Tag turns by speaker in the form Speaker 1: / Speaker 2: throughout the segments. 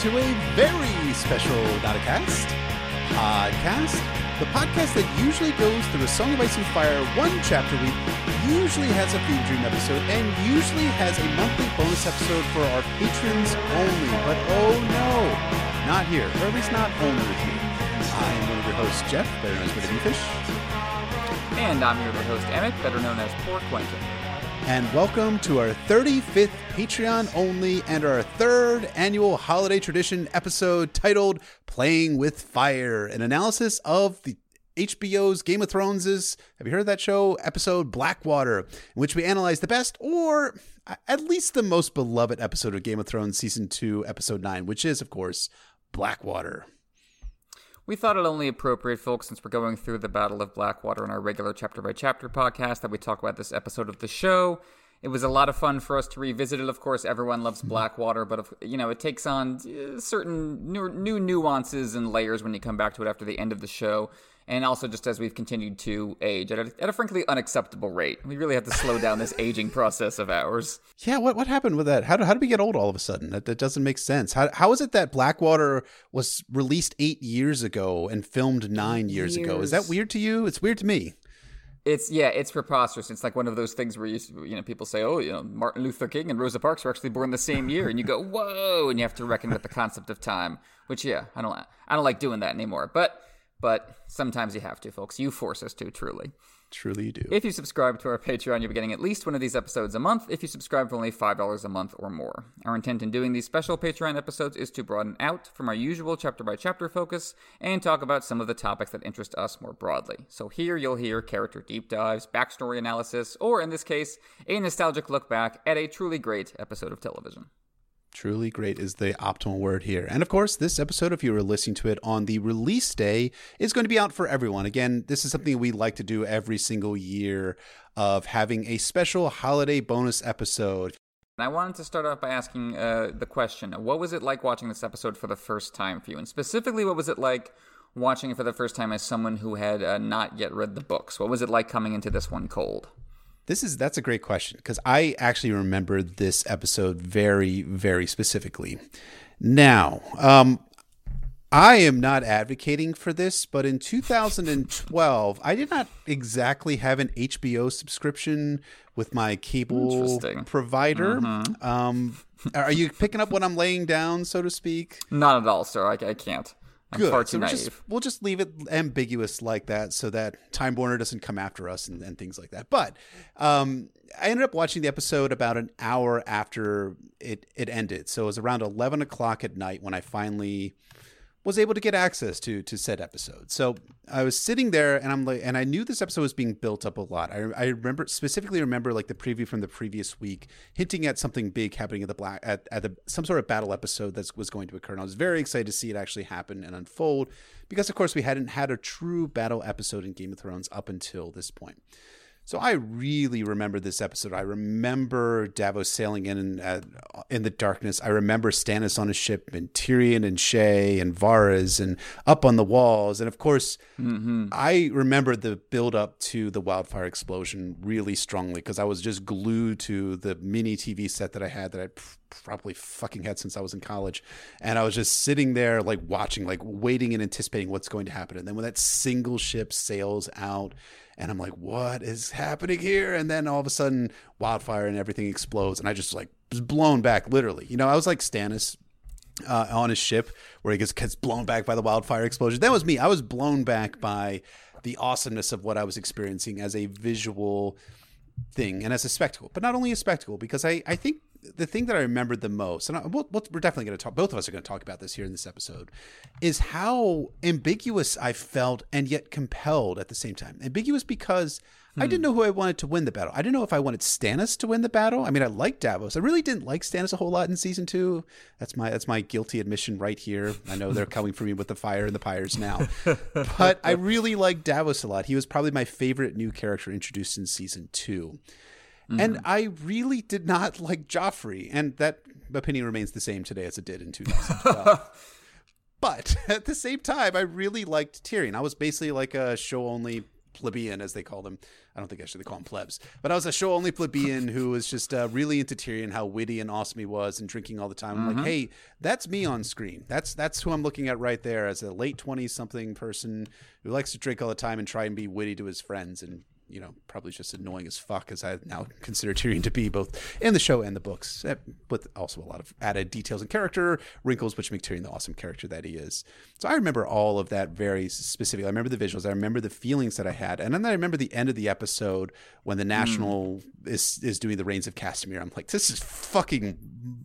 Speaker 1: To a very special Not a Cast podcast. The podcast that usually goes through a Song of Ice and Fire one chapter a week, usually has a theme dream episode, and usually has a monthly bonus episode for our patrons only. But oh no, not here, or at least not only with me. I am one of your hosts, Jeff, better known as Fish.
Speaker 2: And I'm your other host, Emmett, better known as Poor Quentin.
Speaker 1: And welcome to our 35th Patreon only and our third annual holiday tradition episode titled Playing with Fire, an analysis of the HBO's Game of Thrones' is, have you heard of that show episode Blackwater, in which we analyze the best or at least the most beloved episode of Game of Thrones season 2 episode 9, which is of course Blackwater.
Speaker 2: We thought it only appropriate, folks, since we're going through the Battle of Blackwater in our regular chapter by chapter podcast, that we talk about this episode of the show. It was a lot of fun for us to revisit it. Of course, everyone loves Blackwater, but you know it takes on uh, certain new, new nuances and layers when you come back to it after the end of the show and also just as we've continued to age at a, at a frankly unacceptable rate. We really have to slow down this aging process of ours.
Speaker 1: Yeah, what what happened with that? How did, how did we get old all of a sudden? That, that doesn't make sense. How how is it that Blackwater was released eight years ago and filmed nine years, years. ago? Is that weird to you? It's weird to me.
Speaker 2: It's yeah, it's preposterous. It's like one of those things where you you know people say, oh, you know, Martin Luther King and Rosa Parks were actually born the same year, and you go, whoa, and you have to reckon with the concept of time. Which yeah, I don't I don't like doing that anymore, but but sometimes you have to, folks. You force us to, truly.
Speaker 1: Truly, you do.
Speaker 2: If you subscribe to our Patreon, you'll be getting at least one of these episodes a month if you subscribe for only $5 a month or more. Our intent in doing these special Patreon episodes is to broaden out from our usual chapter by chapter focus and talk about some of the topics that interest us more broadly. So here you'll hear character deep dives, backstory analysis, or in this case, a nostalgic look back at a truly great episode of television.
Speaker 1: Truly great is the optimal word here. And of course, this episode, if you were listening to it on the release day, is going to be out for everyone. Again, this is something we like to do every single year of having a special holiday bonus episode.
Speaker 2: I wanted to start off by asking uh, the question What was it like watching this episode for the first time for you? And specifically, what was it like watching it for the first time as someone who had uh, not yet read the books? What was it like coming into this one cold?
Speaker 1: This is that's a great question because I actually remember this episode very very specifically. Now, um, I am not advocating for this, but in 2012, I did not exactly have an HBO subscription with my cable provider. Mm-hmm. Um, are you picking up what I'm laying down, so to speak?
Speaker 2: Not at all, sir. I, I can't. I'm Good. so
Speaker 1: we'll
Speaker 2: naive.
Speaker 1: Just, we'll just leave it ambiguous like that, so that Time Warner doesn't come after us and, and things like that. But um, I ended up watching the episode about an hour after it it ended, so it was around eleven o'clock at night when I finally was able to get access to to said episode. So I was sitting there and I'm like, and I knew this episode was being built up a lot. I, I remember specifically remember like the preview from the previous week hinting at something big happening at the black at, at the some sort of battle episode that was going to occur. And I was very excited to see it actually happen and unfold because of course we hadn't had a true battle episode in Game of Thrones up until this point. So I really remember this episode. I remember Davos sailing in uh, in the darkness. I remember Stannis on a ship and Tyrion and Shae and Varys and up on the walls. And of course, mm-hmm. I remember the build up to the wildfire explosion really strongly because I was just glued to the mini TV set that I had that I probably fucking had since I was in college. And I was just sitting there like watching, like waiting and anticipating what's going to happen. And then when that single ship sails out and I'm like, what is happening here? And then all of a sudden, wildfire and everything explodes, and I just like was blown back, literally. You know, I was like Stannis uh, on his ship where he gets, gets blown back by the wildfire explosion. That was me. I was blown back by the awesomeness of what I was experiencing as a visual thing and as a spectacle, but not only a spectacle, because I, I think the thing that I remembered the most, and I, we'll, we're definitely going to talk, both of us are going to talk about this here in this episode, is how ambiguous I felt and yet compelled at the same time. Ambiguous because hmm. I didn't hmm. know who I wanted to win the battle. I didn't know if I wanted Stannis to win the battle. I mean, I liked Davos. I really didn't like Stannis a whole lot in season two. That's my that's my guilty admission right here. I know they're coming for me with the fire and the pyres now, but I really liked Davos a lot. He was probably my favorite new character introduced in season two. Mm-hmm. And I really did not like Joffrey, and that opinion remains the same today as it did in 2012. but at the same time, I really liked Tyrion. I was basically like a show only plebeian, as they call them. I don't think actually they call them plebs, but I was a show only plebeian who was just uh, really into Tyrion, how witty and awesome he was, and drinking all the time. I'm
Speaker 2: Mm-hmm.
Speaker 1: like, hey, that's me on screen. That's that's who I'm looking at right there as a late twenty something person who likes to drink all the time and try and be witty to his friends and. You know, probably just annoying as fuck, as I now consider Tyrion to be, both in the show and the books, eh, with also a lot of added details and character wrinkles, which make Tyrion the awesome character that he is. So I remember all of that very specifically. I remember the visuals. I remember the feelings that I had, and then I remember the end of the episode when the National is is doing the Rains of Castamere. I'm like, this is fucking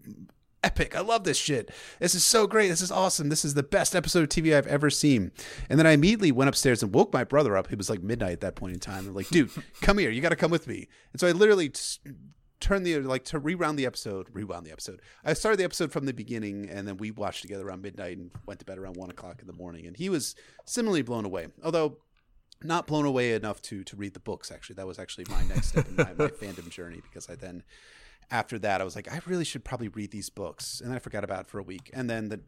Speaker 1: epic. I love this shit. This is so great. This is awesome. This is the best episode of TV I've ever seen. And then I immediately went upstairs and woke my brother up. It was like midnight at that point in time. I'm like, dude, come here. You got to come with me. And so I literally turned the like to rewound the episode. Rewound the episode. I started the episode from the beginning, and then we watched together around midnight and went to bed around one o'clock in the morning. And he was similarly blown away, although not blown away enough to to read the books. Actually, that was actually my next step in my, my fandom journey because I then after that, I was like, I really should probably read these books. And I forgot about it for a week. And then the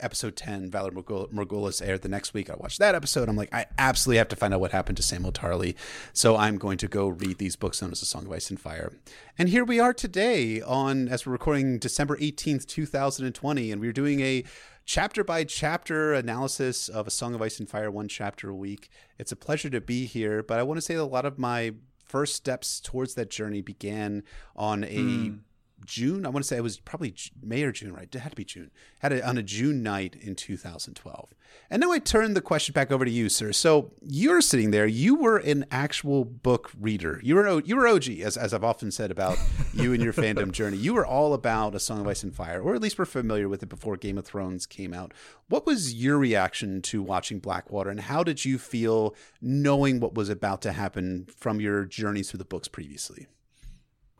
Speaker 1: episode 10, Valar Morghul- Morghulis, aired the next week. I watched that episode. I'm like, I absolutely have to find out what happened to Samwell Tarly. So I'm going to go read these books known as A Song of Ice and Fire. And here we are today on, as we're recording December 18th, 2020. And we're doing a chapter by chapter analysis of A Song of Ice and Fire, one chapter a week. It's a pleasure to be here. But I want to say that a lot of my first steps towards that journey began on a hmm. June. I want to say it was probably May or June, right? It had to be June. Had it on a June night in 2012. And now I turn the question back over to you, sir. So you're sitting there. You were an actual book reader. You were you were OG, as, as I've often said about you and your fandom journey. You were all about A Song of Ice and Fire, or at least were familiar with it before Game of Thrones came out. What was your reaction to watching Blackwater, and how did you feel knowing what was about to happen from your journeys through the books previously?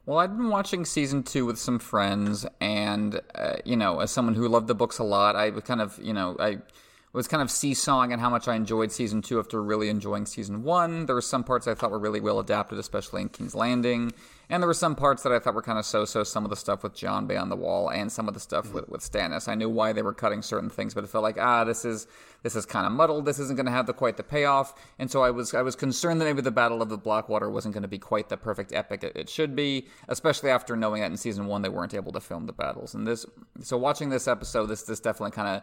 Speaker 2: Well, I'd been watching season two with some friends, and uh, you know, as someone who loved the books a lot, I kind of, you know, I was kind of seesawing on how much I enjoyed season two after really enjoying season one. There were some parts I thought were really well adapted, especially in King's Landing, and there were some parts that I thought were kind of so-so. Some of the stuff with Jon beyond the wall, and some of the stuff with with Stannis. I knew why they were cutting certain things, but it felt like ah, this is this is kind of muddled. This isn't going to have the quite the payoff, and so I was I was concerned that maybe the Battle of the Blackwater wasn't going to be quite the perfect epic it, it should be, especially after knowing that in season one they weren't able to film the battles. And this, so watching this episode, this this definitely kind of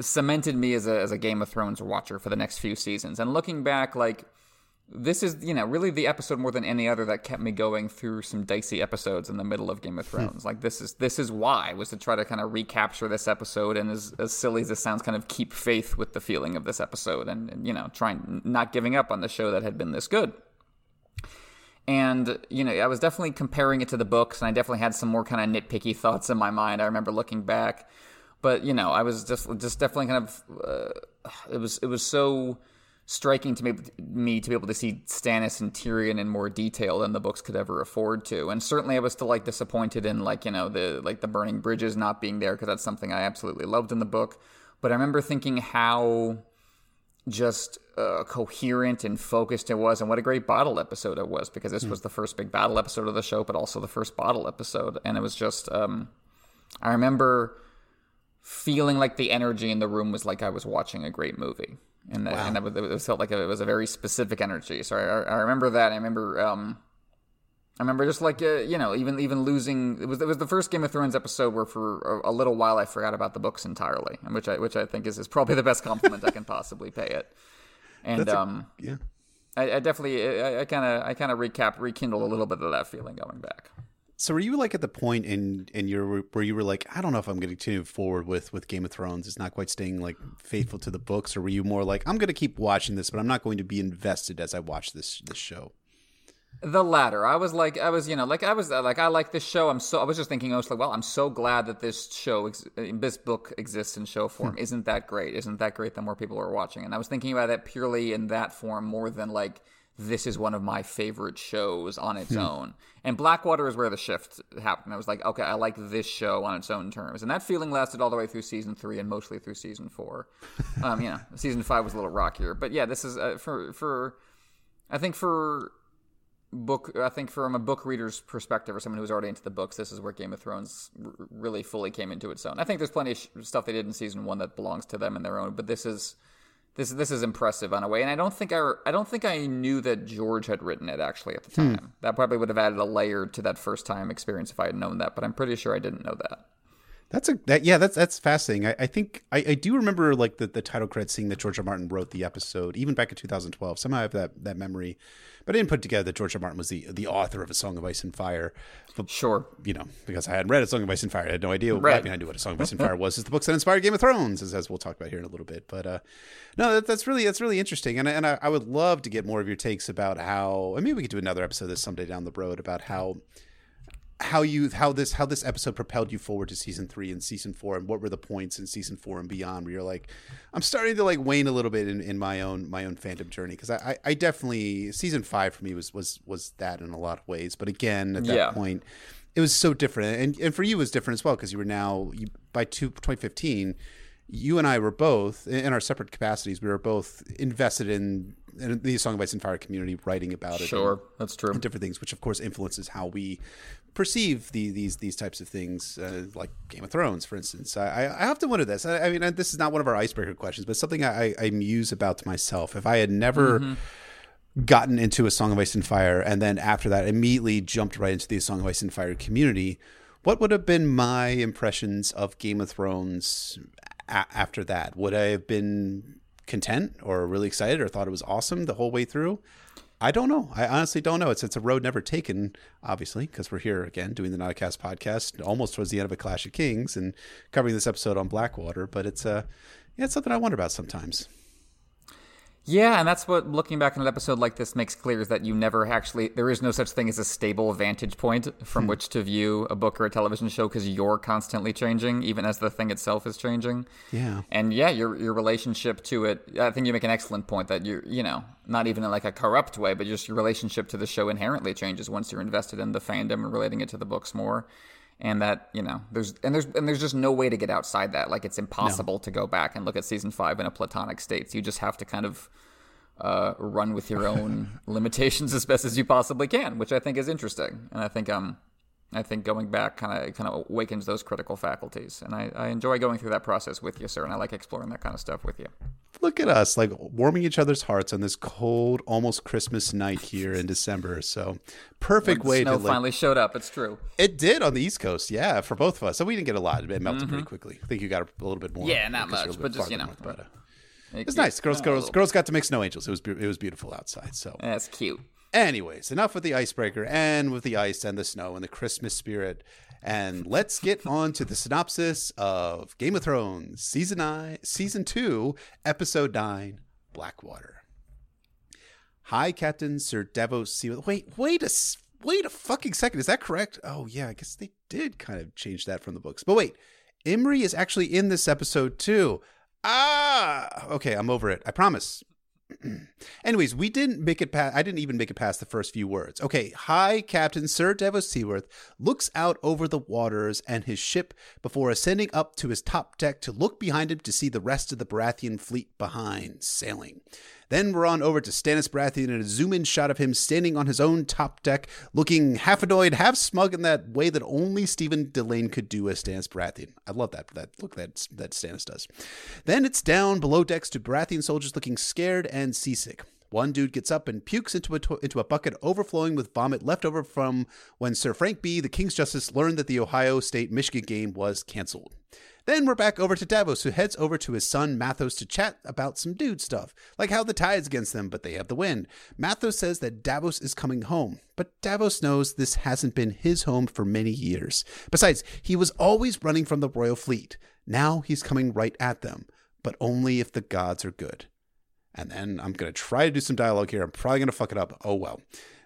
Speaker 2: cemented me as a as a Game of Thrones watcher for the next few seasons. And looking back, like this is you know really the episode more than any other that kept me going through some dicey episodes in the middle of Game of hmm. Thrones. like this is this is why was to try to kind of recapture this episode and as as silly as this sounds, kind of keep faith with the feeling of this episode and, and you know trying not giving up on the show that had been this good. And, you know, I was definitely comparing it to the books, and I definitely had some more kind of nitpicky thoughts in my mind. I remember looking back, but you know, I was just just definitely kind of uh, it was it was so striking to me, me to be able to see Stannis and Tyrion in more detail than the books could ever afford to. And certainly, I was still like disappointed in like you know the like the burning bridges not being there because that's something I absolutely loved in the book. But I remember thinking how just uh, coherent and focused it was, and what a great bottle episode it was because this was the first big battle episode of the show, but also the first bottle episode, and it was just. Um, I remember feeling like the energy in the room was like I was watching a great movie, and that, and it, it felt like it was a very specific energy. So I, I remember that. I remember. Um, I remember just like uh, you know, even even losing. It was it was the first Game of Thrones episode where for a, a little while I forgot about the books entirely, and which I which I think is, is probably the best compliment I can possibly pay it. And
Speaker 1: a-
Speaker 2: um,
Speaker 1: Yeah.
Speaker 2: I, I definitely I kind of I kind of recap rekindle a little bit of that feeling going back.
Speaker 1: So were you like at the point in in your where you were like, I don't know if I'm going to continue forward with with Game of Thrones. It's not quite staying like faithful to the books, or were you more like, I'm going to keep watching this, but I'm not going to be invested as I watch this this show?
Speaker 2: The latter. I was like, I was, you know, like I was uh, like, I like this show. I'm so. I was just thinking, I was like, well, I'm so glad that this show, ex- uh, this book exists in show form. Hmm. Isn't that great? Isn't that great that more people are watching? And I was thinking about it purely in that form more than like this is one of my favorite shows on its own. And Blackwater is where the shift happened. I was like, okay, I like this show on its own terms, and that feeling lasted all the way through season three and mostly through season four. um, you know, season five was a little rockier, but yeah, this is uh, for for. I think for book i think from a book reader's perspective or someone who's already into the books this is where game of thrones r- really fully came into its own i think there's plenty of sh- stuff they did in season one that belongs to them in their own but this is this this is impressive on a way, and I don't think I I don't think I knew that George had written it actually at the
Speaker 1: Hmm.
Speaker 2: time. That probably would have added a layer to that first time experience if I had known that, but I'm pretty sure I didn't know that.
Speaker 1: That's a that yeah that's that's fascinating. I, I think I, I do remember like the, the title credits seeing that George R. Martin wrote the episode even back in 2012. Somehow I have that that memory, but I didn't put together that George R. Martin was the the author of A Song of Ice and Fire. But,
Speaker 2: Sure.
Speaker 1: you know because I hadn't read A Song of Ice and Fire, I had no idea.
Speaker 2: Right.
Speaker 1: I mean I knew what A Song of Ice and Fire was. It's the books that inspired Game of Thrones, as, as we'll talk about here in a little bit. But uh, no, that, that's really that's really interesting, and and I, I would love to get more of your takes about how. I mean, we could do another episode this someday down the road about how how you how this how this episode propelled you forward to season three and season four and what were the points in season four and beyond where you're like i'm starting to like wane a little bit in, in my own my own fandom journey because I, I i definitely season five for me was was was that in a lot of ways but again at that
Speaker 2: Yeah.
Speaker 1: point it was so different and and for you it was different as well because you were now you, by two, 2015 you and i were both in our separate capacities we were both invested in, in the song of ice and fire community writing about it
Speaker 2: Sure, that's true.
Speaker 1: and different things, which of course influences how we perceive the, these these types of things, uh, like Game of Thrones, for instance. I, I often wonder this. I, I mean, this is not one of our icebreaker questions, but something I, I muse about to myself. If I had never gotten into a Song of Ice and Fire, and then after that immediately jumped right into the Song of Ice and Fire community, what would have been my impressions of Game of Thrones a- after that? Would I have been content or really excited or thought it was awesome the whole way through? I don't know. I honestly don't know. It's it's a road never taken, obviously, because we're here again doing the Not a Cast podcast, almost towards the end of a Clash of Kings and covering this episode on Blackwater. But it's uh, yeah, it's something I wonder about sometimes.
Speaker 2: Yeah, and that's what looking back on an episode like this makes clear is that you never actually there is no such thing as a stable vantage point from hmm. which to view a book or a television show because you're constantly changing, even as the thing itself is changing.
Speaker 1: Yeah.
Speaker 2: And yeah, your your relationship to it. I think you make an excellent point that you you know not even in like a corrupt way, but just your relationship to the show inherently changes once you're invested in the fandom and relating it to the books more. And that you know there's and there's and there's just no way to get outside that. Like it's impossible to go back and look at season five in a platonic state. So you just have to kind of uh, run with your own limitations as best as you possibly can, which I think is interesting. And I think um, I think going back kind of kind of awakens those critical faculties, and I, I enjoy going through that process with you, sir. And I like exploring that kind of stuff with you.
Speaker 1: Look at us, like warming each other's hearts on this cold, almost Christmas night here in December. So perfect way
Speaker 2: snow
Speaker 1: to like.
Speaker 2: finally showed up. It's true.
Speaker 1: It did on the East Coast, yeah, for both of us. So we didn't get a lot. It melted pretty quickly. I think you got a little bit more.
Speaker 2: Mm-hmm. Yeah, not
Speaker 1: because you're a
Speaker 2: much, but just, you know,
Speaker 1: north, but, uh, It's nice. Girls, girls, girls got to make snow angels. It was be- it was beautiful outside. So,
Speaker 2: That's cute.
Speaker 1: Anyways, enough with the icebreaker and with the ice and the snow and the Christmas spirit, and let's get on to the synopsis of Game of Thrones season nine, season two, episode nine, Blackwater. Hi, Captain Sir Davos Seaworth. Wait, wait a wait a fucking second. Is that correct? Oh yeah, I guess they did kind of change that from the books. But wait, Imry is actually in this episode too. Ah, okay, I'm over it. I promise. Anyways, we didn't make it past. I didn't even make it past the first few words. Okay, hi, Captain Sir Davos Seaworth looks out over the waters and his ship before ascending up to his top deck to look behind him to see the rest of the Baratheon fleet behind sailing. Then we're on over to Stannis Baratheon and a zoom in shot of him standing on his own top deck, looking half annoyed, half smug in that way that only Stephen Dillane could do as Stannis Baratheon. I love that that look that that Stannis does. Then it's down below decks to Baratheon soldiers looking scared and seasick. One dude gets up and pukes into a to- into a bucket overflowing with vomit left over from when Sir Frank B, the King's Justice, learned that the Ohio State Michigan game was canceled. Then we're back over to Davos, who heads over to his son Mathos to chat about some dude stuff, like how the tide's against them, but they have the wind. Mathos says that Davos is coming home, but Davos knows this hasn't been his home for many years. Besides, he was always running from the royal fleet. Now he's coming right at them, but only if the gods are good. And then I'm going to try to do some dialogue here. I'm probably going to fuck it up. Oh well.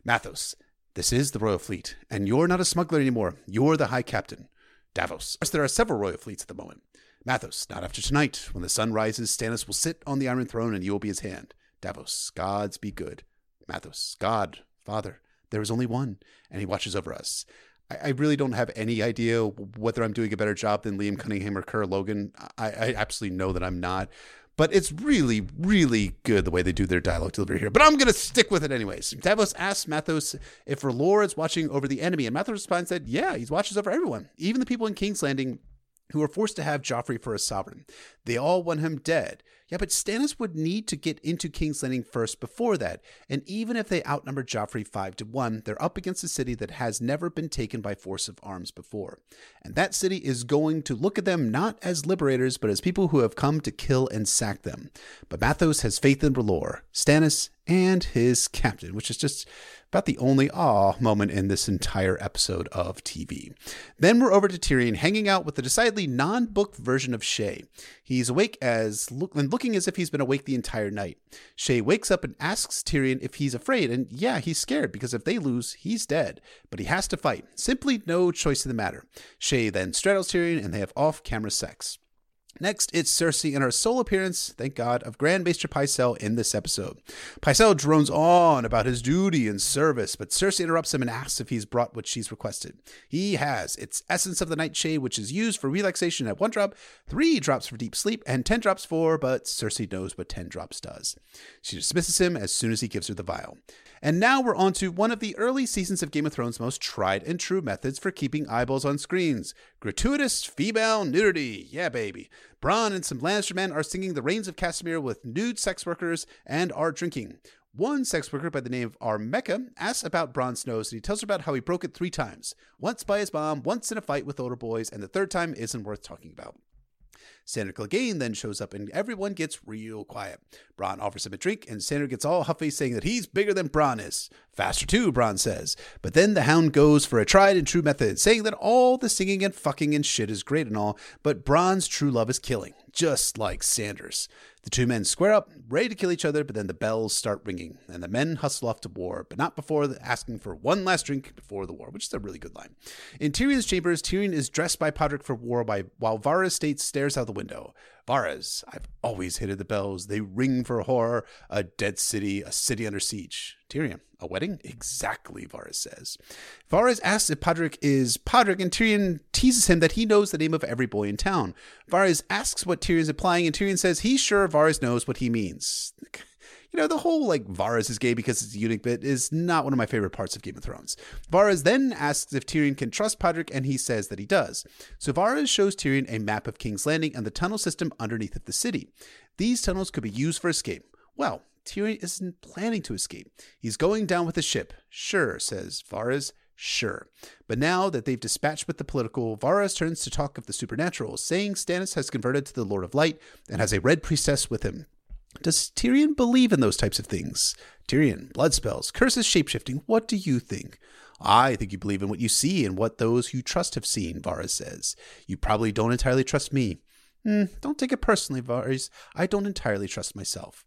Speaker 1: Mathos, this is the royal fleet, and you're not a smuggler anymore. You're the high captain. Davos. Course, There are several royal fleets at the moment. Mathos, not after tonight. When the sun rises, Stannis will sit on the Iron Throne and you will be his hand. Davos, gods be good. Mathos, God, Father, there is only one, and he watches over us. I, I really don't have any idea whether I'm doing a better job than Liam Cunningham or Kerr Logan. I, I absolutely know that I'm not. But it's really, really good the way they do their dialogue delivery here. But I'm going to stick with it anyways. Davos asks Mathos if R'hllor is watching over the enemy, and Mathos responds that, yeah, he watches over everyone, even the people in King's Landing who are forced to have Joffrey for a sovereign. They all want him dead. Yeah, but Stannis would need to get into King's Landing first before that, and even if they outnumber Joffrey 5 to 1, they're up against a city that has never been taken by force of arms before. And that city is going to look at them not as liberators, but as people who have come to kill and sack them. But Mathos has faith in R'hllor, Stannis, and his captain, which is just about the only awe moment in this entire episode of TV. Then we're over to Tyrion hanging out with the decidedly non book version of Shae. He's awake as look, and looking as if he's been awake the entire night. Shae wakes up and asks Tyrion if he's afraid, and yeah, he's scared because if they lose, he's dead. But he has to fight. Simply no choice in the matter. Shae then straddles Tyrion and they have off camera sex. Next, it's Cersei in her sole appearance, thank God, of Grand Maester Pycelle in this episode. Pycelle drones on about his duty and service, but Cersei interrupts him and asks if he's brought what she's requested. He has. It's Essence of the Nightshade, which is used for relaxation at one drop, three drops for deep sleep, and ten drops for, but Cersei knows what ten drops does. She dismisses him as soon as he gives her the vial. And now we're on to one of the early seasons of Game of Thrones' most tried and true methods for keeping eyeballs on screens gratuitous female nudity. Yeah, baby. Bronn and some Lannister men are singing the Rains of Castamere with nude sex workers and are drinking. One sex worker by the name of Armeca asks about Bronn's nose and he tells her about how he broke it three times once by his mom, once in a fight with older boys, and the third time isn't worth talking about. Sandor Clegane then shows up and everyone gets real quiet. Bronn offers him a drink and Sandor gets all huffy saying that he's bigger than Bronn is. Faster too, Bronn says. But then the hound goes for a tried and true method, saying that all the singing and fucking and shit is great and all, but Bronn's true love is killing, just like Sandor's. The two men square up, ready to kill each other, but then the bells start ringing, and the men hustle off to war, but not before asking for one last drink before the war, which is a really good line. In Tyrion's chambers, Tyrion is dressed by Podrick for war by, while Varys State stares out the window. Varys, I've always hated the bells. They ring for horror. A dead city, a city under siege. Tyrion, a wedding? Exactly, Varys says. Varys asks if Podrick is Podrick, and Tyrion teases him that he knows the name of every boy in town. Varys asks what Tyrion's implying, and Tyrion says he's sure Varys knows what he means you know, the whole like Varys is gay because it's a eunuch bit is not one of my favorite parts of Game of Thrones. Varys then asks if Tyrion can trust Podrick, and he says that he does. So Varys shows Tyrion a map of King's Landing and the tunnel system underneath of the city. These tunnels could be used for escape. Well, Tyrion isn't planning to escape. He's going down with the ship. Sure, says Varys. Sure. But now that they've dispatched with the political, Varys turns to talk of the supernatural, saying Stannis has converted to the Lord of Light and has a red priestess with him. Does Tyrion believe in those types of things? Tyrion, blood spells, curses, shapeshifting. What do you think? I think you believe in what you see and what those you trust have seen, Varys says. You probably don't entirely trust me. Mm, don't take it personally, Varys. I don't entirely trust myself.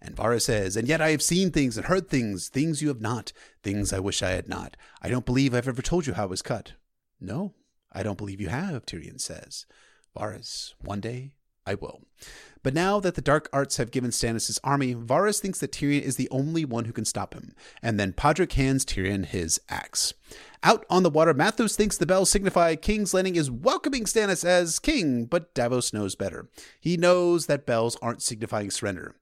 Speaker 1: And Varys says, And yet I have seen things and heard things, things you have not, things I wish I had not. I don't believe I've ever told you how it was cut. No, I don't believe you have, Tyrion says. Varys, one day I will. But now that the dark arts have given Stannis his army, Varys thinks that Tyrion is the only one who can stop him, and then Podrick hands Tyrion his axe. Out on the water, Mathos thinks the bells signify King's Landing is welcoming Stannis as king, but Davos knows better. He knows that bells aren't signifying surrender.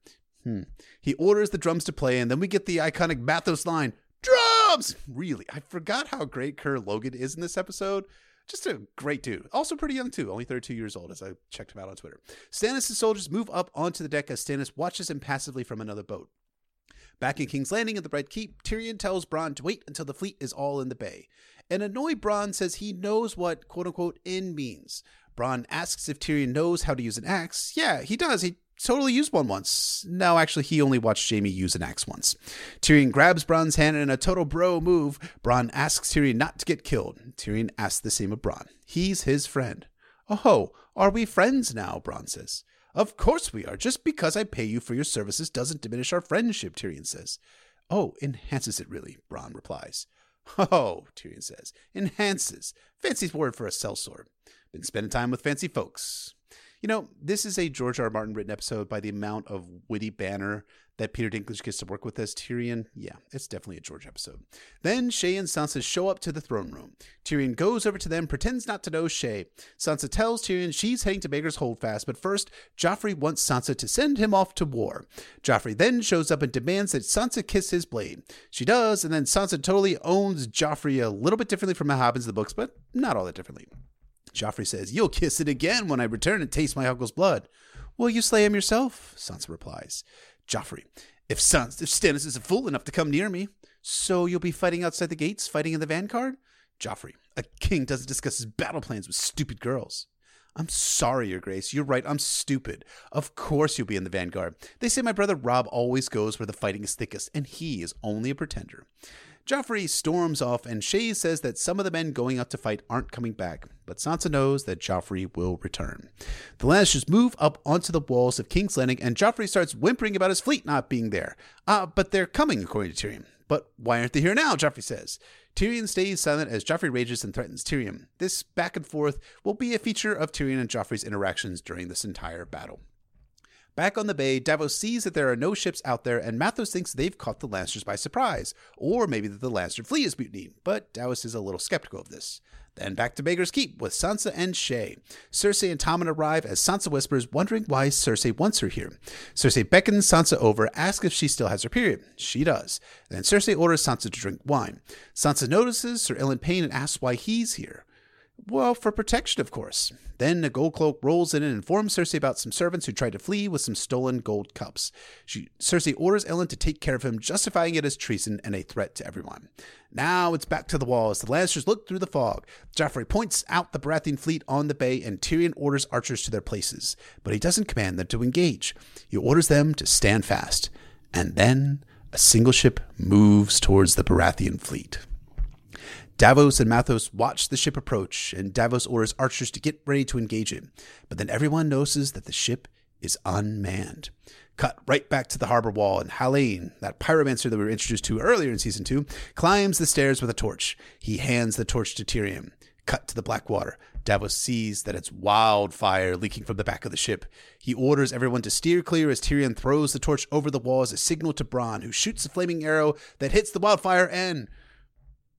Speaker 1: Hmm. He orders the drums to play, and then we get the iconic Mathos line, Drums! Really, I forgot how great Kerr Logan is in this episode just a great dude. Also pretty young too, only 32 years old as I checked him out on Twitter. Stannis' soldiers move up onto the deck as Stannis watches him passively from another boat. Back in King's Landing at the Red Keep, Tyrion tells Bronn to wait until the fleet is all in the bay. An annoyed Bronn says he knows what quote unquote in means. Bronn asks if Tyrion knows how to use an axe. Yeah, he does. He totally used one once. No, actually, he only watched Jaime use an axe once. Tyrion grabs Bronn's hand in a total bro move. Bronn asks Tyrion not to get killed. Tyrion asks the same of Bronn. He's his friend. Oh, are we friends now? Bronn says. Of course we are. Just because I pay you for your services doesn't diminish our friendship, Tyrion says. Oh, enhances it really, Bronn replies. Oh, Tyrion says. Enhances. Fancy word for a sellsword. Been spending time with fancy folks. You know, this is a George R. R. Martin written episode by the amount of witty banner that Peter Dinklage gets to work with as Tyrion. Yeah, it's definitely a George episode. Then Shae and Sansa show up to the throne room. Tyrion goes over to them, pretends not to know Shae. Sansa tells Tyrion she's heading to Maegor's Holdfast, but first, Joffrey wants Sansa to send him off to war. Joffrey then shows up and demands that Sansa kiss his blade. She does, and then Sansa totally owns Joffrey a little bit differently from how it happens in the books, but not all that differently. Joffrey says, You'll kiss it again when I return and taste my uncle's blood. Will you slay him yourself? Sansa replies. Joffrey, if, Sans- if Stannis isn't fool enough to come near me, so you'll be fighting outside the gates, fighting in the vanguard? Joffrey, a king doesn't discuss his battle plans with stupid girls. I'm sorry, Your Grace. You're right. I'm stupid. Of course you'll be in the vanguard. They say my brother Robb always goes where the fighting is thickest, and he is only a pretender. Joffrey storms off, and Shae says that some of the men going out to fight aren't coming back, but Sansa knows that Joffrey will return. The Lannisters move up onto the walls of King's Landing, and Joffrey starts whimpering about his fleet not being there. Uh, but they're coming, according to Tyrion. But why aren't they here now? Joffrey says. Tyrion stays silent as Joffrey rages and threatens Tyrion. This back and forth will be a feature of Tyrion and Joffrey's interactions during this entire battle. Back on the bay, Davos sees that there are no ships out there, and Mathos thinks they've caught the Lannisters by surprise, or maybe that the Lannister fleet is mutinied, but Davos is a little skeptical of this. Then back to Baker's Keep with Sansa and Shae. Cersei and Tommen arrive as Sansa whispers, wondering why Cersei wants her here. Cersei beckons Sansa over, asks if she still has her period. She does. Then Cersei orders Sansa to drink wine. Sansa notices Sir Ilyn Payne and asks why he's here. Well, for protection, of course. Then a gold cloak rolls in and informs Cersei about some servants who tried to flee with some stolen gold cups. She, Cersei orders Ilyn to take care of him, justifying it as treason and a threat to everyone. Now it's back to the wall as the Lannisters look through the fog. Joffrey points out the Baratheon fleet on the bay, and Tyrion orders archers to their places, but he doesn't command them to engage. He orders them to stand fast. And then a single ship moves towards the Baratheon fleet. Davos and Mathos watch the ship approach, and Davos orders archers to get ready to engage it. But then everyone notices that the ship is unmanned. Cut right back to the harbor wall, and Hallyne, that pyromancer that we were introduced to earlier in season two, climbs the stairs with a torch. He hands the torch to Tyrion. Cut to the Blackwater. Davos sees that it's wildfire leaking from the back of the ship. He orders everyone to steer clear as Tyrion throws the torch over the wall as a signal to Bronn, who shoots a flaming arrow that hits the wildfire and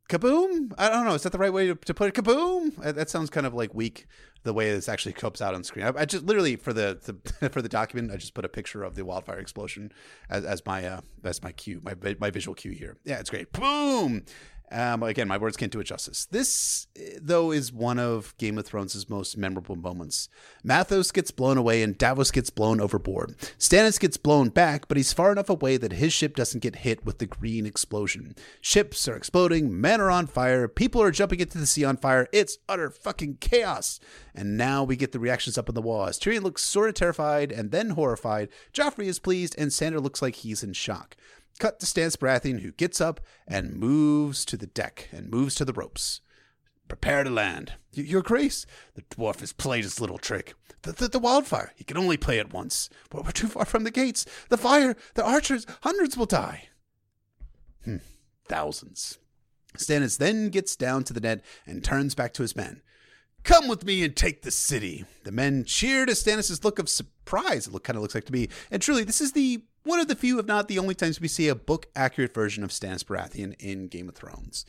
Speaker 1: kaboom? I don't know. Is that the right way to, to put it? Kaboom? That sounds kind of like weak the way this actually comes out on screen. I, I just literally for the, the, for the document i just put a picture of the wildfire explosion as, as my uh as my cue my, my visual cue here. Yeah it's great. Boom um, again, my words can't do it justice. This, though, is one of Game of Thrones' most memorable moments. Mathos gets blown away and Davos gets blown overboard. Stannis gets blown back, but he's far enough away that his ship doesn't get hit with the green explosion. Ships are exploding, men are on fire, people are jumping into the sea on fire. It's utter fucking chaos. And now we get the reactions up on the wall as Tyrion looks sort of terrified and then horrified. Joffrey is pleased, and Sandor looks like he's in shock. Cut to Stannis Baratheon, who gets up and moves to the deck and moves to the ropes. Prepare to land. Your Grace, the dwarf has played his little trick. The, the, the wildfire, he can only play it once. But we're too far from the gates. The fire, the archers, hundreds will die. Hmm, thousands. Stannis then gets down to the net and turns back to his men. Come with me and take the city. The men cheer to Stannis' look of surprise, it look, kind of looks like to me. And truly, this is the one of the few, if not the only times we see a book accurate version of Stannis Baratheon in Game of Thrones.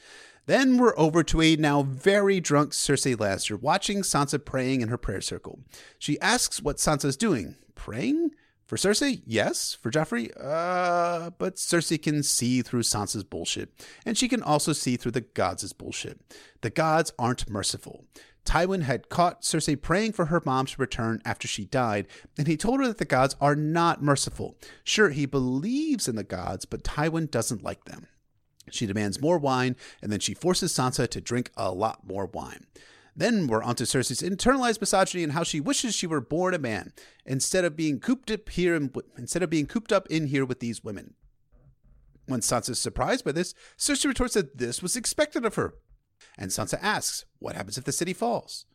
Speaker 1: Then we're over to a now very drunk Cersei Lannister watching Sansa praying in her prayer circle. She asks what Sansa's doing. Praying? For Cersei, yes. For Joffrey, uh, but Cersei can see through Sansa's bullshit, and she can also see through the gods' bullshit. The gods aren't merciful. Tywin had caught Cersei praying for her mom to return after she died, and he told her that the gods are not merciful. Sure, he believes in the gods, but Tywin doesn't like them. She demands more wine, and then she forces Sansa to drink a lot more wine. Then we're onto Cersei's internalized misogyny and how she wishes she were born a man instead of being cooped up here in, instead of being cooped up in here with these women. When Sansa is surprised by this, Cersei retorts that this was expected of her. And Sansa asks, What happens if the city falls?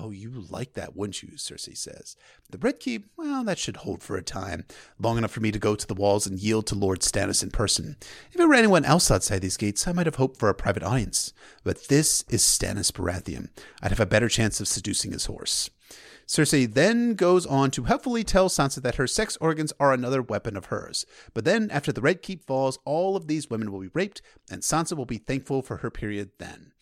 Speaker 1: Oh, you like that, wouldn't you? Cersei says. The Red Keep, well, that should hold for a time, long enough for me to go to the walls and yield to Lord Stannis in person. If it were anyone else outside these gates, I might have hoped for a private audience. But this is Stannis Baratheon. I'd have a better chance of seducing his horse. Cersei then goes on to helpfully tell Sansa that her sex organs are another weapon of hers. But then, after the Red Keep falls, all of these women will be raped, and Sansa will be thankful for her period then.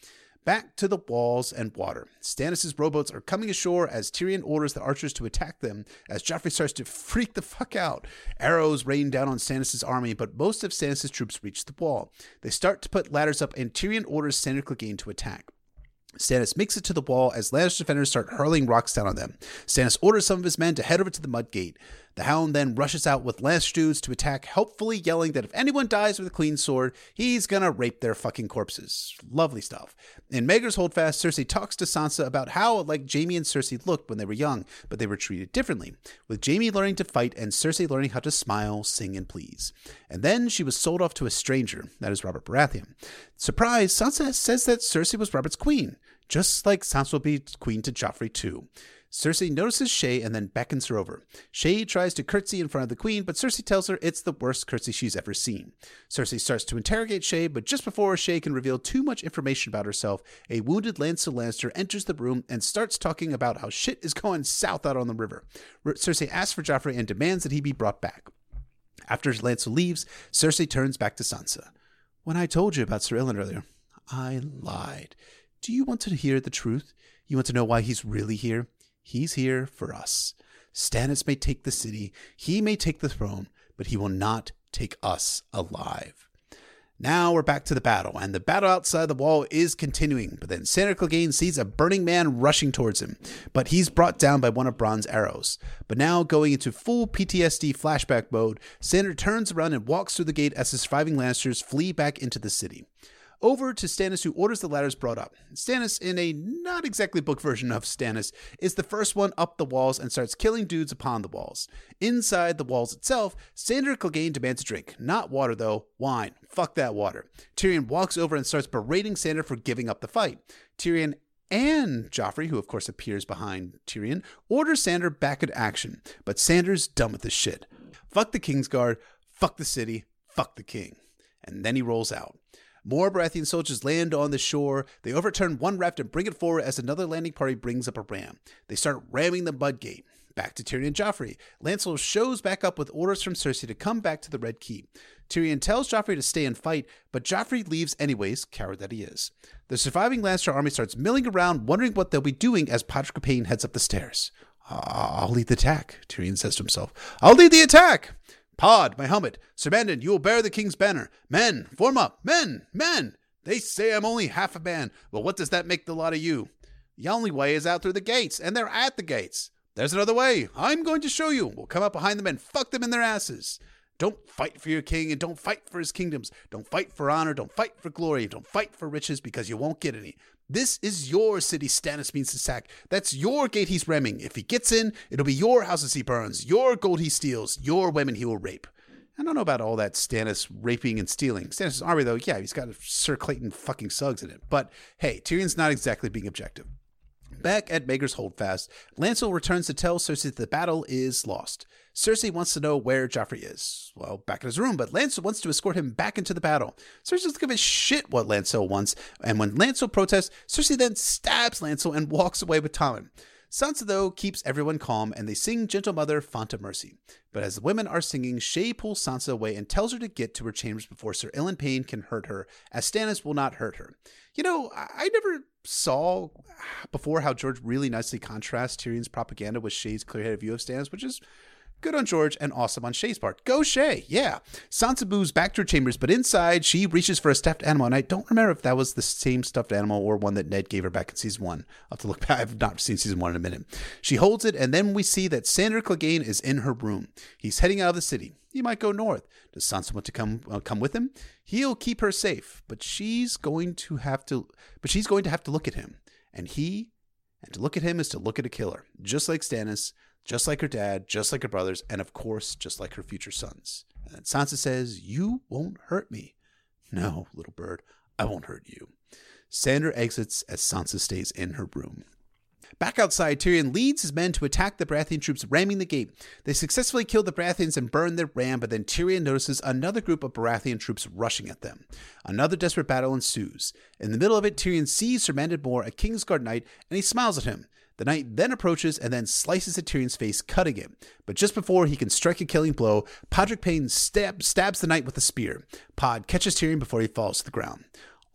Speaker 1: Back to the walls and water. Stannis' rowboats are coming ashore as Tyrion orders the archers to attack them as Joffrey starts to freak the fuck out. Arrows rain down on Stannis' army, but most of Stannis' troops reach the wall. They start to put ladders up and Tyrion orders Sandor Clegane to attack. Stannis makes it to the wall as Lannister defenders start hurling rocks down on them. Stannis orders some of his men to head over to the mud gate. The Hound then rushes out with dudes to attack, helpfully yelling that if anyone dies with a clean sword, he's gonna rape their fucking corpses. Lovely stuff. In Maegor's Holdfast, Cersei talks to Sansa about how like Jaime and Cersei looked when they were young, but they were treated differently, with Jaime learning to fight and Cersei learning how to smile, sing, and please. And then she was sold off to a stranger, that is Robert Baratheon. Surprise, Sansa says that Cersei was Robert's queen, just like Sansa will be queen to Joffrey too. Cersei notices Shae and then beckons her over. Shae tries to curtsy in front of the queen, but Cersei tells her it's the worst curtsy she's ever seen. Cersei starts to interrogate Shae, but just before Shae can reveal too much information about herself, a wounded Lancel Lannister enters the room and starts talking about how shit is going south out on the river. Cersei asks for Joffrey and demands that he be brought back. After Lancel leaves, Cersei turns back to Sansa. When I told you about Sir Ilyn earlier, I lied. Do you want to hear the truth? You want to know why he's really here? He's here for us. Stannis may take the city, he may take the throne, but he will not take us alive. Now we're back to the battle, and the battle outside the wall is continuing. But then Sandor Clegane sees a burning man rushing towards him, but he's brought down by one of Bronn's arrows. But now, going into full PTSD flashback mode, Sandor turns around and walks through the gate as the surviving Lannisters flee back into the city over to Stannis, who orders the ladders brought up. Stannis, in a not exactly book version of Stannis, is the first one up the walls and starts killing dudes upon the walls. Inside the walls itself, Sandor Clegane demands a drink. Not water, though, wine. Fuck that water. Tyrion walks over and starts berating Sandor for giving up the fight. Tyrion and Joffrey, who of course appears behind Tyrion, orders Sandor back into action. But Sandor's done with this shit. Fuck the Kingsguard, fuck the city, fuck the king. And then he rolls out. More Baratheon soldiers land on the shore. They overturn one raft and bring it forward as another landing party brings up a ram. They start ramming the mud gate. Back to Tyrion and Joffrey. Lancel shows back up with orders from Cersei to come back to the Red Keep. Tyrion tells Joffrey to stay and fight, but Joffrey leaves anyways, coward that he is. The surviving Lannister army starts milling around, wondering what they'll be doing as Podrick Payne heads up the stairs. Ah, I'll lead the attack, Tyrion says to himself. I'll lead the attack! Pod, my helmet. Sir Mandon, you will bear the king's banner. Men, form up. Men, men. They say I'm only half a man. Well, what does that make the lot of you? The only way is out through the gates, and they're at the gates. There's another way. I'm going to show you. We'll come up behind them and fuck them in their asses. Don't fight for your king and don't fight for his kingdoms. Don't fight for honor. Don't fight for glory. Don't fight for riches because you won't get any. This is your city Stannis means to sack. That's your gate he's remming. If he gets in, it'll be your houses he burns, your gold he steals, your women he will rape. I don't know about all that Stannis raping and stealing. Stannis' army, though, yeah, he's got Sir Clayton fucking Suggs in it. But hey, Tyrion's not exactly being objective. Back at Maegor's Holdfast, Lancel returns to tell Cersei that the battle is lost. Cersei wants to know where Joffrey is. Well, back in his room, but Lancel wants to escort him back into the battle. Cersei doesn't give a shit what Lancel wants, and when Lancel protests, Cersei then stabs Lancel and walks away with Tommen. Sansa, though, keeps everyone calm and they sing Gentle Mother, Font of Mercy. But as the women are singing, Shae pulls Sansa away and tells her to get to her chambers before Sir Ilyn Payne can hurt her, as Stannis will not hurt her. You know, I never saw before how George really nicely contrasts Tyrion's propaganda with Shae's clear headed view of Stannis, which is Good on George and awesome on Shae's part. Go Shae, yeah. Sansa moves back to her chambers, but inside she reaches for a stuffed animal, and I don't remember if that was the same stuffed animal or one that Ned gave her back in season one. I'll have to look back. I've not seen season one in a minute. She holds it, and then we see that Sandor Clegane is in her room. He's heading out of the city. He might go north. Does Sansa want to come uh, come with him? He'll keep her safe, but she's going to have to. But she's going to have to look at him, and he, and to look at him is to look at a killer, just like Stannis just like her dad, just like her brothers, and of course, just like her future sons. And Sansa says, You won't hurt me. No, little bird, I won't hurt you. Sandor exits as Sansa stays in her room. Back outside, Tyrion leads his men to attack the Baratheon troops ramming the gate. They successfully kill the Baratheons and burn their ram, but then Tyrion notices another group of Baratheon troops rushing at them. Another desperate battle ensues. In the middle of it, Tyrion sees Sir Mandon Moore, a Kingsguard knight, and he smiles at him. The knight then approaches and then slices at Tyrion's face, cutting him. But just before he can strike a killing blow, Podrick Payne stab, stabs the knight with a spear. Pod catches Tyrion before he falls to the ground.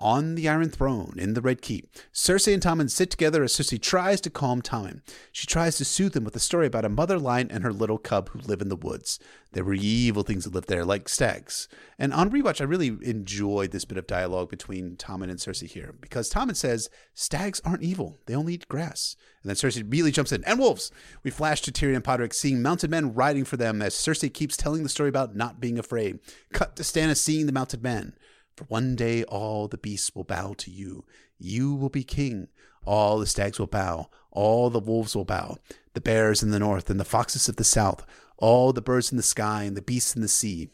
Speaker 1: On the Iron Throne in the Red Keep, Cersei and Tommen sit together as Cersei tries to calm Tommen. She tries to soothe him with a story about a mother lion and her little cub who live in the woods. There were evil things that lived there, like stags. And on rewatch, I really enjoyed this bit of dialogue between Tommen and Cersei here because Tommen says stags aren't evil; they only eat grass. And then Cersei immediately jumps in, and wolves. We flash to Tyrion and Podrick seeing mounted men riding for them as Cersei keeps telling the story about not being afraid. Cut to Stannis seeing the mounted men. For one day all the beasts will bow to you. You will be king. All the stags will bow. All the wolves will bow. The bears in the north and the foxes of the south. All the birds in the sky and the beasts in the sea.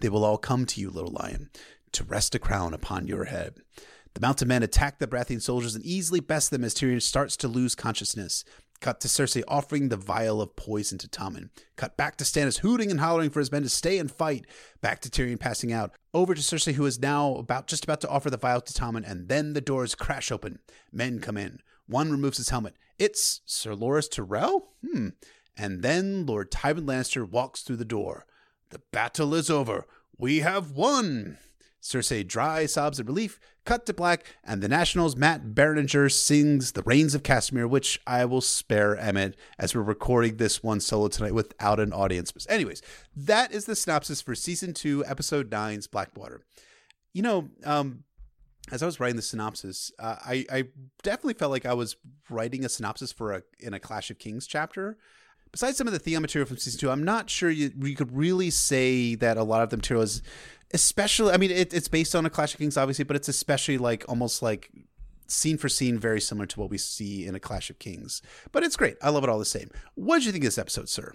Speaker 1: They will all come to you, little lion, to rest a crown upon your head. The mounted men attack the Baratheon soldiers and easily best them as Tyrion starts to lose consciousness. Cut to Cersei offering the vial of poison to Tommen. Cut back to Stannis hooting and hollering for his men to stay and fight. Back to Tyrion passing out. Over to Cersei, who is now about just about to offer the vial to Tommen, and then the doors crash open. Men come in. One removes his helmet. It's Sir Loras Tyrell? Hmm. And then Lord Tywin Lannister walks through the door. The battle is over. We have won. Cersei dry sobs of relief, cut to black, and the National's Matt Berninger sings The Rains of Castamere, which I will spare Emmett as we're recording this one solo tonight without an audience. Anyways, that is the synopsis for season two, episode nine's Blackwater. You know, um, as I was writing the synopsis, uh, I, I definitely felt like I was writing a synopsis for a in a Clash of Kings chapter besides some of the Theon material from season two, I'm not sure you, you could really say that a lot of the material is especially i mean it, it's based on a clash of kings obviously but it's especially like almost like scene for scene very similar to what we see in a clash of kings. But it's great. I love it all the same. What did you think of this episode sir?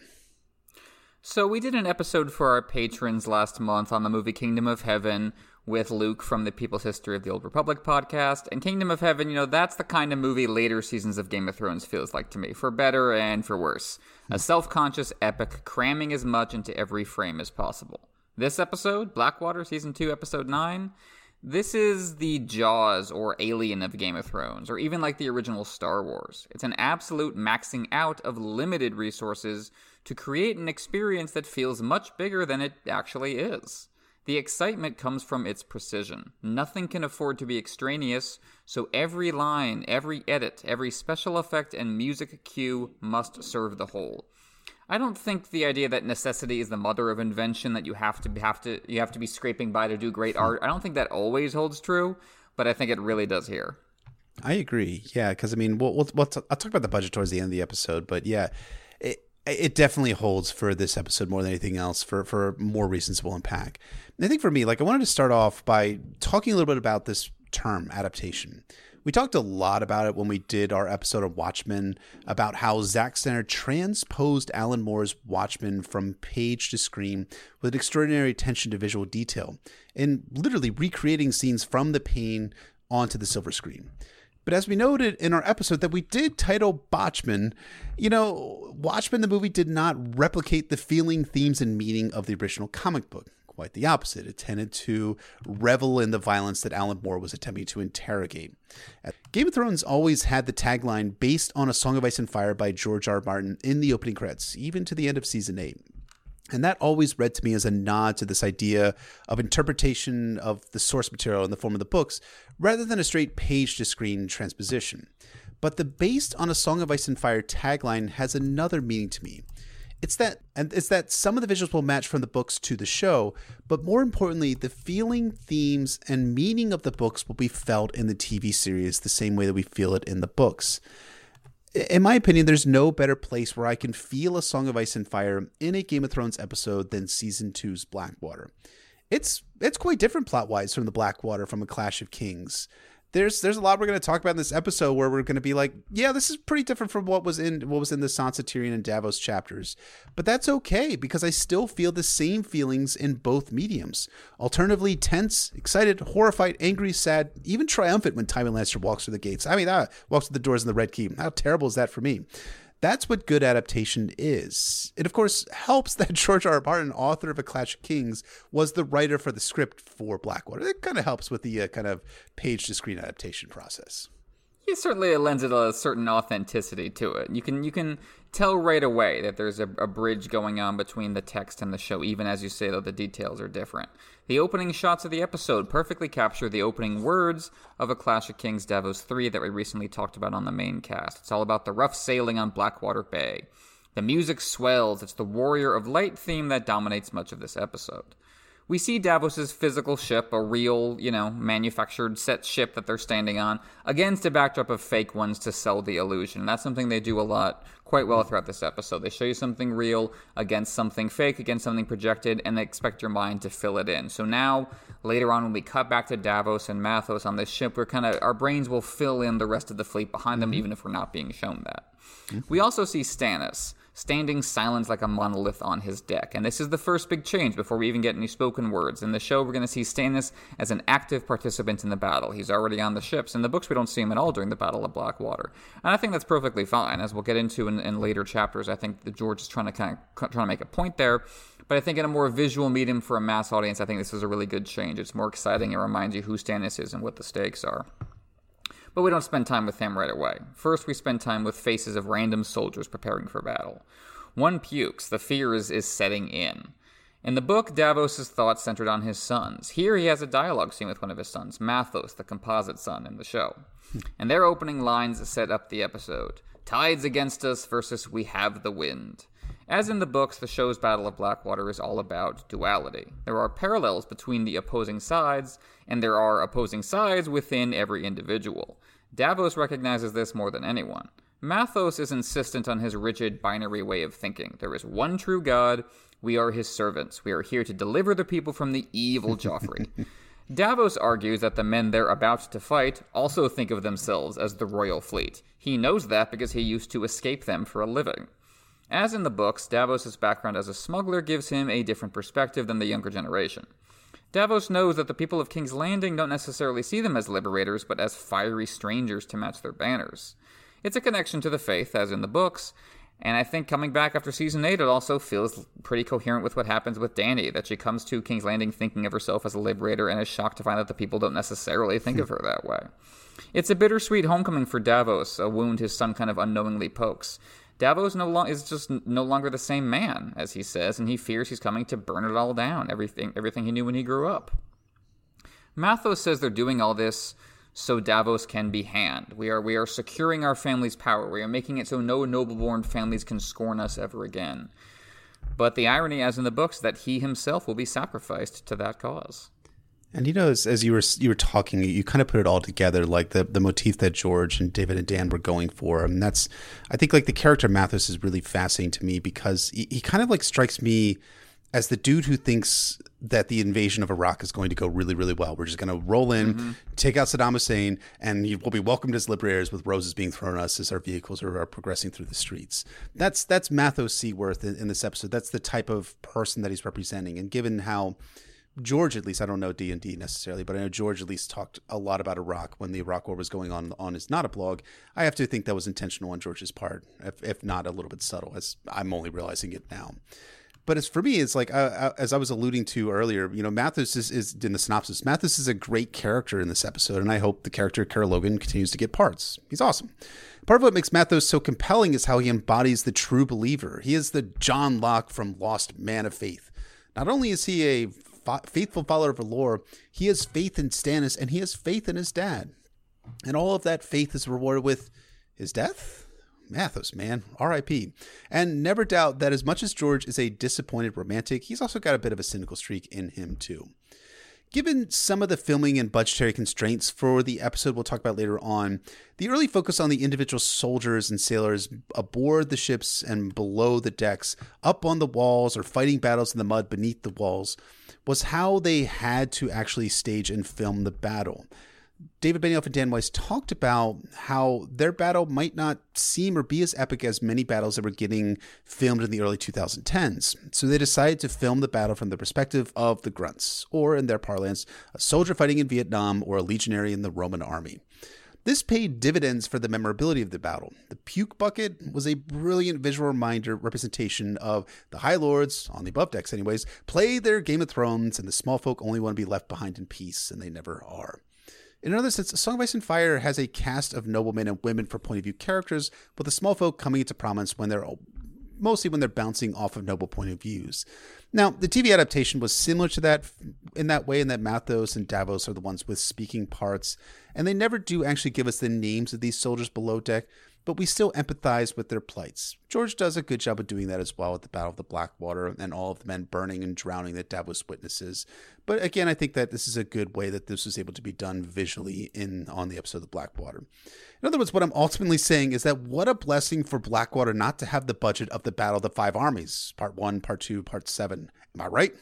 Speaker 2: So we did an episode for our patrons last month on the movie kingdom of heaven with luke from the people's history of the old republic podcast. And kingdom of heaven you know that's the kind of movie later seasons of game of thrones feels like to me for better and for worse. A hmm. self-conscious epic cramming as much into every frame as possible this episode, Blackwater Season 2, Episode 9, this is the Jaws or Alien of Game of Thrones, or even like the original Star Wars. It's an absolute maxing out of limited resources to create an experience that feels much bigger than it actually is. The excitement comes from its precision. Nothing can afford to be extraneous, so every line, every edit, every special effect, and music cue must serve the whole. I don't think the idea that necessity is the mother of invention that you have to have to you have to be scraping by to do great hmm. art. I don't think that always holds true, but I think it really does here.
Speaker 1: I agree. Yeah, because I mean, we'll, we'll, we'll t- I'll talk about the budget towards the end of the episode, but yeah, it it definitely holds for this episode more than anything else for for more reasons we'll unpack. And I think for me, like I wanted to start off by talking a little bit about this term adaptation we talked a lot about it when we did our episode of Watchmen about how Zack Snyder transposed Alan Moore's Watchmen from page to screen with extraordinary attention to visual detail and literally recreating scenes from the pane onto the silver screen. But as we noted in our episode that we did title Botchman, you know, Watchmen the movie did not replicate the feeling, themes, and meaning of the original comic book quite the opposite. It tended to revel in the violence that Alan Moore was attempting to interrogate. Game of Thrones always had the tagline based on A Song of Ice and Fire by George R. R. Martin in the opening credits, even to the end of season 8. And that always read to me as a nod to this idea of interpretation of the source material in the form of the books, rather than a straight page to screen transposition. But the based on a Song of Ice and Fire tagline has another meaning to me. It's that and it's that some of the visuals will match from the books to the show, but more importantly, the feeling, themes, and meaning of the books will be felt in the TV series the same way that we feel it in the books. In my opinion, there's no better place where I can feel a Song of Ice and Fire in a Game of Thrones episode than season two's Blackwater. It's it's quite different plot wise from the Blackwater from a Clash of Kings there's there's a lot we're going to talk about in this episode where we're going to be like, yeah, this is pretty different from what was in what was in the Sansa Tyrion and Davos chapters, but that's okay because I still feel the same feelings in both mediums. Alternatively, tense, excited, horrified, angry, sad, even triumphant when Tywin Lannister walks through the gates. I mean, ah, walks through the doors in the Red Keep. How terrible is that for me? That's what good adaptation is. It, of course, helps that George R. R. Martin, author of A Clash of Kings, was the writer for the script for Blackwater. It kind of helps with the uh, kind of page to screen adaptation process.
Speaker 2: It certainly it lends it a certain authenticity to it. You can you can tell right away that there's a, a, bridge going on between the text and the show, even as you say that the details are different. The opening shots of the episode perfectly capture the opening words of A Clash of Kings Davos 3 that we recently talked about on the main cast. It's all about the rough sailing on Blackwater Bay. The music swells. It's the Warrior of Light theme that dominates much of this episode we see Davos's physical ship, a real, you know, manufactured set ship that they're standing on, against a backdrop of fake ones to sell the illusion. That's something they do a lot, quite well throughout this episode. They show you something real against something fake, against something projected, and they expect your mind to fill it in. So now, later on, when we cut back to Davos and Mathos on this ship, we're kind of our brains will fill in the rest of the fleet behind them, mm-hmm. even if we're not being shown that. Mm-hmm. We also see Stannis standing silent like a monolith on his deck. And this is the first big change before we even get any spoken words. In the show, we're going to see Stannis as an active participant in the battle. He's already on the ships. In the books, we don't see him at all during the Battle of Blackwater. And I think that's perfectly fine. As we'll get into in, in later chapters, I think that George is trying to kind of trying to make a point there. But I think in a more visual medium for a mass audience, I think this is a really good change. It's more exciting. It reminds you who Stannis is and what the stakes are. But we don't spend time with him right away. First, we spend time with faces of random soldiers preparing for battle. One pukes, the fear is, is setting in. In the book, Davos' thoughts centered on his sons. Here he has a dialogue scene with one of his sons, Mathos, the composite son in the show. and their opening lines set up the episode Tides against us versus we have the wind. As in the books, the show's Battle of Blackwater is all about duality. There are parallels between the opposing sides, and there are opposing sides within every individual. Davos recognizes this more than anyone. Mathos is insistent on his rigid binary way of thinking. There is one true God. We are his servants. We are here to deliver the people from the evil Joffrey. Davos argues that the men they're about to fight also think of themselves as the royal fleet. He knows that because he used to escape them for a living. As in the books, Davos' background as a smuggler gives him a different perspective than the younger generation. Davos knows that the people of King's Landing don't necessarily see them as liberators, but as fiery strangers to match their banners. It's a connection to the faith, as in the books, and I think coming back after season 8, it also feels pretty coherent with what happens with Dany, that she comes to King's Landing thinking of herself as a liberator and is shocked to find that the people don't necessarily think of her that way. It's a bittersweet homecoming for Davos, a wound his son kind of unknowingly pokes. Davos no is just no longer the same man, as he says, and he fears he's coming to burn it all down, everything, everything he knew when he grew up. Mathos says they're doing all this so Davos can be hand. We are we are securing our family's power. We are making it so no noble-born families can scorn us ever again. But the irony, as in the books, that he himself will be sacrificed to that cause.
Speaker 1: And you know, as, as, you were you were talking, you kind of put it all together, like the the motif that George and David and Dan were going for, and that's, I think, like the character Mathos is really fascinating to me because he, he kind of like strikes me as the dude who thinks that the invasion of Iraq is going to go really, really well. We're just going to roll in, mm-hmm. take out Saddam Hussein, and we'll be welcomed as liberators with roses being thrown at us as our vehicles are, are progressing through the streets. That's that's Mathos Seaworth in, in, this episode. That's the type of person that he's representing. And given how George, at least, I don't know D and D necessarily, but I know George at least talked a lot about Iraq when the Iraq War was going on on his not a blog. I have to think that was intentional on George's part, if, if not a little bit subtle, as I'm only realizing it now. But as for me, it's like uh, uh, as I was alluding to earlier, you know, Mathos is, is, in the synopsis. Mathos is a great character in this episode, and I hope the character Kerr Logan continues to get parts. He's awesome. Part of what makes Mathos so compelling is how he embodies the true believer. He is the John Locke from Lost Man of Faith. Not only is he a fa- faithful follower of lore, he has faith in Stannis, and he has faith in his dad. And all of that faith is rewarded with his death Mathos, man, R.I.P. And never doubt that as much as George is a disappointed romantic, he's also got a bit of a cynical streak in him too. Given some of the filming and budgetary constraints for the episode we'll talk about later on, the early focus on the individual soldiers and sailors aboard the ships and below the decks, up on the walls, or fighting battles in the mud beneath the walls, was how they had to actually stage and film the battle. David Benioff and Dan Weiss talked about how their battle might not seem or be as epic as many battles that were getting filmed in the early 2010s. So they decided to film the battle from the perspective of the grunts, or in their parlance, a soldier fighting in Vietnam or a legionary in the Roman army. This paid dividends for the memorability of the battle. The puke bucket was a brilliant visual reminder representation of the High Lords, on the above decks anyways, play their Game of Thrones, and the small folk only want to be left behind in peace, and they never are. In another sense, Song of Ice and Fire has a cast of noblemen and women for point of view characters, with the small folk coming into prominence when they're mostly when they're bouncing off of noble point of views. Now, the TV adaptation was similar to that in that way, in that Mathos and Davos are the ones with speaking parts, and they never do actually give us the names of these soldiers below deck, but we still empathize with their plights. George does a good job of doing that as well at the Battle of the Blackwater and all of the men burning and drowning that Davos witnesses. But again, I think that this is a good way that this was able to be done visually in on the episode of the Blackwater. In other words, what I'm ultimately saying is that what a blessing for Blackwater not to have the budget of the Battle of the Five Armies, part one, part two, part seven. Am I right?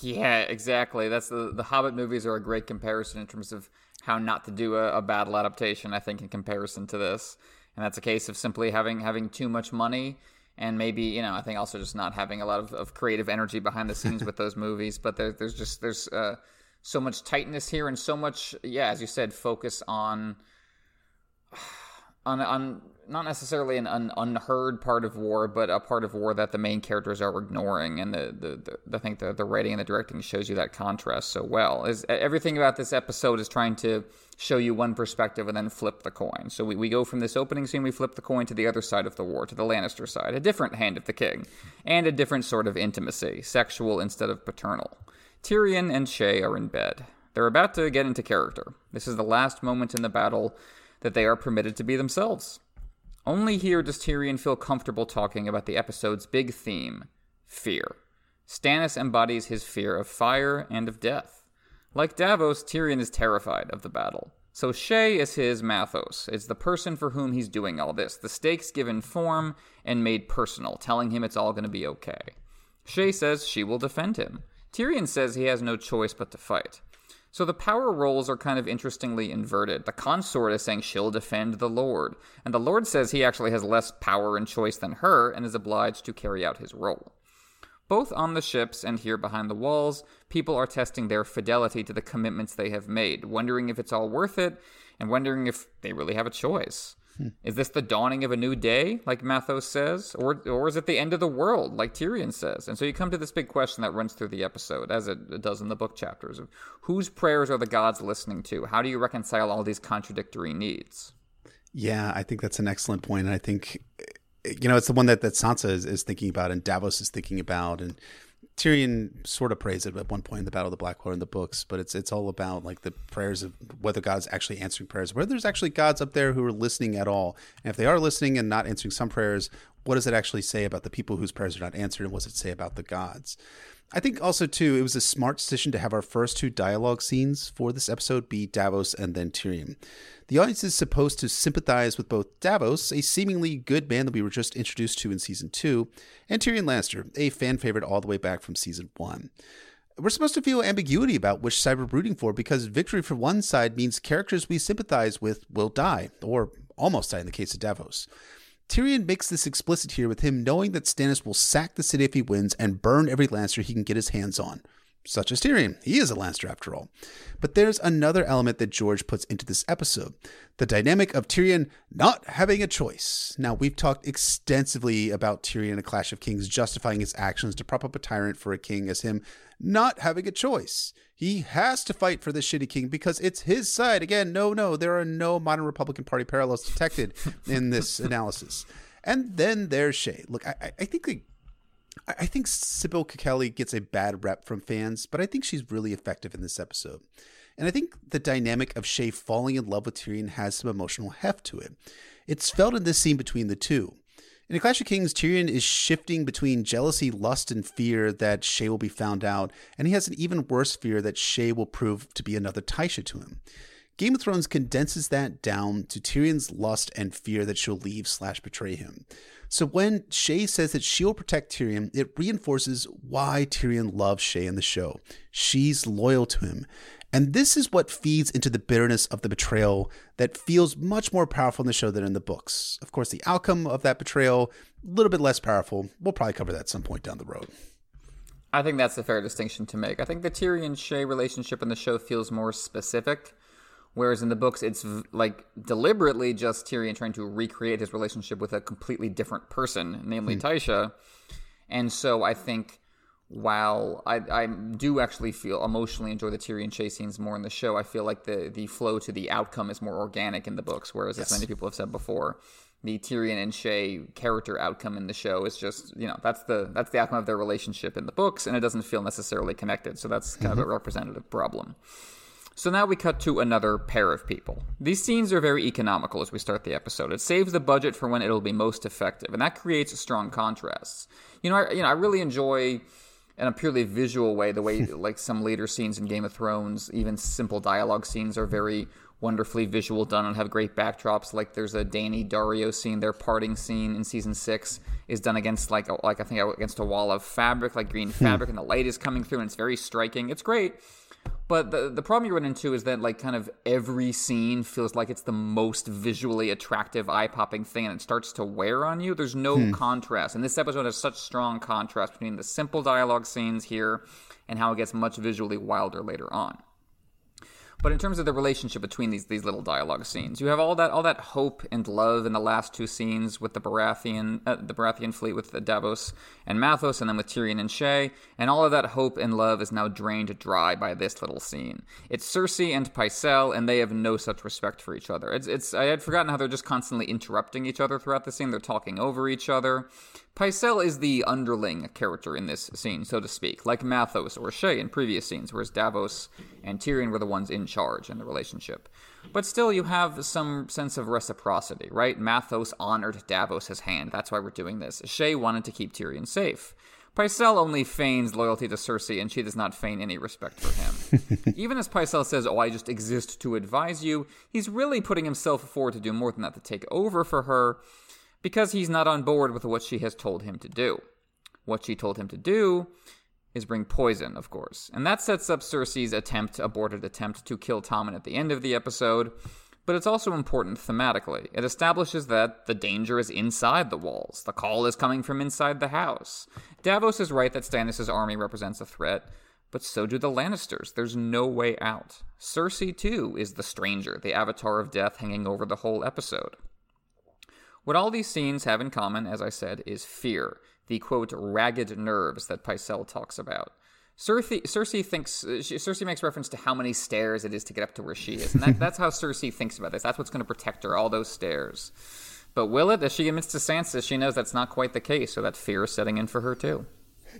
Speaker 2: Yeah, exactly. That's the the Hobbit movies are a great comparison in terms of how not to do a, a battle adaptation. I think in comparison to this, and that's a case of simply having having too much money and maybe you know I think also just not having a lot of, of creative energy behind the scenes with those movies. But there, there's just there's uh, so much tightness here and so much yeah, as you said, focus on on on not necessarily an, an unheard part of war, but a part of war that the main characters are ignoring. And the, the, the I think the, the writing and the directing shows you that contrast so well. Is everything about this episode is trying to show you one perspective and then flip the coin. So we, we go from this opening scene, we flip the coin to the other side of the war, to the Lannister side, a different hand of the king, and a different sort of intimacy, sexual instead of paternal. Tyrion and Shae are in bed. They're about to get into character. This is the last moment in the battle that they are permitted to be themselves. Only here does Tyrion feel comfortable talking about the episode's big theme fear. Stannis embodies his fear of fire and of death. Like Davos, Tyrion is terrified of the battle. So Shae is his Mathos. It's the person for whom he's doing all this. The stakes given form and made personal, telling him it's all going to be okay. Shae says she will defend him. Tyrion says he has no choice but to fight. So the power roles are kind of interestingly inverted. The consort is saying she'll defend the Lord, and the Lord says he actually has less power and choice than her and is obliged to carry out his role. Both on the ships and here behind the walls, people are testing their fidelity to the commitments they have made, wondering if it's all worth it, and wondering if they really have a choice. Hmm. Is this the dawning of a new day, like Mathos says, or or is it the end of the world, like Tyrion says? And so you come to this big question that runs through the episode, as it does in the book chapters, of whose prayers are the gods listening to? How do you reconcile all these contradictory needs?
Speaker 1: Yeah, I think that's an excellent point, and I think you know it's the one that that Sansa is, is thinking about, and Davos is thinking about, and Tyrion sort of prays it at one point in the Battle of the Blackwater in the books, but it's it's all about like the prayers of whether God's actually answering prayers, whether there's actually gods up there who are listening at all, and if they are listening and not answering some prayers, what does it actually say about the people whose prayers are not answered, and what does it say about the gods? I think also too it was a smart decision to have our first two dialogue scenes for this episode be Davos and then Tyrion. The audience is supposed to sympathize with both Davos, a seemingly good man that we were just introduced to in season 2, and Tyrion Lannister, a fan favorite all the way back from season 1. We're supposed to feel ambiguity about which side we're rooting for because victory for one side means characters we sympathize with will die, or almost die in the case of Davos. Tyrion makes this explicit here with him knowing that Stannis will sack the city if he wins and burn every Lannister he can get his hands on. Such as Tyrion. He is a Lannister after all. But there's another element that George puts into this episode the dynamic of Tyrion not having a choice. Now, we've talked extensively about Tyrion in A Clash of Kings justifying his actions to prop up a tyrant for a king as him not having a choice. He has to fight for the shitty king because it's his side. Again, no, no, there are no modern Republican Party parallels detected in this analysis. And then there's Shae. Look, I, I think like, I think Sibel Kekilli gets a bad rep from fans, but I think she's really effective in this episode. And I think the dynamic of Shae falling in love with Tyrion has some emotional heft to it. It's felt in this scene between the two. In A Clash of Kings, Tyrion is shifting between jealousy, lust, and fear that Shae will be found out, and he has an even worse fear that Shae will prove to be another Tysha to him. Game of Thrones condenses that down to Tyrion's lust and fear that she'll leave slash betray him. So when Shae says that she'll protect Tyrion, it reinforces why Tyrion loves Shae in the show. She's loyal to him. And this is what feeds into the bitterness of the betrayal that feels much more powerful in the show than in the books. Of course, the outcome of that betrayal, a little bit less powerful. We'll probably cover that at some point down the road.
Speaker 2: I think that's a fair distinction to make. I think the Tyrion Shae relationship in the show feels more specific, whereas in the books, it's like deliberately just Tyrion trying to recreate his relationship with a completely different person, namely mm. Tysha. And so I think while I, I do actually feel emotionally enjoy the Tyrion Shae scenes more in the show, I feel like the the flow to the outcome is more organic in the books. Whereas, yes. as many people have said before, the Tyrion and Shae character outcome in the show is just you know that's the that's the outcome of their relationship in the books, and it doesn't feel necessarily connected. So that's kind mm-hmm. of a representative problem. So now we cut to another pair of people. These scenes are very economical as we start the episode. It saves the budget for when it'll be most effective, and that creates strong contrasts. You know, I, you know, I really enjoy in a purely visual way, the way like some later scenes in Game of Thrones, even simple dialogue scenes are very wonderfully visual done and have great backdrops. Like there's a Dany Daario scene, their parting scene in season six is done against like a, like I think against a wall of fabric, like green hmm. fabric, and the light is coming through, and it's very striking. It's great. But the the problem you run into is that like kind of every scene feels like it's the most visually attractive, eye popping thing, and it starts to wear on you. There's no hmm. contrast, and this episode has such strong contrast between the simple dialogue scenes here and how it gets much visually wilder later on. But in terms of the relationship between these these little dialogue scenes, you have all that all that hope and love in the last two scenes with the Baratheon uh, the Baratheon fleet with the Davos and Mathos, and then with Tyrion and Shae, and all of that hope and love is now drained dry by this little scene. It's Cersei and Pycelle, and they have no such respect for each other. It's it's I had forgotten how they're just constantly interrupting each other throughout the scene. They're talking over each other. Pycelle is the underling character in this scene, so to speak, like Mathos or Shae in previous scenes, whereas Davos and Tyrion were the ones in charge in the relationship. But still, you have some sense of reciprocity, right? Mathos honored Davos' hand. That's why we're doing this. Shae wanted to keep Tyrion safe. Pycelle only feigns loyalty to Cersei, and she does not feign any respect for him. Even as Pycelle says, Oh, I just exist to advise you, he's really putting himself forward to do more than that, to take over for her because he's not on board with what she has told him to do. What she told him to do is bring poison, of course. And that sets up Cersei's attempt, aborted attempt, to kill Tommen at the end of the episode. But it's also important thematically. It establishes that the danger is inside the walls. The call is coming from inside the house. Davos is right that Stannis' army represents a threat, but so do the Lannisters. There's no way out. Cersei, too, is the stranger, the avatar of death hanging over the whole episode. What all these scenes have in common, as I said, is fear, the quote, ragged nerves that Pycelle talks about. Cersei, Cersei thinks uh, Cersei makes reference to how many stairs it is to get up to where she is, and that, that's how Cersei thinks about this. That's what's going to protect her, all those stairs. But will it? As she admits to Sansa, she knows that's not quite the case, so that fear is setting in for her too.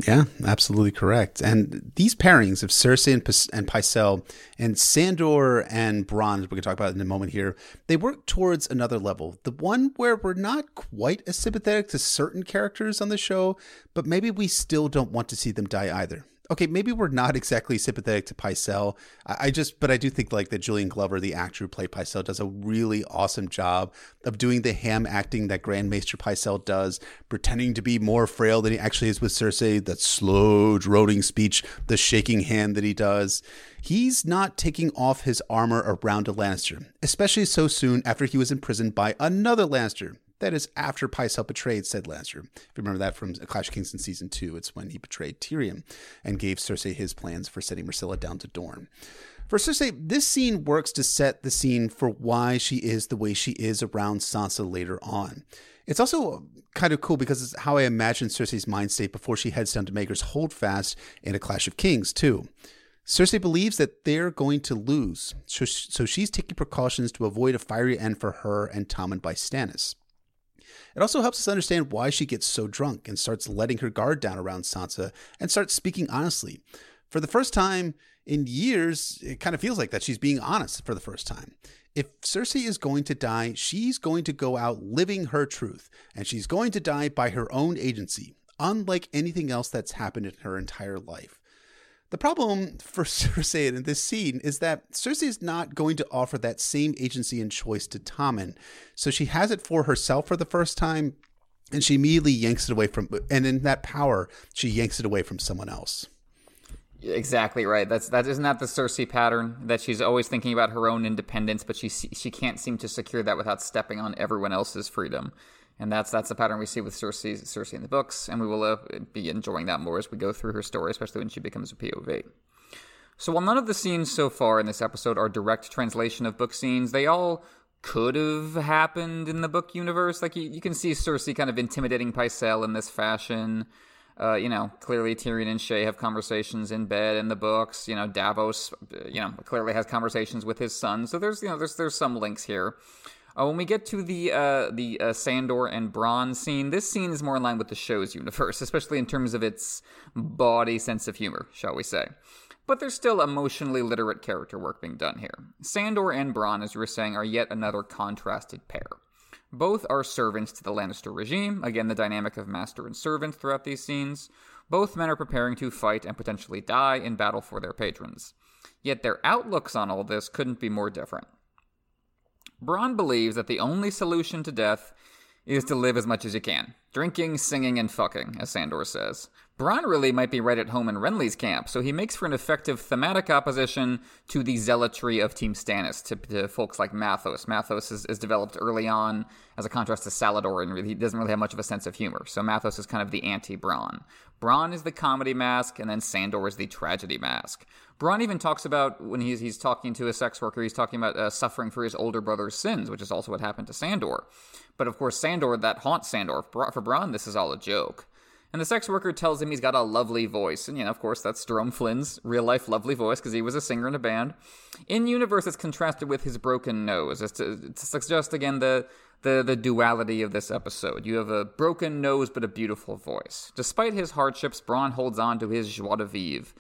Speaker 1: Yeah, absolutely correct. And these pairings of Cersei and, P- and Pycelle and Sandor and Bronn, we can talk about in a moment here, they work towards another level. The one where we're not quite as sympathetic to certain characters on the show, but maybe we still don't want to see them die either okay, maybe we're not exactly sympathetic to Pycelle. I, I just, but I do think like that Julian Glover, the actor who played Pycelle, does a really awesome job of doing the ham acting that Grand Maester Pycelle does, pretending to be more frail than he actually is with Cersei. That slow, droning speech, the shaking hand that he does. He's not taking off his armor around a Lannister, especially so soon after he was imprisoned by another Lannister. That is after Pycelle betrayed said Lannister. If you remember that from Clash of Kings in season two, it's when he betrayed Tyrion and gave Cersei his plans for sending Myrcella down to Dorne. For Cersei, this scene works to set the scene for why she is the way she is around Sansa later on. It's also kind of cool because it's how I imagine Cersei's mind state before she heads down to Maegor's Holdfast in A Clash of Kings, too. Cersei believes that they're going to lose, so she's taking precautions to avoid a fiery end for her and Tommen by Stannis. It also helps us understand why she gets so drunk and starts letting her guard down around Sansa and starts speaking honestly. For the first time in years, it kind of feels like that she's being honest for the first time. If Cersei is going to die, she's going to go out living her truth, and she's going to die by her own agency, unlike anything else that's happened in her entire life. The problem for Cersei in this scene is that Cersei is not going to offer that same agency and choice to Tommen. So she has it for herself for the first time, and she immediately yanks it away from, and in that power, she yanks it away from someone else.
Speaker 2: Exactly right. That's that isn't that the Cersei pattern that she's always thinking about her own independence, but she she can't seem to secure that without stepping on everyone else's freedom and that's that's the pattern we see with Cersei, Cersei in the books, and we will uh, be enjoying that more as we go through her story, especially when she becomes a POV. So while none of the scenes so far in this episode are direct translation of book scenes, they all could have happened in the book universe. Like you, you can see Cersei kind of intimidating Pycelle in this fashion. Uh, you know, clearly Tyrion and Shae have conversations in bed in the books. You know, Davos, you know, clearly has conversations with his son. So there's, you know, there's there's some links here. Uh, when we get to the uh, the uh, Sandor and Bronn scene, this scene is more in line with the show's universe, especially in terms of its body sense of humor, shall we say. But there's still emotionally literate character work being done here. Sandor and Bronn, as you were saying, are yet another contrasted pair. Both are servants to the Lannister regime, again, the dynamic of master and servant throughout these scenes. Both men are preparing to fight and potentially die in battle for their patrons. Yet their outlooks on all this couldn't be more different. Bronn believes that the only solution to death is to live as much as you can. Drinking, singing, and fucking, as Sandor says. Bronn really might be right at home in Renly's camp, so he makes for an effective thematic opposition to the zealotry of Team Stannis, to, to folks like Mathos. Mathos is, is, developed early on as a contrast to Salladhor, and he doesn't really have much of a sense of humor. So Mathos is kind of the anti-Bronn. Bronn is the comedy mask, and then Sandor is the tragedy mask. Bronn even talks about, when he's, he's talking to a sex worker, he's talking about uh, suffering for his older brother's sins, which is also what happened to Sandor. But of course, Sandor, that haunts Sandor. For Bronn, this is all a joke. And the sex worker tells him he's got a lovely voice. And, you know, of course, that's Jerome Flynn's real life lovely voice because he was a singer in a band. In universe, it's contrasted with his broken nose. It's to, to suggest, again, the, the, the duality of this episode. You have a broken nose but a beautiful voice. Despite his hardships, Bronn holds on to his joie de vivre,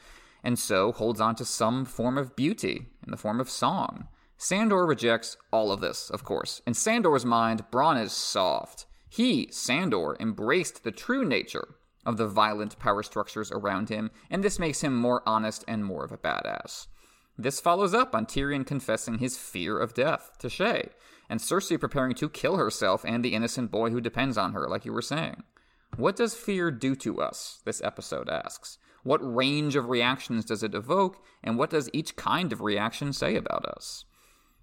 Speaker 2: and so holds on to some form of beauty in the form of song. Sandor rejects all of this, of course. In Sandor's mind, Bronn is soft. He, Sandor, embraced the true nature of the violent power structures around him, and this makes him more honest and more of a badass. This follows up on Tyrion confessing his fear of death to Shae, and Cersei preparing to kill herself and the innocent boy who depends on her, like you were saying. What does fear do to us? This episode asks. What range of reactions does it evoke, and what does each kind of reaction say about us?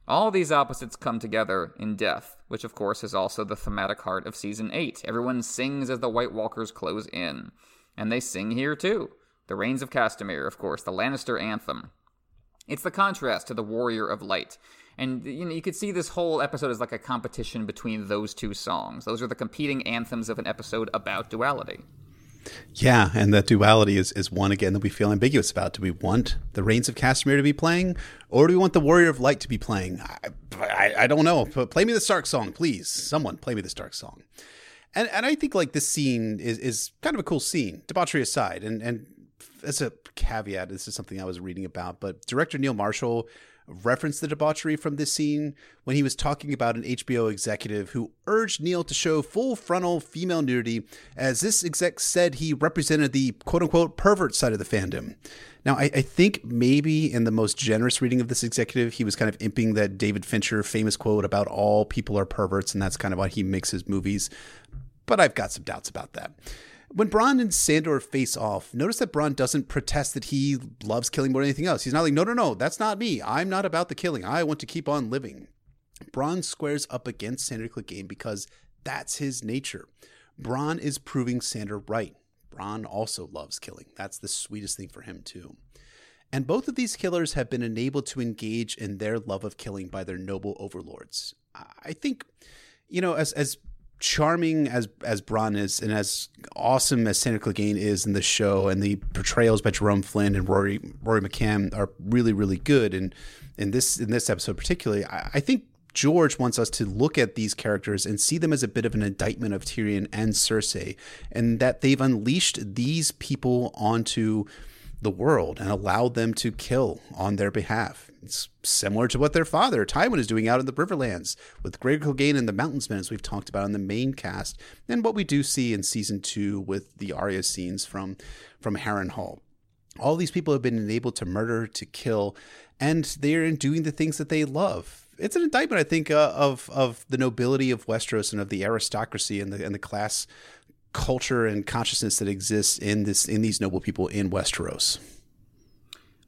Speaker 2: All these opposites come together in death, which of course is also the thematic heart of season 8. Everyone sings as the White Walkers close in. And they sing here too. The Rains of Castamere, of course, the Lannister anthem. It's the contrast to the Warrior of Light. And you know, you could see this whole episode as like a competition between those two songs. Those are the competing anthems of an episode about duality.
Speaker 1: Yeah, and that duality is, is one again that we feel ambiguous about. Do we want the Rains of Castamere to be playing, or do we want the Warrior of Light to be playing? I, I, I don't know. But play me the Stark song, please. Someone play me the Stark song. And and I think like this scene is is kind of a cool scene, debauchery aside. And and as a caveat, this is something I was reading about, but director Neil Marshall referenced the debauchery from this scene when he was talking about an HBO executive who urged Neil to show full frontal female nudity, as this exec said he represented the quote unquote pervert side of the fandom. Now, I, I, think maybe in the most generous reading of this executive, he was kind of imping that David Fincher famous quote about all people are perverts, and that's kind of why he makes his movies. But I've got some doubts about that. When Bronn and Sandor face off, notice that Bronn doesn't protest that he loves killing more than anything else. He's not like, no, no, no, that's not me. I'm not about the killing. I want to keep on living. Bronn squares up against Sandor Clegane because that's his nature. Bronn is proving Sandor right. Bronn also loves killing. That's the sweetest thing for him, too. And both of these killers have been enabled to engage in their love of killing by their noble overlords. I think, you know, as, as charming as as Bronn is, and as awesome as Sandor Clegane is in the show, and the portrayals by Jerome Flynn and Rory Rory McCann are really really good. And in this in this episode particularly, I, I think George wants us to look at these characters and see them as a bit of an indictment of Tyrion and Cersei, and that they've unleashed these people onto the world and allowed them to kill on their behalf. It's similar to what their father, Tywin, is doing out in the Riverlands with Gregor Clegane and the Mountainsmen, as we've talked about in the main cast, and what we do see in season two with the Arya scenes from, from Harrenhal. All these people have been enabled to murder, to kill, and they're doing the things that they love. It's an indictment, I think, uh, of of the nobility of Westeros and of the aristocracy and the and the class culture and consciousness that exists in this in these noble people in Westeros.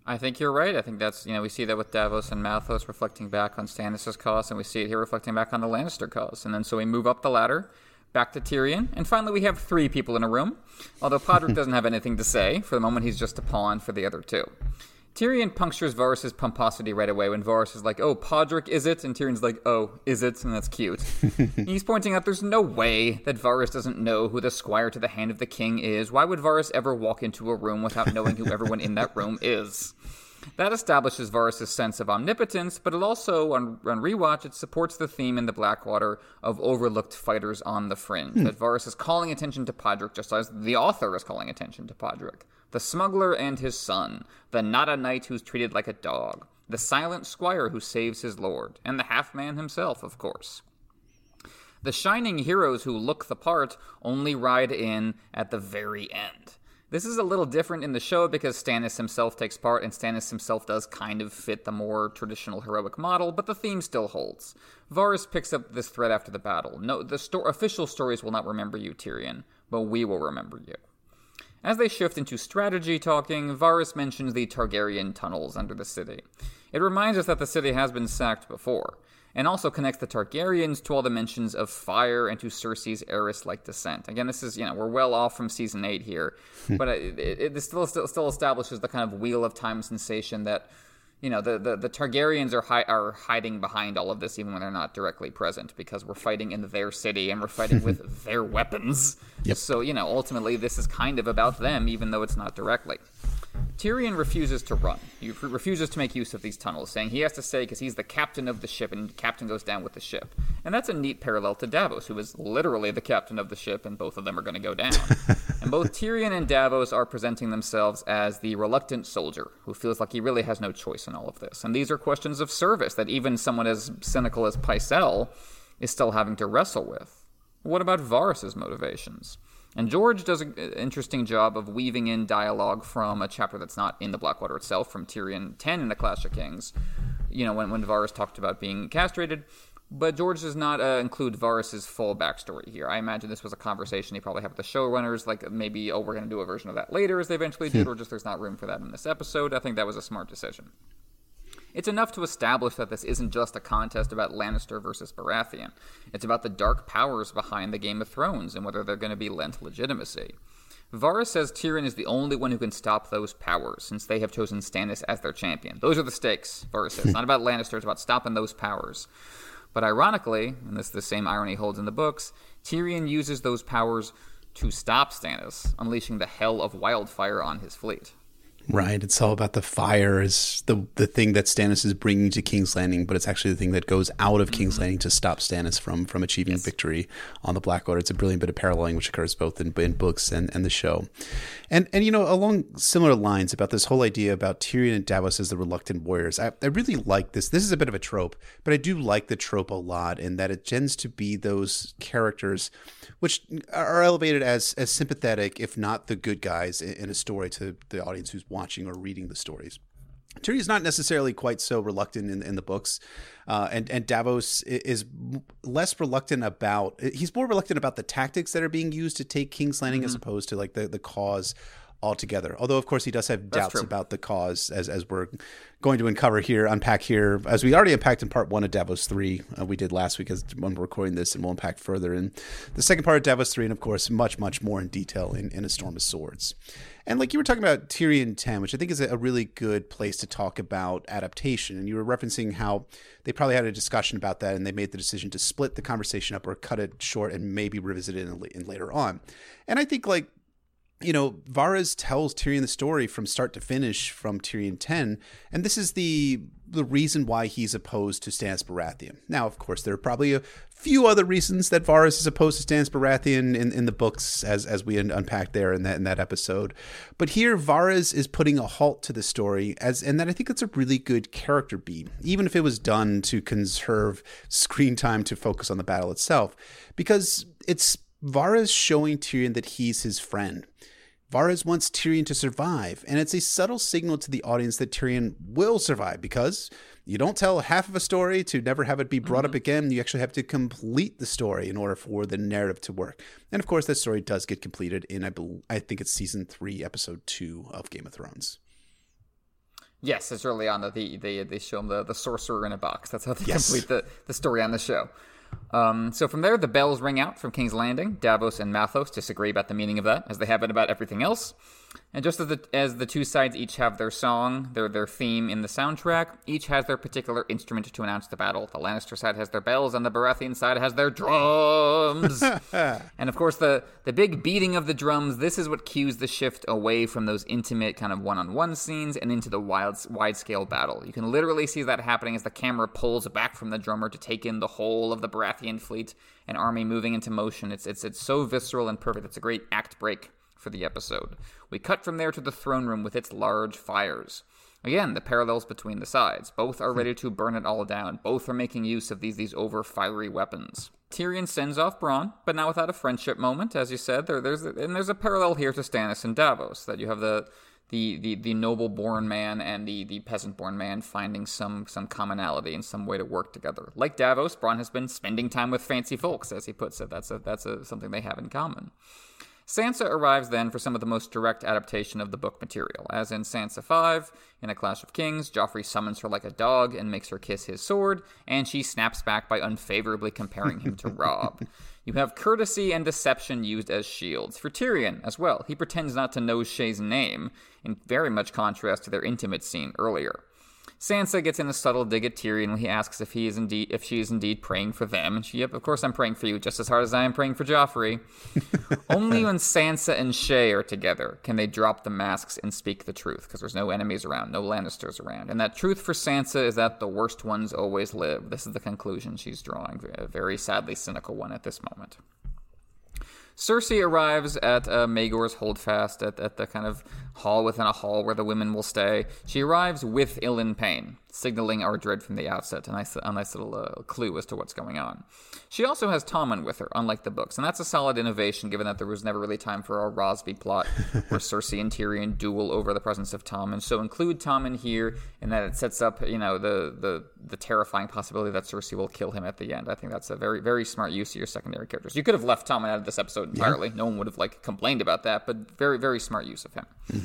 Speaker 2: I think you're right. I think that's you know we see that with Davos and Mathos reflecting back on Stannis' cause, and we see it here reflecting back on the Lannister cause. And then so we move up the ladder, back to Tyrion, and finally we have three people in a room. Although Podrick doesn't have anything to say for the moment, he's just a pawn for the other two. Tyrion punctures Varys' pomposity right away when Varys is like, "Oh, Podrick, is it?" And Tyrion's like, "Oh, is it?" And that's cute. He's pointing out there's no way that Varys doesn't know who the squire to the hand of the king is. Why would Varys ever walk into a room without knowing who everyone in that room is? That establishes Varys' sense of omnipotence, but it also, on, on rewatch, it supports the theme in the Blackwater of overlooked fighters on the fringe. Hmm. That Varys is calling attention to Podrick just as the author is calling attention to Podrick. The smuggler and his son, the not a knight who's treated like a dog, the silent squire who saves his lord, and the half man himself, of course. The shining heroes who look the part only ride in at the very end. This is a little different in the show because Stannis himself takes part, and Stannis himself does kind of fit the more traditional heroic model, but the theme still holds. Varys picks up this thread after the battle. No, the sto- official stories will not remember you, Tyrion, but we will remember you. As they shift into strategy talking, Varys mentions the Targaryen tunnels under the city. It reminds us that the city has been sacked before, and also connects the Targaryens to all the mentions of fire and to Cersei's Aerys-like descent. Again, this is you know we're well off from season eight here, but it, it, it still, still still establishes the kind of wheel of time sensation that you know the, the, the Targaryens are hi- are hiding behind all of this even when they're not directly present because we're fighting in their city and we're fighting with their weapons.
Speaker 1: Yep.
Speaker 2: So you know ultimately this is kind of about them even though it's not directly. Tyrion refuses to run. He refuses to make use of these tunnels, saying he has to stay because he's the captain of the ship, and the captain goes down with the ship. And that's a neat parallel to Davos, who is literally the captain of the ship, and both of them are going to go down. both Tyrion and Davos are presenting themselves as the reluctant soldier who feels like he really has no choice in all of this. And these are questions of service that even someone as cynical as Pycelle is still having to wrestle with. What about Varys' motivations? And George does an interesting job of weaving in dialogue from a chapter that's not in the Blackwater itself, from Tyrion 10 in the Clash of Kings. You know, when, when Varys talked about being castrated. But George does not uh, include Varys' full backstory here. I imagine this was a conversation he probably had with the showrunners, like maybe, oh, we're going to do a version of that later, as they eventually did, or just there's not room for that in this episode. I think that was a smart decision. It's enough to establish that this isn't just a contest about Lannister versus Baratheon. It's about the dark powers behind the Game of Thrones and whether they're going to be lent legitimacy. Varys says Tyrion is the only one who can stop those powers, since they have chosen Stannis as their champion. Those are the stakes, Varys says. It's not about Lannister, it's about stopping those powers. But ironically, and this the same irony holds in the books, Tyrion uses those powers to stop Stannis, unleashing the hell of wildfire on his fleet.
Speaker 1: Right. It's all about the fire is the the thing that Stannis is bringing to King's Landing, but it's actually the thing that goes out of King's mm-hmm. Landing to stop Stannis from from achieving
Speaker 2: Yes.
Speaker 1: victory on the Blackwater. It's a brilliant bit of paralleling which occurs both in, in books and, and the show. And and you know, along similar lines about this whole idea about Tyrion and Davos as the reluctant warriors, I, I really like this. This is a bit of a trope, but I do like the trope a lot in that it tends to be those characters which are elevated as as sympathetic, if not the good guys in, in a story to the audience who's watching or reading the stories. Tyrion's not necessarily quite so reluctant in, in the books, uh, and and Davos is less reluctant about. He's more reluctant about the tactics that are being used to take King's Landing as opposed to like the the cause altogether. Although of course he does have doubts
Speaker 2: true.
Speaker 1: about the cause, as as we're going to uncover here, unpack here, as we already unpacked in part one of Davos three. Uh, we did last week as when we're recording this, and we'll unpack further in the second part of Davos three, and of course much much more in detail in, in a Storm of Swords. And like you were talking about Tyrion 10, which I think is a really good place to talk about adaptation. And you were referencing how they probably had a discussion about that and they made the decision to split the conversation up or cut it short and maybe revisit it in, in later on. And I think like you know, Varys tells Tyrion the story from start to finish from Tyrion 10, and this is the the reason why he's opposed to Stannis Baratheon. Now, of course, there are probably a few other reasons that Varys is opposed to Stannis Baratheon in, in the books, as as we un- unpacked there in that in that episode. But here, Varys is putting a halt to the story, as and that I think that's a really good character beat, even if it was done to conserve screen time to focus on the battle itself, because it's Varys showing Tyrion that he's his friend. Varys wants Tyrion to survive, and it's a subtle signal to the audience that Tyrion will survive because you don't tell half of a story to never have it be brought up mm-hmm. again. You actually have to complete the story in order for the narrative to work. And of course, that story does get completed in I, bel I think it's season three, episode two of Game of Thrones.
Speaker 2: Yes, it's early on that the, they they show him the, the sorcerer in a box. That's how they
Speaker 1: Yes.
Speaker 2: complete the, the story on the show. Um, so from there, the bells ring out from King's Landing. Davos and Mathos disagree about the meaning of that, as they have been about everything else. And just as the, as the two sides each have their song, their their theme in the soundtrack, each has their particular instrument to announce the battle. The Lannister side has their bells, and the Baratheon side has their drums. and of course, the the big beating of the drums. This is what cues the shift away from those intimate kind of one on one scenes and into the wild wide scale battle. You can literally see that happening as the camera pulls back from the drummer to take in the whole of the Baratheon fleet and army moving into motion. It's it's it's so visceral and perfect. It's a great act break for the episode. We cut from there to the throne room with its large fires. Again, the parallels between the sides. Both are hmm. ready to burn it all down. Both are making use of these these over fiery weapons. Tyrion sends off Bronn, but not without a friendship moment, as you said. There, there's and there's a parallel here to Stannis and Davos that you have the the the, the noble born man and the, the peasant born man finding some some commonality and some way to work together. Like Davos, Bronn has been spending time with fancy folks, as he puts it. That's a that's a something they have in common. Sansa arrives then for some of the most direct adaptation of the book material, as in Sansa 5, in A Clash of Kings, Joffrey summons her like a dog and makes her kiss his sword, and she snaps back by unfavorably comparing him to Robb. You have courtesy and deception used as shields. For Tyrion as well, he pretends not to know Shae's name, in very much contrast to their intimate scene earlier. Sansa gets in a subtle dig at Tyrion when he asks if he is indeed if she is indeed praying for them, and she, yep, of course I'm praying for you just as hard as I am praying for Joffrey. Only when Sansa and Shae are together can they drop the masks and speak the truth, because there's no enemies around, no Lannisters around, and that truth for Sansa is that the worst ones always live. This is the conclusion she's drawing, a very sadly cynical one at this moment. Cersei arrives at uh, Maegor's holdfast at, at the kind of hall within a hall where the women will stay. She arrives with Ilyn Payne, signaling our dread from the outset. A nice, a nice little uh, clue as to what's going on. She also has Tommen with her, unlike the books, and that's a solid innovation given that there was never really time for a Rosby plot where Cersei and Tyrion duel over the presence of Tommen. So include Tommen here, and that it sets up, you know, the the the terrifying possibility that Cersei will kill him at the end. I think that's a very very smart use of your secondary characters. You could have left Tommen out of this episode entirely. Yeah. No one would have like complained about that, but very very smart use of him. Mm-hmm.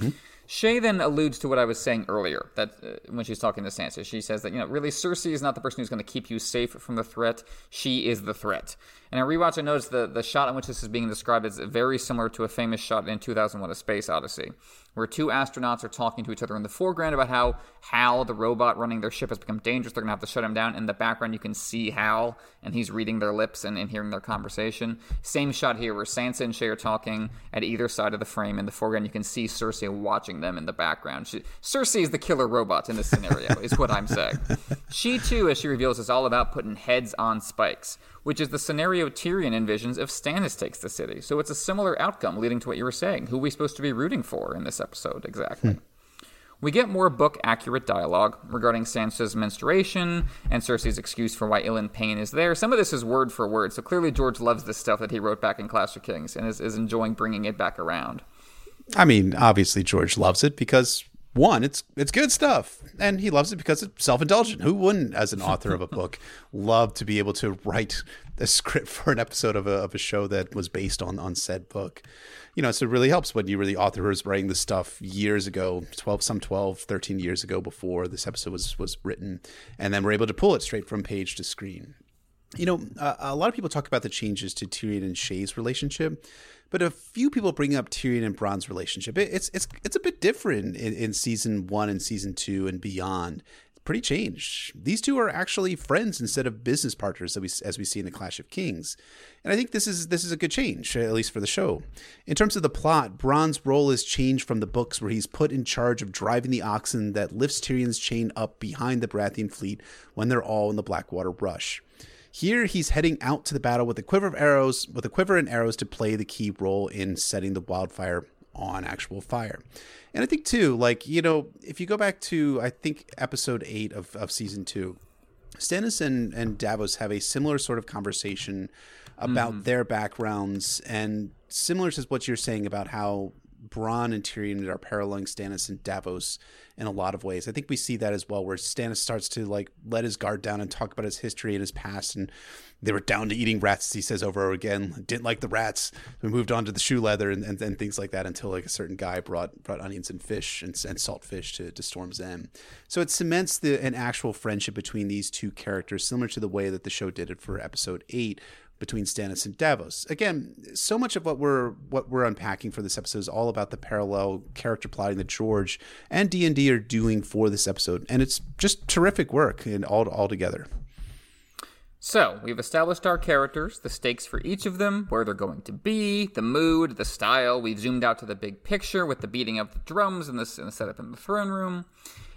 Speaker 2: Shae then alludes to what I was saying earlier that uh, when she's talking to Sansa, she says that you know really Cersei is not the person who's going to keep you safe from the threat. She is the threat. And I rewatch, I noticed the the shot in which this is being described is very similar to a famous shot in 2001: A Space Odyssey, where two astronauts are talking to each other in the foreground about how Hal, the robot running their ship, has become dangerous. They're going to have to shut him down. In the background, you can see Hal, and he's reading their lips and, and hearing their conversation. Same shot here, where Sansa and Shae are talking at either side of the frame. In the foreground, you can see Cersei watching them in the background. She, Cersei is the killer robot in this scenario, is what I'm saying. She, too, as she reveals, is all about putting heads on spikes which is the scenario Tyrion envisions if Stannis takes the city. So it's a similar outcome, leading to what you were saying. Who are we supposed to be rooting for in this episode exactly? Hmm. We get more book accurate dialogue regarding Sansa's menstruation and Cersei's excuse for why Ilyn Payne is there. Some of this is word for word, so clearly George loves this stuff that he wrote back in Clash of Kings and is, is enjoying bringing it back around.
Speaker 1: I mean, obviously George loves it because one, it's it's good stuff, and he loves it because it's self indulgent. Who wouldn't, as an author of a book, love to be able to write a script for an episode of a of a show that was based on on said book? You know, so it really helps when you really author who was writing this stuff years ago, 12, some 12, 13 years ago before this episode was was written, and then we're able to pull it straight from page to screen. You know, uh, a lot of people talk about the changes to Tyrion and Shae's relationship but a few people bring up Tyrion and Bronn's relationship. It, it's it's it's a bit different in, in season one and season two and beyond. Pretty changed. These two are actually friends instead of business partners, that we, as we see in the Clash of Kings, and I think this is this is a good change, at least for the show. In terms of the plot, Bronn's role is changed from the books, where he's put in charge of driving the oxen that lifts Tyrion's chain up behind the Baratheon fleet when they're all in the Blackwater Rush. Here, he's heading out to the battle with a quiver of arrows, with a quiver and arrows to play the key role in setting the wildfire on actual fire. And I think too, like you know, if you go back to I think episode eight of, of season two, Stannis and, and Davos have a similar sort of conversation about mm. their backgrounds and similar to what you're saying about how Bronn and Tyrion are paralleling Stannis and Davos in a lot of ways. I think we see that as well, where Stannis starts to like let his guard down and talk about his history and his past, and they were down to eating rats. He says over again, didn't like the rats. We moved on to the shoe leather and, and, and things like that until like a certain guy brought brought onions and fish and, and salt fish to, to Storm's End. So it cements the an actual friendship between these two characters, similar to the way that the show did it for episode eight between Stannis and Davos. Again, so much of what we're what we're unpacking for this episode is all about the parallel character plotting that George and D and D are doing for this episode, and it's just terrific work and all all together.
Speaker 2: So, we've established our characters, the stakes for each of them, where they're going to be, the mood, the style. We've zoomed out to the big picture with the beating of the drums and the, and the setup in the throne room.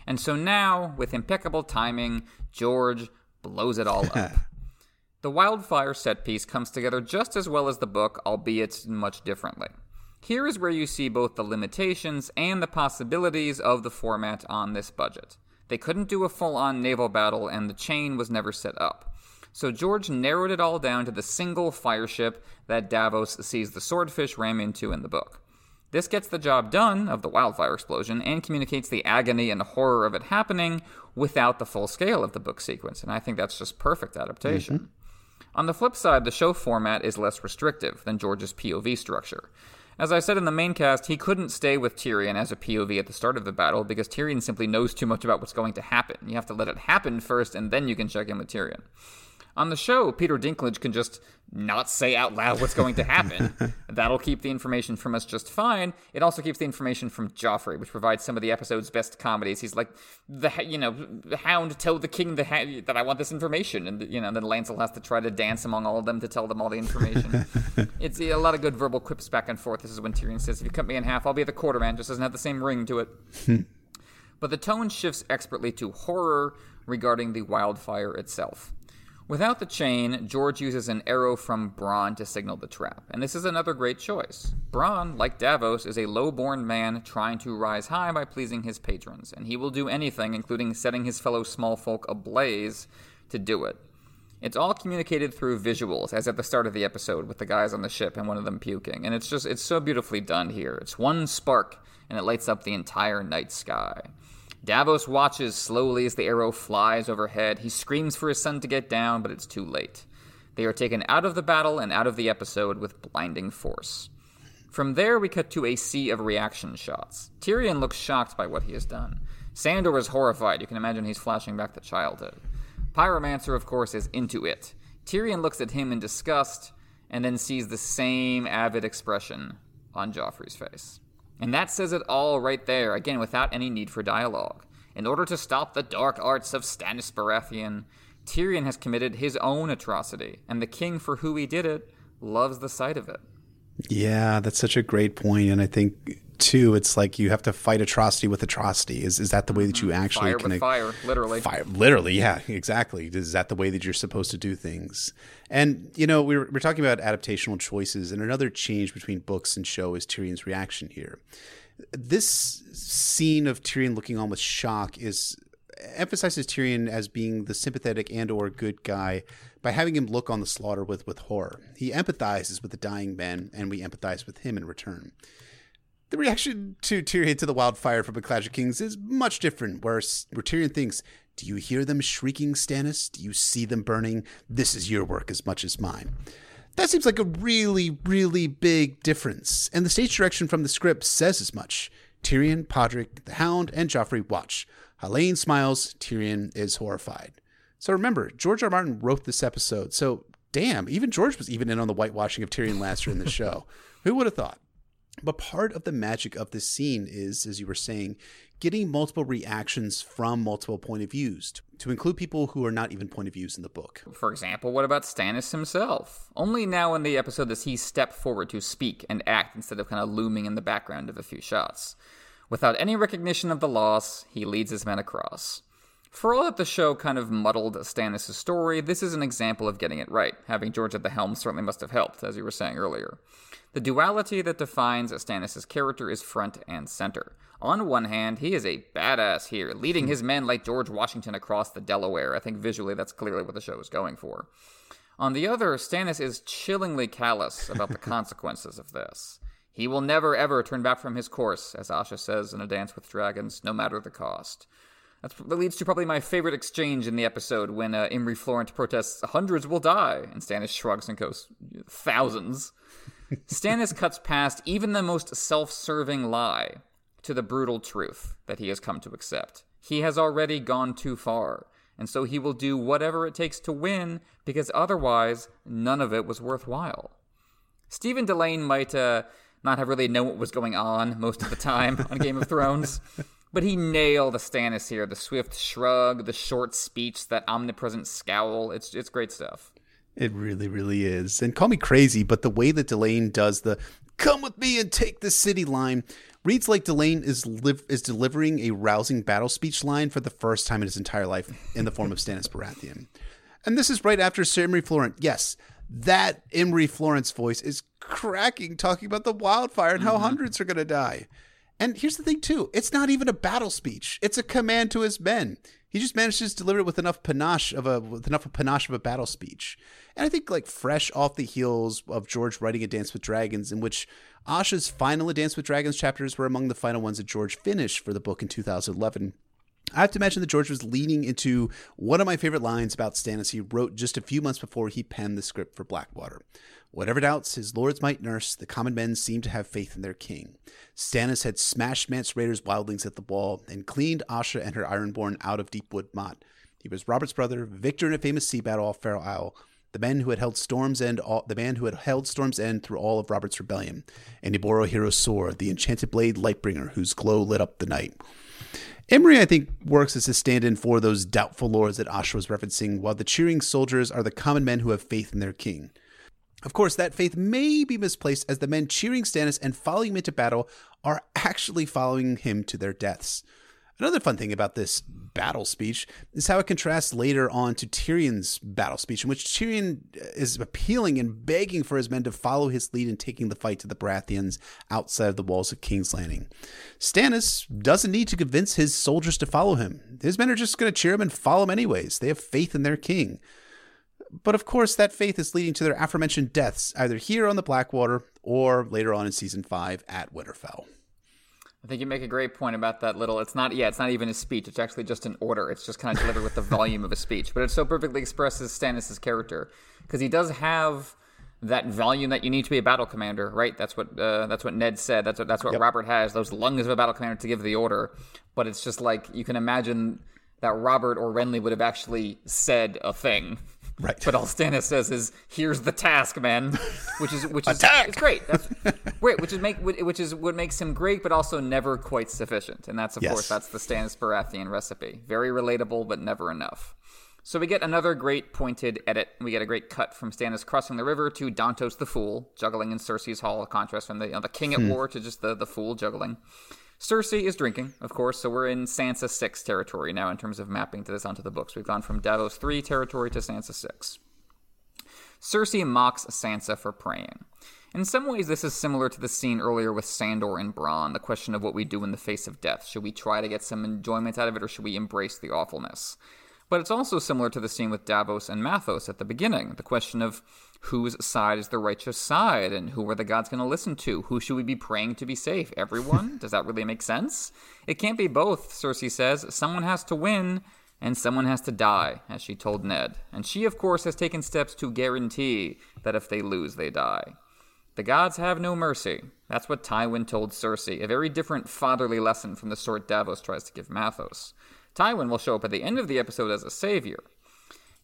Speaker 2: And so now, with impeccable timing, George blows it all up. the wildfire set piece comes together just as well as the book, albeit much differently. Here is where you see both the limitations and the possibilities of the format on this budget. They couldn't do a full on naval battle, and the chain was never set up. So George narrowed it all down to the single fire ship that Davos sees the swordfish ram into in the book. This gets the job done of the wildfire explosion and communicates the agony and horror of it happening without the full scale of the book sequence, and I think that's just perfect adaptation. Mm-hmm. On the flip side, the show format is less restrictive than George's POV structure. As I said in the main cast, he couldn't stay with Tyrion as a POV at the start of the battle because Tyrion simply knows too much about what's going to happen. You have to let it happen first, and then you can check in with Tyrion. On the show, Peter Dinklage can just not say out loud what's going to happen. That'll keep the information from us just fine. It also keeps the information from Joffrey, which provides some of the episode's best comedies. He's like, the you know, the Hound tell the King the ha- that I want this information, and you know, then Lancel has to try to dance among all of them to tell them all the information. it's a lot of good verbal quips back and forth. This is when Tyrion says, "If you cut me in half, I'll be the quarterman." Just doesn't have the same ring to it. Hmm. but the tone shifts expertly to horror regarding the wildfire itself. Without the chain, George uses an arrow from Bronn to signal the trap, and this is another great choice. Bronn, like Davos, is a low-born man trying to rise high by pleasing his patrons, and he will do anything, including setting his fellow small folk ablaze, to do it. It's all communicated through visuals, as at the start of the episode with the guys on the ship and one of them puking, and it's just it's so beautifully done here. It's one spark, and it lights up the entire night sky. Davos watches slowly as the arrow flies overhead. He screams for his son to get down, but it's too late. They are taken out of the battle and out of the episode with blinding force. From there, we cut to a sea of reaction shots. Tyrion looks shocked by what he has done. Sandor is horrified. You can imagine he's flashing back to childhood. Pyromancer, of course, is into it. Tyrion looks at him in disgust and then sees the same avid expression on Joffrey's face. And that says it all right there, again, without any need for dialogue. In order to stop the dark arts of Stannis Baratheon, Tyrion has committed his own atrocity, and the king, for who he did it, loves the sight of it.
Speaker 1: Yeah, that's such a great point, and I think too, it's like you have to fight atrocity with atrocity. Is is that the way that you mm-hmm. actually
Speaker 2: fire with fire, literally?
Speaker 1: Fire, literally, yeah, exactly. Is that the way that you're supposed to do things? And you know, we we're, we're talking about adaptational choices, and another change between books and show is Tyrion's reaction here. This scene of Tyrion looking almost shock is emphasizes Tyrion as being the sympathetic and or good guy by having him look on the slaughter with with horror. He empathizes with the dying men, and we empathize with him in return. The reaction to Tyrion to the wildfire from a Clash of Kings is much different, where, where Tyrion thinks, Do you hear them shrieking, Stannis? Do you see them burning? This is your work as much as mine. That seems like a really, really big difference, and the stage direction from the script says as much. Tyrion, Podrick, the Hound, and Joffrey watch. Hallyne smiles, Tyrion is horrified. So remember, George R. Martin wrote this episode, so damn, even George was even in on the whitewashing of Tyrion Lannister in the show. Who would have thought? But part of the magic of this scene is, as you were saying, getting multiple reactions from multiple point of views to include people who are not even point of views in the book.
Speaker 2: For example, what about Stannis himself? Only now in the episode does he step forward to speak and act instead of kind of looming in the background of a few shots. Without any recognition of the loss, he leads his men across. For all that the show kind of muddled Stannis' story, this is an example of getting it right. Having George at the helm certainly must have helped, as you were saying earlier. The duality that defines Stannis' character is front and center. On one hand, he is a badass here, leading his men like George Washington across the Delaware. I think visually that's clearly what the show is going for. On the other, Stannis is chillingly callous about the consequences of this. He will never ever turn back from his course, as Asha says in A Dance with Dragons, no matter the cost. That's, that leads to probably my favorite exchange in the episode when uh, Imry Florent protests, hundreds will die, and Stannis shrugs and goes, thousands. Stannis cuts past even the most self serving lie to the brutal truth that he has come to accept. He has already gone too far, and so he will do whatever it takes to win, because otherwise, none of it was worthwhile. Stephen Dillane might uh, not have really known what was going on most of the time on Game of Thrones. But he nailed the Stannis here. The swift shrug, the short speech, that omnipresent scowl. It's it's great stuff.
Speaker 1: It really, really is. And call me crazy, but the way that Dillane does the "come with me and take the city" line reads like Dillane is liv- is delivering a rousing battle speech line for the first time in his entire life in the form of Stannis Baratheon. And this is right after Sir Imry Florent. Yes, that Imry Florent's voice is cracking, talking about the wildfire and how mm-hmm. hundreds are going to die. And here's the thing, too it's not even a battle speech, it's a command to his men. He just manages to deliver it with enough panache of a with enough panache of a battle speech. And I think like fresh off the heels of George writing A Dance with Dragons, in which Asha's final Dance with Dragons chapters were among the final ones that George finished for the book in 2011. I have to mention that George was leaning into one of my favorite lines about Stannis he wrote just a few months before he penned the script for Blackwater. Whatever doubts his lords might nurse, the common men seemed to have faith in their king. Stannis had smashed Mance Rayder's wildlings at the wall and cleaned Asha and her Ironborn out of Deepwood Motte. He was Robert's brother, victor in a famous sea battle off Fair Isle, the man who had held Storm's End, all, the man who had held Storm's End through all of Robert's rebellion, and he bore a hero's sword, the enchanted blade Lightbringer, whose glow lit up the night. Imry, I think, works as a stand in for those doubtful lords that Asha was referencing, while the cheering soldiers are the common men who have faith in their king. Of course, that faith may be misplaced as the men cheering Stannis and following him into battle are actually following him to their deaths. Another fun thing about this battle speech is how it contrasts later on to Tyrion's battle speech, in which Tyrion uh, is appealing and begging for his men to follow his lead in taking the fight to the Baratheons outside of the walls of King's Landing. Stannis doesn't need to convince his soldiers to follow him. His men are just going to cheer him and follow him anyways. They have faith in their king. But of course, that faith is leading to their aforementioned deaths, either here on the Blackwater or later on in season five at Winterfell.
Speaker 2: I think you make a great point about that little. It's not, yeah, it's not even a speech. It's actually just an order. It's just kind of delivered with the volume of a speech, but it so perfectly expresses Stannis's character because he does have that volume that you need to be a battle commander, right? That's what uh, that's what Ned said. That's what that's what yep. Robert has. Those lungs of a battle commander to give the order. But it's just like you can imagine that Robert or Renly would have actually said a thing
Speaker 1: Right.
Speaker 2: But all Stannis says is, "Here's the task, man," which is which is it's great. That's great. Which is make which is what makes him great, but also never quite sufficient. And that's of yes. course that's the Stannis Baratheon recipe. Very relatable, but never enough. So we get another great pointed edit. We get a great cut from Stannis crossing the river to Dontos the Fool juggling in Cersei's hall. A contrast from the you know, the king at hmm. war to just the the fool juggling. Cersei is drinking, of course, so we're in Sansa 6 territory now in terms of mapping this onto the books. We've gone from Davos 3 territory to Sansa 6. Cersei mocks Sansa for praying. In some ways, this is similar to the scene earlier with Sandor and Bronn, the question of what we do in the face of death. Should we try to get some enjoyment out of it, or should we embrace the awfulness? But it's also similar to the scene with Davos and Matthos at the beginning, the question of whose side is the righteous side and who are the gods going to listen to? Who should we be praying to be safe? Everyone? Does that really make sense? It can't be both, Cersei says. Someone has to win and someone has to die, as she told Ned. And she, of course, has taken steps to guarantee that if they lose, they die. The gods have no mercy. That's what Tywin told Cersei, a very different fatherly lesson from the sort Davos tries to give Matthos. Tywin will show up at the end of the episode as a savior.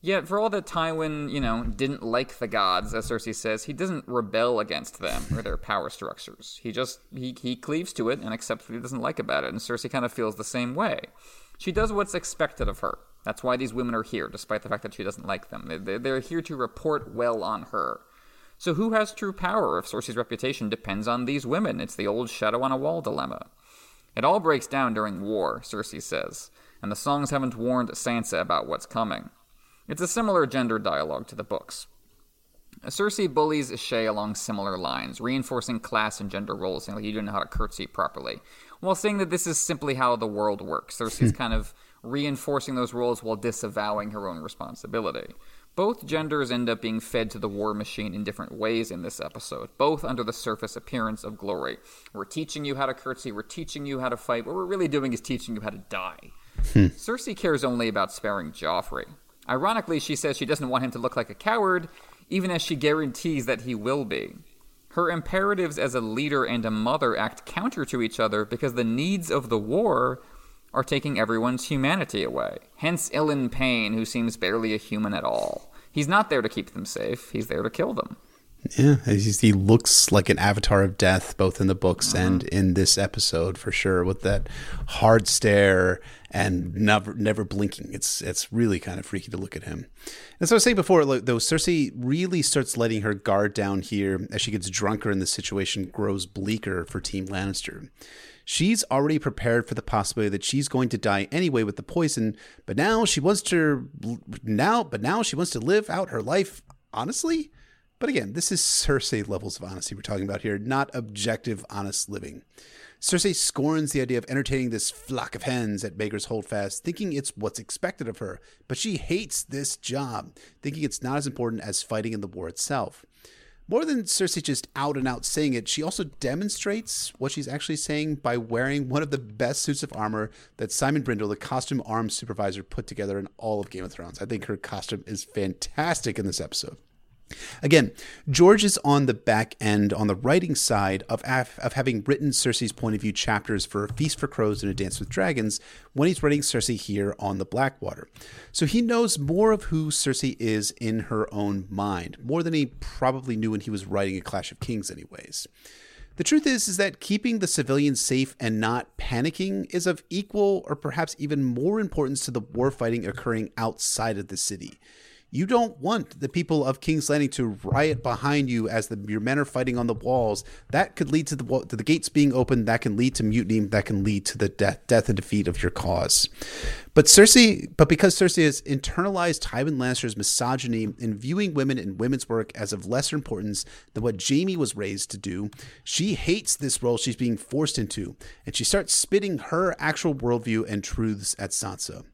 Speaker 2: Yet, for all that Tywin, you know, didn't like the gods, as Cersei says, he doesn't rebel against them or their power structures. He just he he cleaves to it and accepts what he doesn't like about it. And Cersei kind of feels the same way. She does what's expected of her. That's why these women are here, despite the fact that she doesn't like them. They're here to report well on her. So, who has true power if Cersei's reputation depends on these women? It's the old shadow on a wall dilemma. It all breaks down during war, Cersei says and the songs haven't warned Sansa about what's coming. It's a similar gender dialogue to the books. Cersei bullies Shae along similar lines, reinforcing class and gender roles, saying like you don't know how to curtsy properly, while saying that this is simply how the world works. Cersei's kind of reinforcing those roles while disavowing her own responsibility. Both genders end up being fed to the war machine in different ways in this episode, both under the surface appearance of glory. We're teaching you how to curtsy, we're teaching you how to fight. What we're really doing is teaching you how to die. Hmm. Cersei cares only about sparing Joffrey. Ironically, she says she doesn't want him to look like a coward, even as she guarantees that he will be. Her imperatives as a leader and a mother act counter to each other because the needs of the war are taking everyone's humanity away. Hence Ilyn Payne, who seems barely a human at all. He's not there to keep them safe, he's there to kill them.
Speaker 1: Yeah, he looks like an avatar of death, both in the books mm-hmm. and in this episode, for sure. With that hard stare and never never blinking, it's it's really kind of freaky to look at him. As I was saying before, though, Cersei really starts letting her guard down here as she gets drunker and the situation grows bleaker for Team Lannister. She's already prepared for the possibility that she's going to die anyway with the poison, but now she wants to now, but now she wants to live out her life honestly but again, this is Cersei levels of honesty we're talking about here, not objective, honest living. Cersei scorns the idea of entertaining this flock of hens at Maegor's Holdfast, thinking it's what's expected of her, but she hates this job, thinking it's not as important as fighting in the war itself. More than Cersei just out and out saying it, she also demonstrates what she's actually saying by wearing one of the best suits of armor that Simon Brindley, the costume arms supervisor, put together in all of Game of Thrones. I think her costume is fantastic in this episode. Again, George is on the back end, on the writing side of, of having written Cersei's point of view chapters for Feast for Crows and A Dance with Dragons when he's writing Cersei here on the Blackwater. So he knows more of who Cersei is in her own mind, more than he probably knew when he was writing A Clash of Kings, anyways. The truth is, is that keeping the civilians safe and not panicking is of equal or perhaps even more importance to the war fighting occurring outside of the city. You don't want the people of King's Landing to riot behind you as the, your men are fighting on the walls. That could lead to the to the gates being opened. That can lead to mutiny. That can lead to the death, death and defeat of your cause. But Cersei, but because Cersei has internalized Tywin Lannister's misogyny in viewing women and women's work as of lesser importance than what Jaime was raised to do, she hates this role she's being forced into, and she starts spitting her actual worldview and truths at Sansa.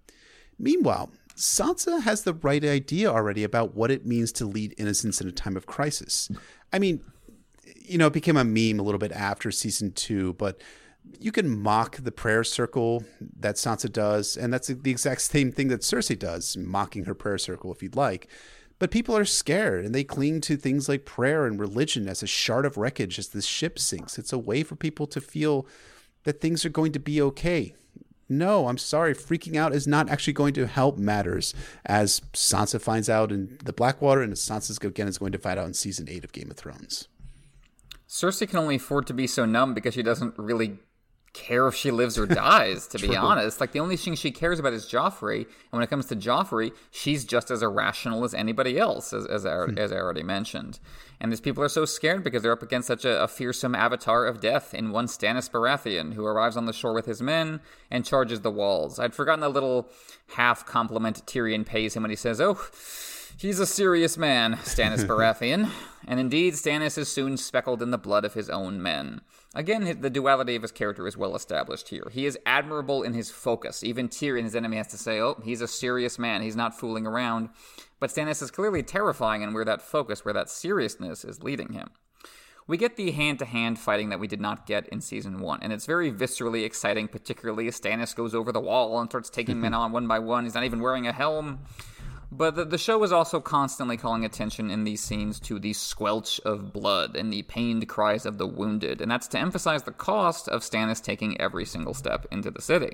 Speaker 1: Meanwhile, Sansa has the right idea already about what it means to lead innocence in a time of crisis. I mean, you know, it became a meme a little bit after season two, but you can mock the prayer circle that Sansa does, and that's the exact same thing that Cersei does, mocking her prayer circle if you'd like. But people are scared and they cling to things like prayer and religion as a shard of wreckage as the ship sinks. It's a way for people to feel that things are going to be okay no, I'm sorry, freaking out is not actually going to help matters, as Sansa finds out in the Blackwater, and as Sansa again is going to find out in season eight of Game of Thrones.
Speaker 2: Cersei can only afford to be so numb because she doesn't really care if she lives or dies, to be honest. Like, the only thing she cares about is Joffrey. And when it comes to Joffrey, she's just as irrational as anybody else, as, as, I, hmm. as I already mentioned. And these people are so scared because they're up against such a, a, fearsome avatar of death in one Stannis Baratheon, who arrives on the shore with his men and charges the walls. I'd forgotten the little half compliment Tyrion pays him when he says, Oh, He's a serious man, Stannis Baratheon, and indeed Stannis is soon speckled in the blood of his own men. Again, the duality of his character is well established here. He is admirable in his focus. Even Tyrion, his enemy, has to say, oh, he's a serious man. He's not fooling around. But Stannis is clearly terrifying and where that focus, where that seriousness is leading him. We get the hand to hand fighting that we did not get in season one, and it's very viscerally exciting, particularly as Stannis goes over the wall and starts taking men on one by one. He's not even wearing a helm. But the, the show is also constantly calling attention in these scenes to the squelch of blood and the pained cries of the wounded, and that's to emphasize the cost of Stannis taking every single step into the city.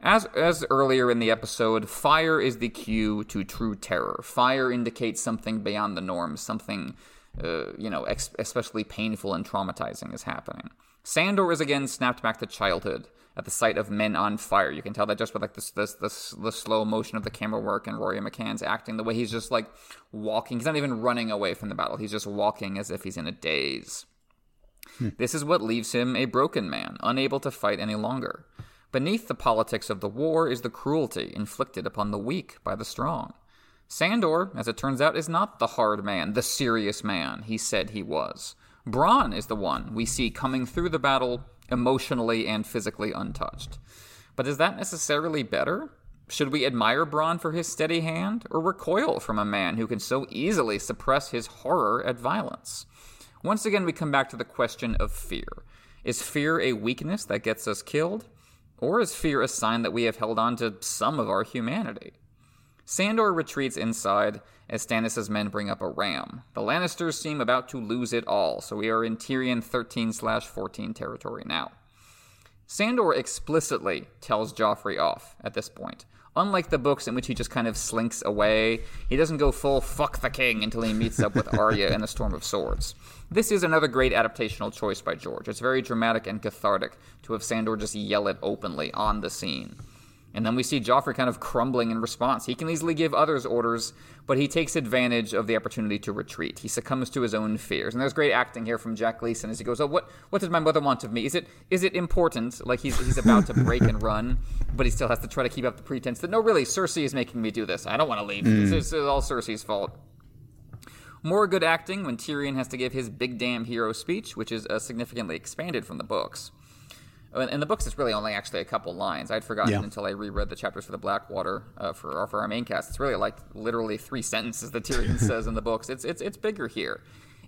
Speaker 2: As, as earlier in the episode, fire is the cue to true terror. Fire indicates something beyond the norm, something, uh, you know, ex- especially painful and traumatizing is happening. Sandor is again snapped back to childhood at the sight of men on fire. You can tell that just with like this, this, this, the slow motion of the camera work and Rory McCann's acting, the way he's just like walking. He's not even running away from the battle. He's just walking as if he's in a daze. Hmm. This is what leaves him a broken man, unable to fight any longer. Beneath the politics of the war is the cruelty inflicted upon the weak by the strong. Sandor, as it turns out, is not the hard man, the serious man he said he was. Bronn is the one we see coming through the battle emotionally and physically untouched. But is that necessarily better? Should we admire Bronn for his steady hand, or recoil from a man who can so easily suppress his horror at violence? Once again, we come back to the question of fear. Is fear a weakness that gets us killed? Or is fear a sign that we have held on to some of our humanity? Sandor retreats inside as Stannis' men bring up a ram. The Lannisters seem about to lose it all, so we are in Tyrion 13 14 territory now. Sandor explicitly tells Joffrey off at this point. Unlike the books in which he just kind of slinks away, he doesn't go full fuck the king until he meets up with Arya in the Storm of Swords. This is another great adaptational choice by George. It's very dramatic and cathartic to have Sandor just yell it openly on the scene. And then we see Joffrey kind of crumbling in response. He can easily give others orders, but he takes advantage of the opportunity to retreat. He succumbs to his own fears. And there's great acting here from Jack Gleeson as he goes, "Oh, what what did my mother want of me? Is it is it important? Like he's he's about to break and run, but he still has to try to keep up the pretense that no, really, Cersei is making me do this. I don't want to leave. Mm. It's, it's all Cersei's fault." More good acting when Tyrion has to give his big damn hero speech, which is uh, significantly expanded from the books. In the books, it's really only actually a couple lines. I'd forgotten yeah. until I reread the chapters for the Blackwater uh, for for our main cast. It's really like literally three sentences that Tyrion says in the books. It's it's it's bigger here,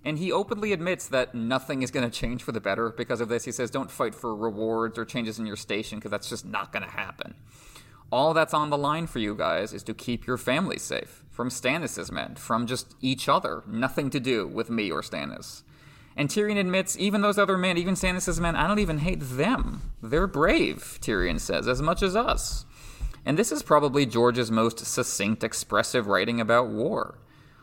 Speaker 2: and he openly admits that nothing is going to change for the better because of this. He says, "Don't fight for rewards or changes in your station because that's just not going to happen." All that's on the line for you guys is to keep your family safe from Stannis' men, from just each other. Nothing to do with me or Stannis. And Tyrion admits, even those other men, even Stannis' men, I don't even hate them. They're brave, Tyrion says, as much as us. And this is probably George's most succinct, expressive writing about war.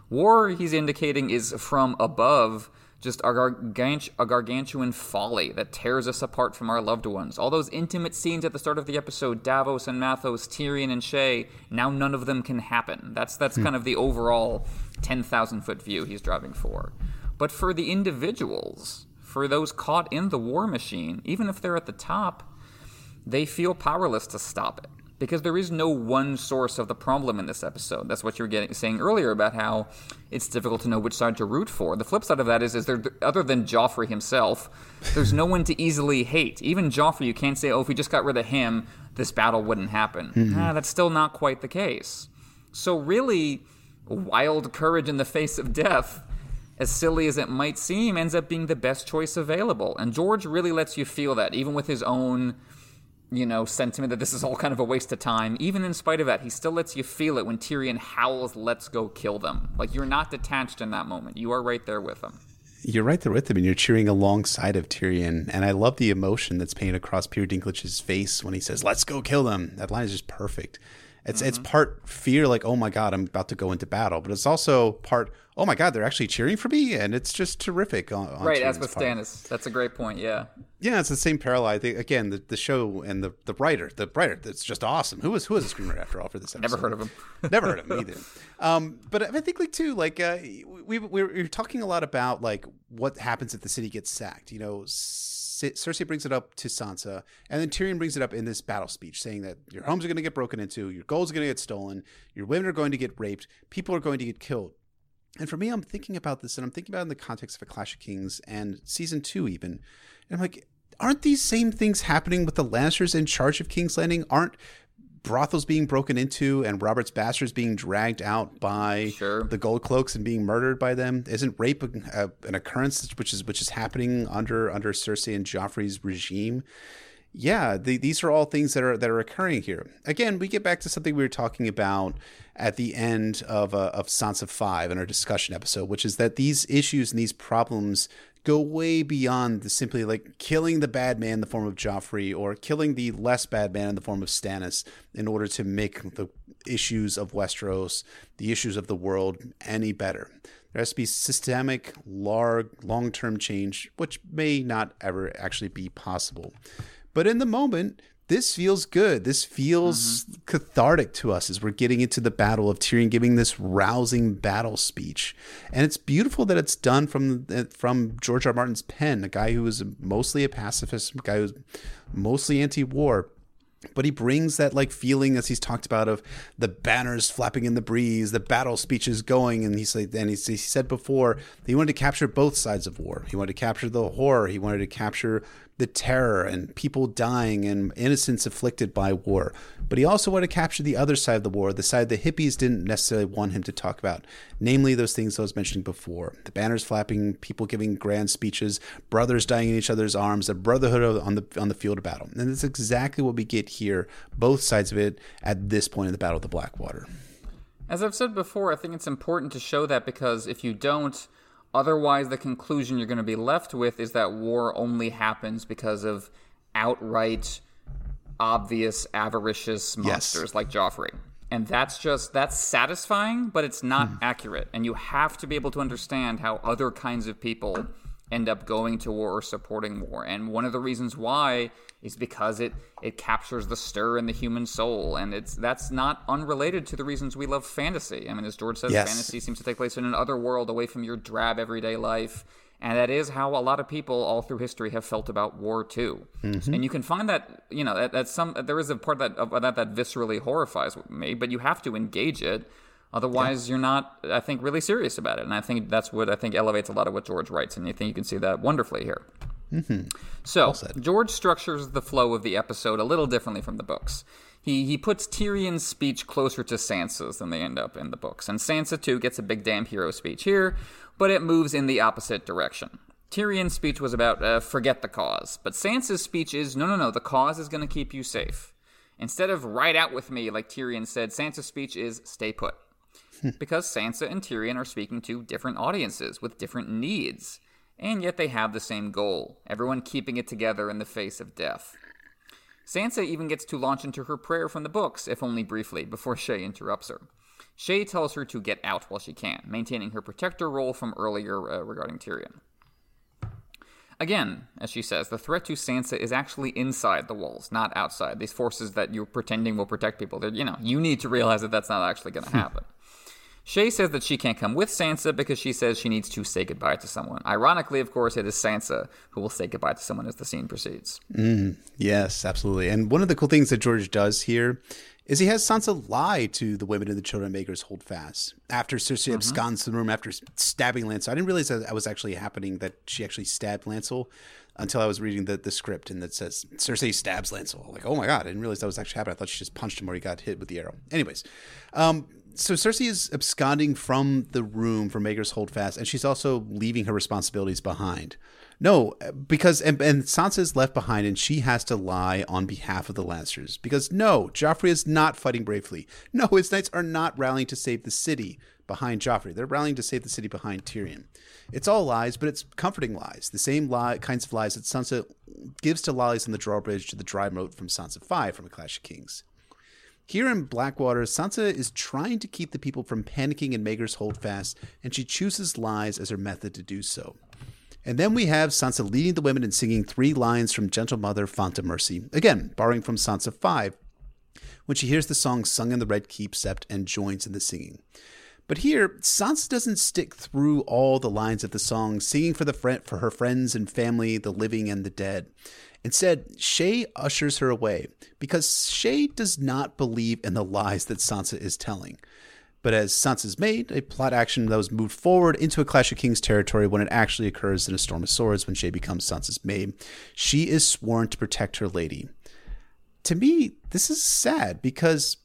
Speaker 2: War, he's indicating, is from above just a, gargant- a gargantuan folly that tears us apart from our loved ones. All those intimate scenes at the start of the episode, Davos and Matthos, Tyrion and Shae, now none of them can happen. That's that's hmm. kind of the overall 10,000 foot view he's driving for. But for the individuals, for those caught in the war machine, even if they're at the top, they feel powerless to stop it because there is no one source of the problem in this episode. That's what you were getting, saying earlier about how it's difficult to know which side to root for. The flip side of that is, is there other than Joffrey himself, there's no one to easily hate. Even Joffrey, you can't say, oh, if we just got rid of him, this battle wouldn't happen. Mm-hmm. Ah, that's still not quite the case. So really, wild courage in the face of death as silly as it might seem, ends up being the best choice available. And George really lets you feel that, even with his own, you know, sentiment that this is all kind of a waste of time. Even in spite of that, he still lets you feel it when Tyrion howls, "Let's go kill them!" Like you're not detached in that moment; you are right there with him.
Speaker 1: You're right there with him, and you're cheering alongside of Tyrion. And I love the emotion that's painted across Peter Dinklage's face when he says, "Let's go kill them." That line is just perfect. It's mm-hmm. it's part fear, like oh my god, I'm about to go into battle, but it's also part oh my god, they're actually cheering for me, and it's just terrific. On, on
Speaker 2: right, as with part. Stannis, that's a great point. Yeah,
Speaker 1: yeah, it's the same parallel. I think again, the, the show and the, the writer, the writer, that's just awesome. Who was who was a screenwriter after all for this episode?
Speaker 2: Never heard of him.
Speaker 1: Never heard of him either. Um, but I think like too, like uh, we, we we're talking a lot about like what happens if the city gets sacked. You know. Cersei brings it up to Sansa, and then Tyrion brings it up in this battle speech, saying that your homes are going to get broken into, your gold is going to get stolen, your women are going to get raped, people are going to get killed. And for me, I'm thinking about this, and I'm thinking about it in the context of A Clash of Kings and season two, even. And I'm like, aren't these same things happening with the Lannisters in charge of King's Landing? Aren't brothels being broken into and Robert's bastards being dragged out by
Speaker 2: sure.
Speaker 1: the gold cloaks and being murdered by them? Isn't rape a, a, an occurrence which is which is happening under under Cersei and Joffrey's regime? Yeah, the, these are all things that are that are occurring here. Again, we get back to something we were talking about at the end of uh, of Sansa Five in our discussion episode, which is that these issues and these problems go way beyond the simply like killing the bad man in the form of Joffrey or killing the less bad man in the form of Stannis in order to make the issues of Westeros, the issues of the world any better. There has to be systemic, large, long-term change, which may not ever actually be possible. But in the moment, this feels good. This feels mm-hmm. cathartic to us as we're getting into the battle of Tyrion giving this rousing battle speech. And it's beautiful that it's done from from George R. Martin's pen, a guy who was mostly a pacifist, a guy who's mostly anti-war. But he brings that like feeling as he's talked about of the banners flapping in the breeze, the battle speeches going, and he's like, and he said before he wanted to capture both sides of war. He wanted to capture the horror. He wanted to capture the terror and people dying and innocence afflicted by war. But he also wanted to capture the other side of the war, the side the hippies didn't necessarily want him to talk about, namely those things I was mentioning before the banners flapping, people giving grand speeches, brothers dying in each other's arms, the brotherhood on the, on the field of battle. And that's exactly what we get here, both sides of it, at this point in the Battle of the Blackwater.
Speaker 2: As I've said before, I think it's important to show that because if you don't, Otherwise, the conclusion you're going to be left with is that war only happens because of outright, obvious, avaricious monsters yes. like Joffrey. And that's just, that's satisfying, but it's not mm. accurate. And you have to be able to understand how other kinds of people end up going to war or supporting war. And one of the reasons why is because it it captures the stir in the human soul, and it's that's not unrelated to the reasons we love fantasy. I mean, as George says, yes. fantasy seems to take place in another world away from your drab everyday life. And that is how a lot of people all through history have felt about war too. Mm-hmm. And you can find that you know that, that some there is a part that of that that viscerally horrifies me, but you have to engage it Otherwise, yeah. you're not, I think, really serious about it. And I think that's what I think elevates a lot of what George writes. And I think you can see that wonderfully here. Mm-hmm. So, well George structures the flow of the episode a little differently from the books. He, he puts Tyrion's speech closer to Sansa's than they end up in the books. And Sansa, too, gets a big damn hero speech here, but it moves in the opposite direction. Tyrion's speech was about uh, forget the cause, but Sansa's speech is no, no, no, the cause is going to keep you safe. Instead of ride out with me, like Tyrion said, Sansa's speech is stay put. because Sansa and Tyrion are speaking to different audiences with different needs, and yet they have the same goal everyone keeping it together in the face of death. Sansa even gets to launch into her prayer from the books, if only briefly, before Shae interrupts her. Shae tells her to get out while she can, maintaining her protector role from earlier uh, regarding Tyrion. Again, as she says, the threat to Sansa is actually inside the walls, not outside. These forces that you're pretending will protect people, you know, you need to realize that that's not actually going to happen. Shae says that she can't come with Sansa because she says she needs to say goodbye to someone. Ironically, of course, it is Sansa who will say goodbye to someone as the scene proceeds.
Speaker 1: Mm, yes, absolutely. And one of the cool things that George does here is he has Sansa lie to the women in the children Maegor's Holdfast. After Cersei mm-hmm. absconds the room after stabbing Lancel. I didn't realize that was actually happening, that she actually stabbed Lancel until I was reading the, the script and that says Cersei stabs Lancel. Like, oh my God, I didn't realize that was actually happening. I thought she just punched him or he got hit with the arrow. Anyways, um, so Cersei is absconding from the room for Maegor's Holdfast, and she's also leaving her responsibilities behind. No, because and, and Sansa is left behind, and she has to lie on behalf of the Lannisters. Because no, Joffrey is not fighting bravely. No, his knights are not rallying to save the city behind Joffrey. They're rallying to save the city behind Tyrion. It's all lies, but it's comforting lies. The same kinds of lies that Sansa gives to Lollys on the drawbridge to the dry moat from Sansa 5 from A Clash of Kings. Here in Blackwater, Sansa is trying to keep the people from panicking in Maegor's Holdfast, and she chooses lies as her method to do so. And then we have Sansa leading the women and singing three lines from Gentle Mother Font of Mercy, again, borrowing from Sansa 5, when she hears the song sung in the Red Keep Sept and joins in the singing. But here, Sansa doesn't stick through all the lines of the song, singing for the fr- for her friends and family, the living and the dead. Instead, Shae ushers her away because Shae does not believe in the lies that Sansa is telling. But as Sansa's maid, a plot action that was moved forward into a Clash of Kings territory when it actually occurs in a Storm of Swords when Shae becomes Sansa's maid, she is sworn to protect her lady. To me, this is sad because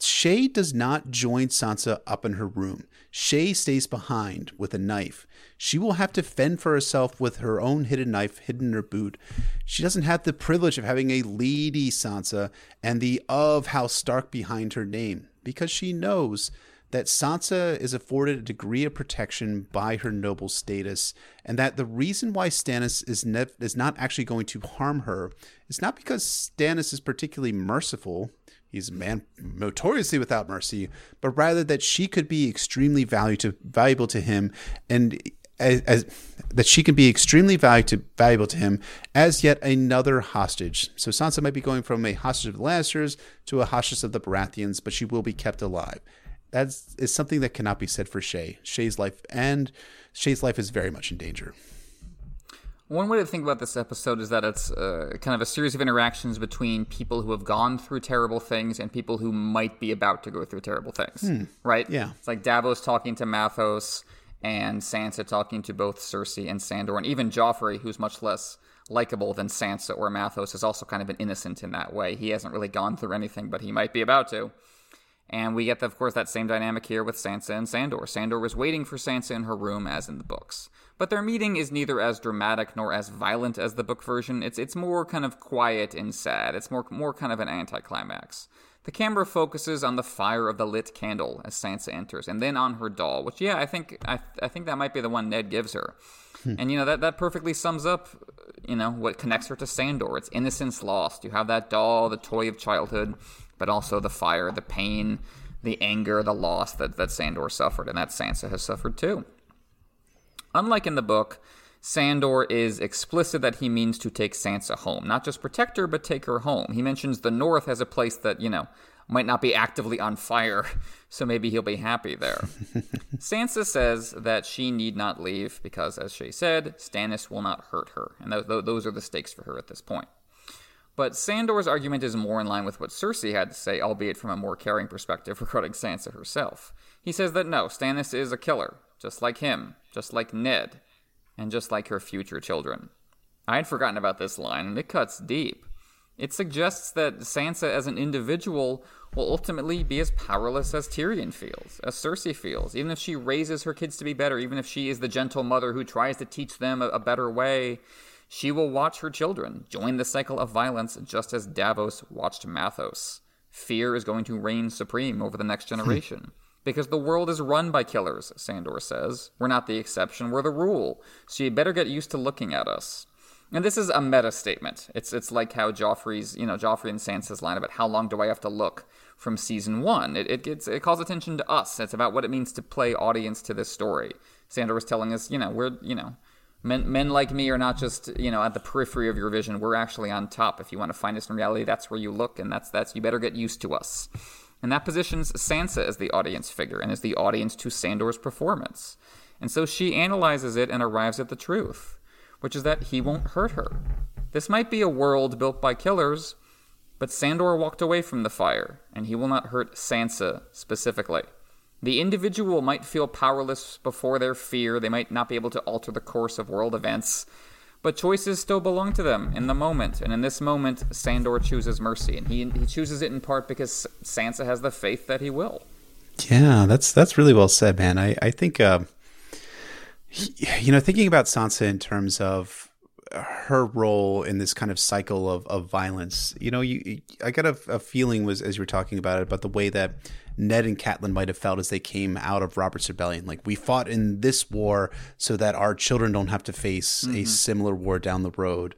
Speaker 1: Shae does not join Sansa up in her room. Shae stays behind with a knife. She will have to fend for herself with her own hidden knife hidden in her boot. She doesn't have the privilege of having a lady Sansa and the of House Stark behind her name because she knows that Sansa is afforded a degree of protection by her noble status, and that the reason why Stannis is, ne- is not actually going to harm her is not because Stannis is particularly merciful, he's a man notoriously without mercy, but rather that she could be extremely to, valuable to him and as, as, that she can be extremely value to, valuable to him as yet another hostage. So Sansa might be going from a hostage of the Lannisters to a hostage of the Baratheons, but she will be kept alive. That is something that cannot be said for Shae. Shae's life and Shae's life is very much in danger.
Speaker 2: One way to think about this episode is that it's uh, kind of a series of interactions between people who have gone through terrible things and people who might be about to go through terrible things. Hmm. Right?
Speaker 1: Yeah.
Speaker 2: It's like Davos talking to Matthos and Sansa talking to both Cersei and Sandor, and even Joffrey, who's much less likable than Sansa or Matthos, is also kind of an innocent in that way. He hasn't really gone through anything, but he might be about to. And we get, of course, that same dynamic here with Sansa and Sandor. Sandor was waiting for Sansa in her room, as in the books. But their meeting is neither as dramatic nor as violent as the book version. It's it's more kind of quiet and sad. It's more more kind of an anticlimax. The camera focuses on the fire of the lit candle as Sansa enters, and then on her doll, which yeah, I think I, I think that might be the one Ned gives her. Hmm. And you know that that perfectly sums up you know what connects her to Sandor. It's innocence lost. You have that doll, the toy of childhood, but also the fire, the pain, the anger, the loss that, that Sandor suffered, and that Sansa has suffered too. Unlike in the book, Sandor is explicit that he means to take Sansa home, not just protect her, but take her home. He mentions the North as a place that, you know, might not be actively on fire, so maybe he'll be happy there. Sansa says that she need not leave because, as she said, Stannis will not hurt her, and th- th- those are the stakes for her at this point. But Sandor's argument is more in line with what Cersei had to say, albeit from a more caring perspective regarding Sansa herself. He says that no, Stannis is a killer, just like him, just like Ned, and just like her future children. I had forgotten about this line, and it cuts deep. It suggests that Sansa as an individual will ultimately be as powerless as Tyrion feels, as Cersei feels, even if she raises her kids to be better, even if she is the gentle mother who tries to teach them a, a better way she will watch her children join the cycle of violence just as Davos watched Matthos. Fear is going to reign supreme over the next hmm. generation. Because the world is run by killers, Sandor says. We're not the exception, we're the rule. So you better get used to looking at us. And this is a meta statement. It's it's like how Joffrey's, you know, Joffrey and Sansa's line about how long do I have to look from season one. It it gets it calls attention to us. It's about what it means to play audience to this story. Sandor was telling us, you know, we're you know, Men, men like me are not just you know at the periphery of your vision. We're actually on top. If you want to find us in reality, that's where you look, and that's that's you better get used to us. And that positions Sansa as the audience figure and as the audience to Sandor's performance. And so she analyzes it and arrives at the truth, which is that he won't hurt her. This might be a world built by killers, but Sandor walked away from the fire, and he will not hurt Sansa specifically. The individual might feel powerless before their fear, they might not be able to alter the course of world events, but choices still belong to them in the moment. And in this moment, Sandor chooses mercy, and he, he chooses it in part because Sansa has the faith that he will.
Speaker 1: Yeah, that's that's really well said, man. I I think, uh, you know, thinking about Sansa in terms of her role in this kind of cycle of, of violence. You know, you I got a, a, feeling was as you were talking about it about the way that Ned and Catelyn might have felt as they came out of Robert's rebellion. Like we fought in this war so that our children don't have to face mm-hmm. a similar war down the road.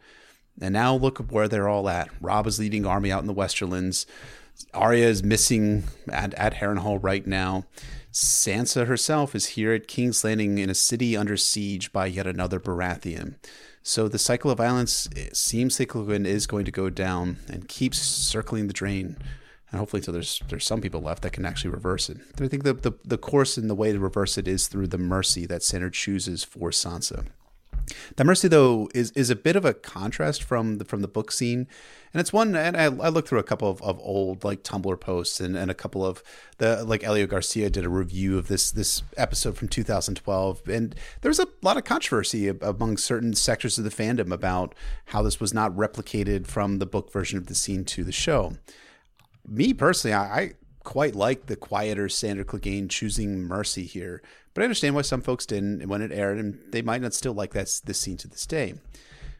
Speaker 1: And now look where they're all at. Robb is leading army out in the Westerlands. Arya is missing at, at Harrenhal right now. Sansa herself is here at King's Landing in a city under siege by yet another Baratheon. So the cycle of violence seems cyclical and is going to go down and keeps circling the drain. And hopefully, until there's there's some people left that can actually reverse it. I think the, the, the course and the way to reverse it is through the mercy that Sandor chooses for Sansa. That mercy, though, is is a bit of a contrast from the from the book scene, and it's one. And I, I looked through a couple of, of old like Tumblr posts and, and a couple of the like Elio Garcia did a review of this this episode from 2012, and there was a lot of controversy among certain sectors of the fandom about how this was not replicated from the book version of the scene to the show. Me personally, I, I quite like the quieter Sandor Clegane choosing mercy here. But I understand why some folks didn't when it aired, and they might not still like that this scene to this day.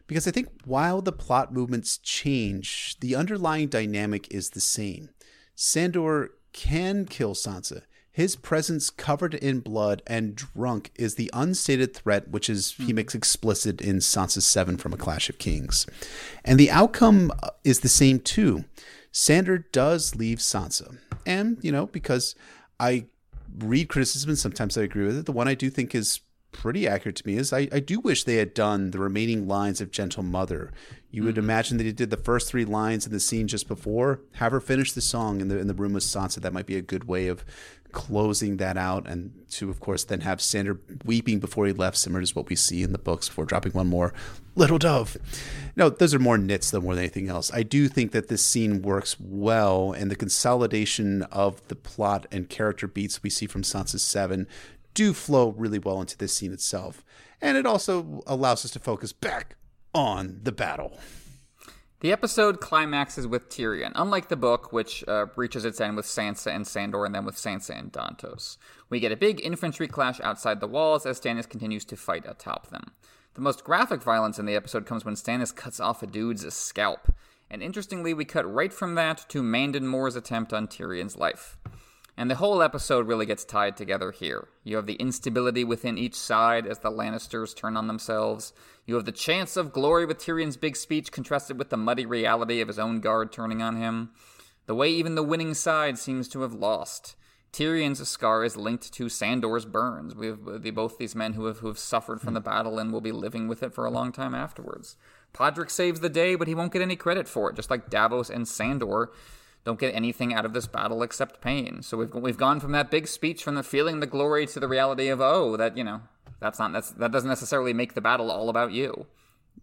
Speaker 1: Because I think while the plot movements change, the underlying dynamic is the same. Sandor can kill Sansa. His presence covered in blood and drunk is the unstated threat, which is he hmm. makes explicit in Sansa 7 from A Clash of Kings. And the outcome uh, is the same too. Sandor does leave Sansa. And, you know, because I read criticism and sometimes I agree with it. The one I do think is pretty accurate to me is I, I do wish they had done the remaining lines of Gentle Mother. You mm-hmm. would imagine that he did the first three lines in the scene just before, have her finish the song in the in the room with Sansa. That might be a good way of closing that out, and to of course then have Sandor weeping before he left, similar to what we see in the books before dropping one more little dove. No, those are more nits though more than anything else. I do think that this scene works well, and the consolidation of the plot and character beats we see from Sansa Seven do flow really well into this scene itself. And it also allows us to focus back on the battle.
Speaker 2: The episode climaxes with Tyrion, unlike the book, which uh, reaches its end with Sansa and Sandor and then with Sansa and Dontos. We get a big infantry clash outside the walls as Stannis continues to fight atop them. The most graphic violence in the episode comes when Stannis cuts off a dude's scalp. And interestingly, we cut right from that to Mandon Moore's attempt on Tyrion's life. And the whole episode really gets tied together here. You have the instability within each side as the Lannisters turn on themselves. You have the chance of glory with Tyrion's big speech contrasted with the muddy reality of his own guard turning on him. The way even the winning side seems to have lost. Tyrion's scar is linked to Sandor's burns. We have the, both these men who have, who have suffered from the hmm. battle and will be living with it for a long time afterwards. Podrick saves the day, but he won't get any credit for it, just like Davos and Sandor don't get anything out of this battle except pain. So we've we've gone from that big speech, from the feeling the glory, to the reality of oh, that you know that's not that's that doesn't necessarily make the battle all about you.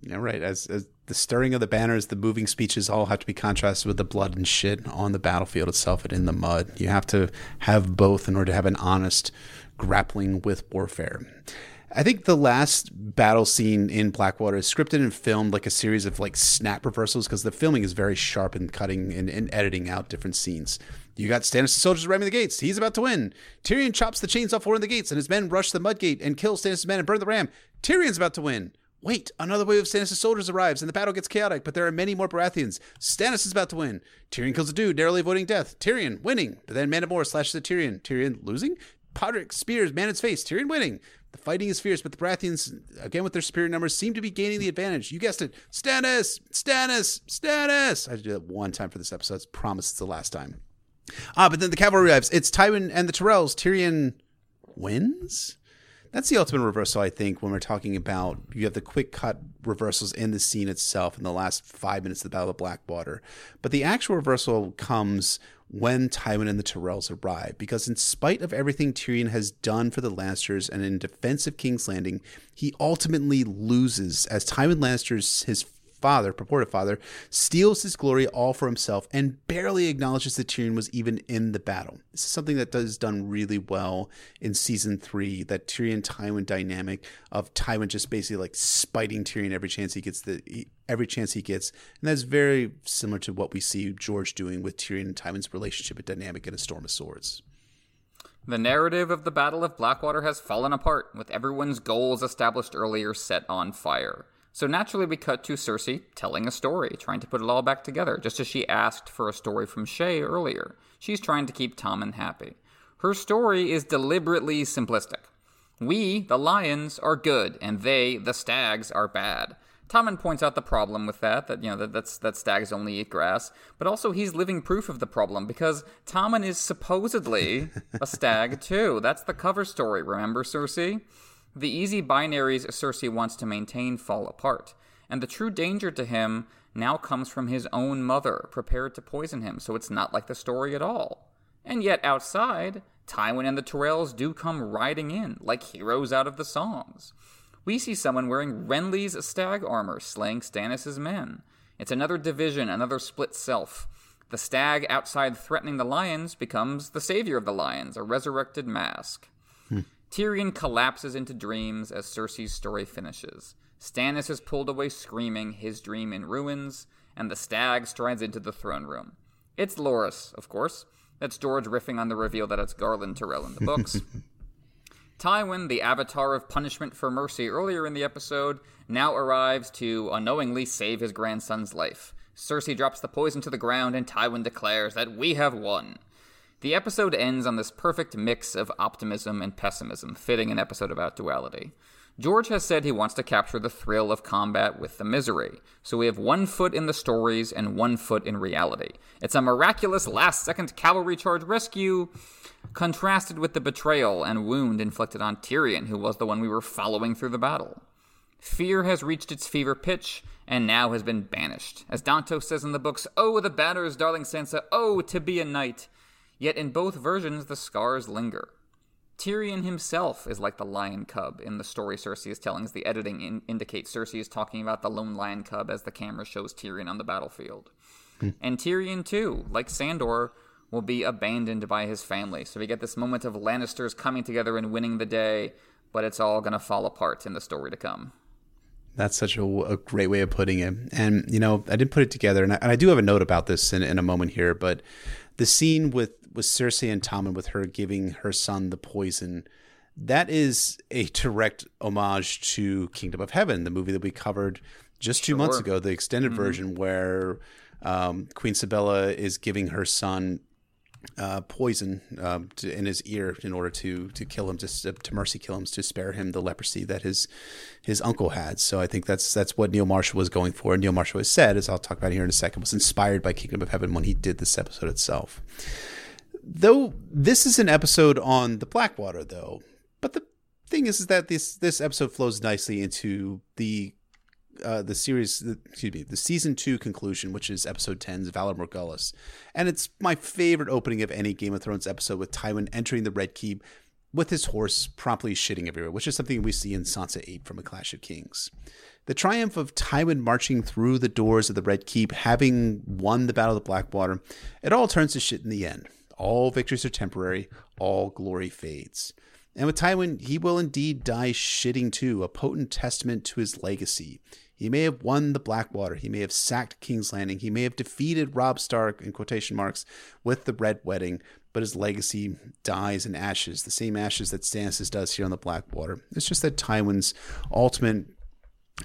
Speaker 1: Yeah, right. As, as the stirring of the banners, the moving speeches all have to be contrasted with the blood and shit on the battlefield itself and in the mud. You have to have both in order to have an honest grappling with warfare. I think the last battle scene in Blackwater is scripted and filmed like a series of like snap reversals because the filming is very sharp in cutting and, and editing out different scenes. You got Stannis' soldiers ramming the gates. He's about to win. Tyrion chops the chains off one of the gates, and his men rush the mud gate and kill Stannis' men and burn the ram. Tyrion's about to win. Wait, another wave of Stannis' soldiers arrives, and the battle gets chaotic, but there are many more Baratheons. Stannis is about to win. Tyrion kills a dude, narrowly avoiding death. Tyrion winning, but then Moore slashes at Tyrion. Tyrion losing? Podrick spears Mandon's face. Tyrion winning. The fighting is fierce, but the Baratheons, again with their superior numbers, seem to be gaining the advantage. You guessed it. Stannis! Stannis! Stannis! I do that one time for this episode. I promise it's the last time. Ah, but then the cavalry arrives. It's Tywin and the Tyrells. Tyrion wins? That's the ultimate reversal, I think, when we're talking about you have the quick cut reversals in the scene itself in the last five minutes of the Battle of Blackwater. But the actual reversal comes when Tywin and the Tyrells arrive, because in spite of everything Tyrion has done for the Lannisters and in defense of King's Landing, he ultimately loses as Tywin Lannister's his father, purported father, steals his glory all for himself and barely acknowledges that Tyrion was even in the battle. This is something that does done really well in season three, that Tyrion Tywin dynamic of Tywin just basically like spiting Tyrion every chance he gets the every chance he gets. And that's very similar to what we see George doing with Tyrion and Tywin's relationship and dynamic in A Storm of Swords.
Speaker 2: The narrative of the Battle of Blackwater has fallen apart, with everyone's goals established earlier set on fire. So naturally, we cut to Cersei telling a story, trying to put it all back together, just as she asked for a story from Shae earlier. She's trying to keep Tommen happy. Her story is deliberately simplistic. We, the lions, are good, and they, the stags, are bad. Tommen points out the problem with that, that you know that that's, that stags only eat grass, but also he's living proof of the problem because Tommen is supposedly a stag too. That's the cover story, remember, Cersei? The easy binaries Cersei wants to maintain fall apart, and the true danger to him now comes from his own mother, prepared to poison him, so it's not like the story at all. And yet, outside, Tywin and the Tyrells do come riding in, like heroes out of the songs. We see someone wearing Renly's stag armor slaying Stannis' men. It's another division, another split self. The stag outside threatening the lions becomes the savior of the lions, a resurrected mask. Tyrion collapses into dreams as Cersei's story finishes. Stannis is pulled away screaming, his dream in ruins, and the stag strides into the throne room. It's Loras, of course. That's George riffing on the reveal that it's Garland Tyrell in the books. Tywin, the avatar of punishment for mercy earlier in the episode, now arrives to unknowingly save his grandson's life. Cersei drops the poison to the ground, and Tywin declares that we have won. The episode ends on this perfect mix of optimism and pessimism, fitting an episode about duality. George has said he wants to capture the thrill of combat with the misery, so we have one foot in the stories and one foot in reality. It's a miraculous last second cavalry charge rescue, contrasted with the betrayal and wound inflicted on Tyrion, who was the one we were following through the battle. Fear has reached its fever pitch and now has been banished. As Dontos says in the books, Oh, the banners, darling Sansa, oh, to be a knight. Yet in both versions, the scars linger. Tyrion himself is like the lion cub in the story Cersei is telling, as the editing in- indicates Cersei is talking about the lone lion cub as the camera shows Tyrion on the battlefield. Hmm. And Tyrion, too, like Sandor, will be abandoned by his family. So we get this moment of Lannisters coming together and winning the day, but it's all going to fall apart in the story to come.
Speaker 1: That's such a, a, great way of putting it. And, you know, I didn't put it together, and I, and I do have a note about this in, in a moment here, but the scene with, with Cersei and Tommen, with her giving her son the poison, that is a direct homage to Kingdom of Heaven, the movie that we covered just two sure. months ago, the extended mm-hmm. version where um, Queen Sibylla is giving her son uh, poison uh, to, in his ear in order to to kill him, to to mercy kill him, to spare him the leprosy that his his uncle had. So I think that's that's what Neil Marshall was going for. And Neil Marshall has said, as I'll talk about here in a second, was inspired by Kingdom of Heaven when he did this episode itself. Though this is an episode on the Blackwater, though, but the thing is, is that this this episode flows nicely into the uh, the series, the, excuse me, the season two conclusion, which is episode 10's Valar Morghulis. And it's my favorite opening of any Game of Thrones episode with Tywin entering the Red Keep with his horse promptly shitting everywhere, which is something we see in Sansa 8 from A Clash of Kings. The triumph of Tywin marching through the doors of the Red Keep, having won the Battle of the Blackwater, it all turns to shit in the end. All victories are temporary, all glory fades. And with Tywin, he will indeed die shitting too, a potent testament to his legacy. He may have won the Blackwater. He may have sacked King's Landing. He may have defeated Robb Stark, in quotation marks, with the Red Wedding, but his legacy dies in ashes, the same ashes that Stannis does here on the Blackwater. It's just that Tywin's ultimate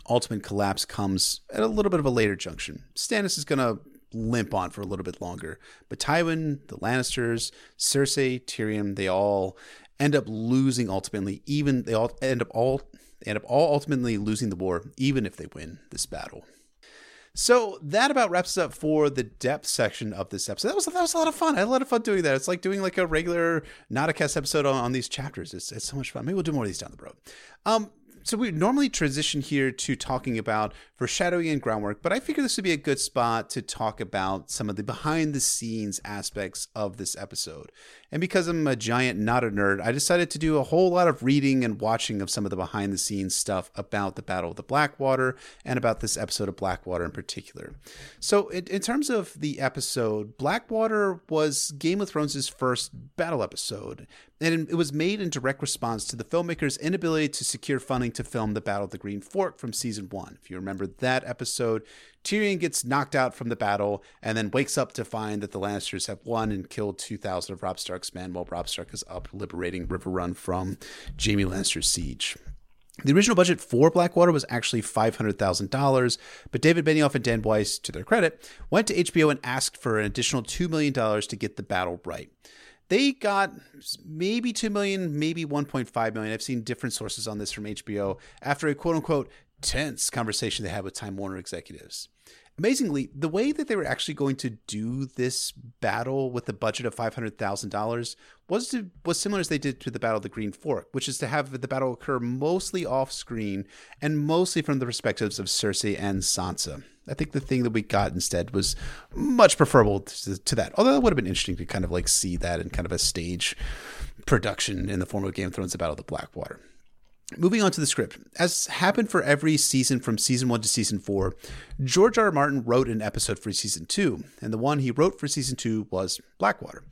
Speaker 1: ultimate collapse comes at a little bit of a later junction. Stannis is going to limp on for a little bit longer, but Tywin, the Lannisters, Cersei, Tyrion, they all end up losing ultimately. Even they all end up all end up all ultimately losing the war, even if they win this battle. So that about wraps up for the depth section of this episode. That was that was a lot of fun. I had a lot of fun doing that. It's like doing like a regular Not a Cast episode on, on these chapters. It's, it's so much fun. Maybe we'll do more of these down the road. Um, so we normally transition here to talking about foreshadowing and groundwork, but I figure this would be a good spot to talk about some of the behind the scenes aspects of this episode. And because I'm a giant, not a nerd, I decided to do a whole lot of reading and watching of some of the behind the scenes stuff about the Battle of the Blackwater and about this episode of Blackwater in particular. So, in, in terms of the episode, Blackwater was Game of Thrones' first battle episode, and it was made in direct response to the filmmakers' inability to secure funding to film the Battle of the Green Fork from season one. If you remember that episode, Tyrion gets knocked out from the battle and then wakes up to find that the Lannisters have won and killed 2,000 of Robb Stark's men while Robb Stark is up liberating Riverrun from Jaime Lannister's siege. The original budget for Blackwater was actually $500,000, but David Benioff and Dan Weiss, to their credit, went to HBO and asked for an additional $2 million to get the battle right. They got maybe 2 million, maybe 1.5 million. I've seen different sources on this from HBO after a quote unquote tense conversation they had with Time Warner executives. Amazingly, the way that they were actually going to do this battle with a budget of five hundred thousand dollars was to, was similar as they did to the Battle of the Green Fork, which is to have the battle occur mostly off screen and mostly from the perspectives of Cersei and Sansa. I think the thing that we got instead was much preferable to, to that. Although it would have been interesting to kind of like see that in kind of a stage production in the form of Game of Thrones: The Battle of the Blackwater. Moving on to the script. As happened for every season from season one to season four, George R. R. Martin wrote an episode for season two, and the one he wrote for season two was Blackwater.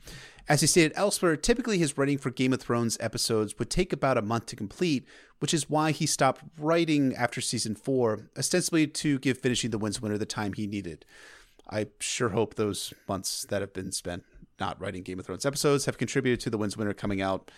Speaker 1: As he stated elsewhere, typically his writing for Game of Thrones episodes would take about a month to complete, which is why he stopped writing after season four, ostensibly to give finishing The Winds Winter the time he needed. I sure hope those months that have been spent not writing Game of Thrones episodes have contributed to The Winds Winter coming out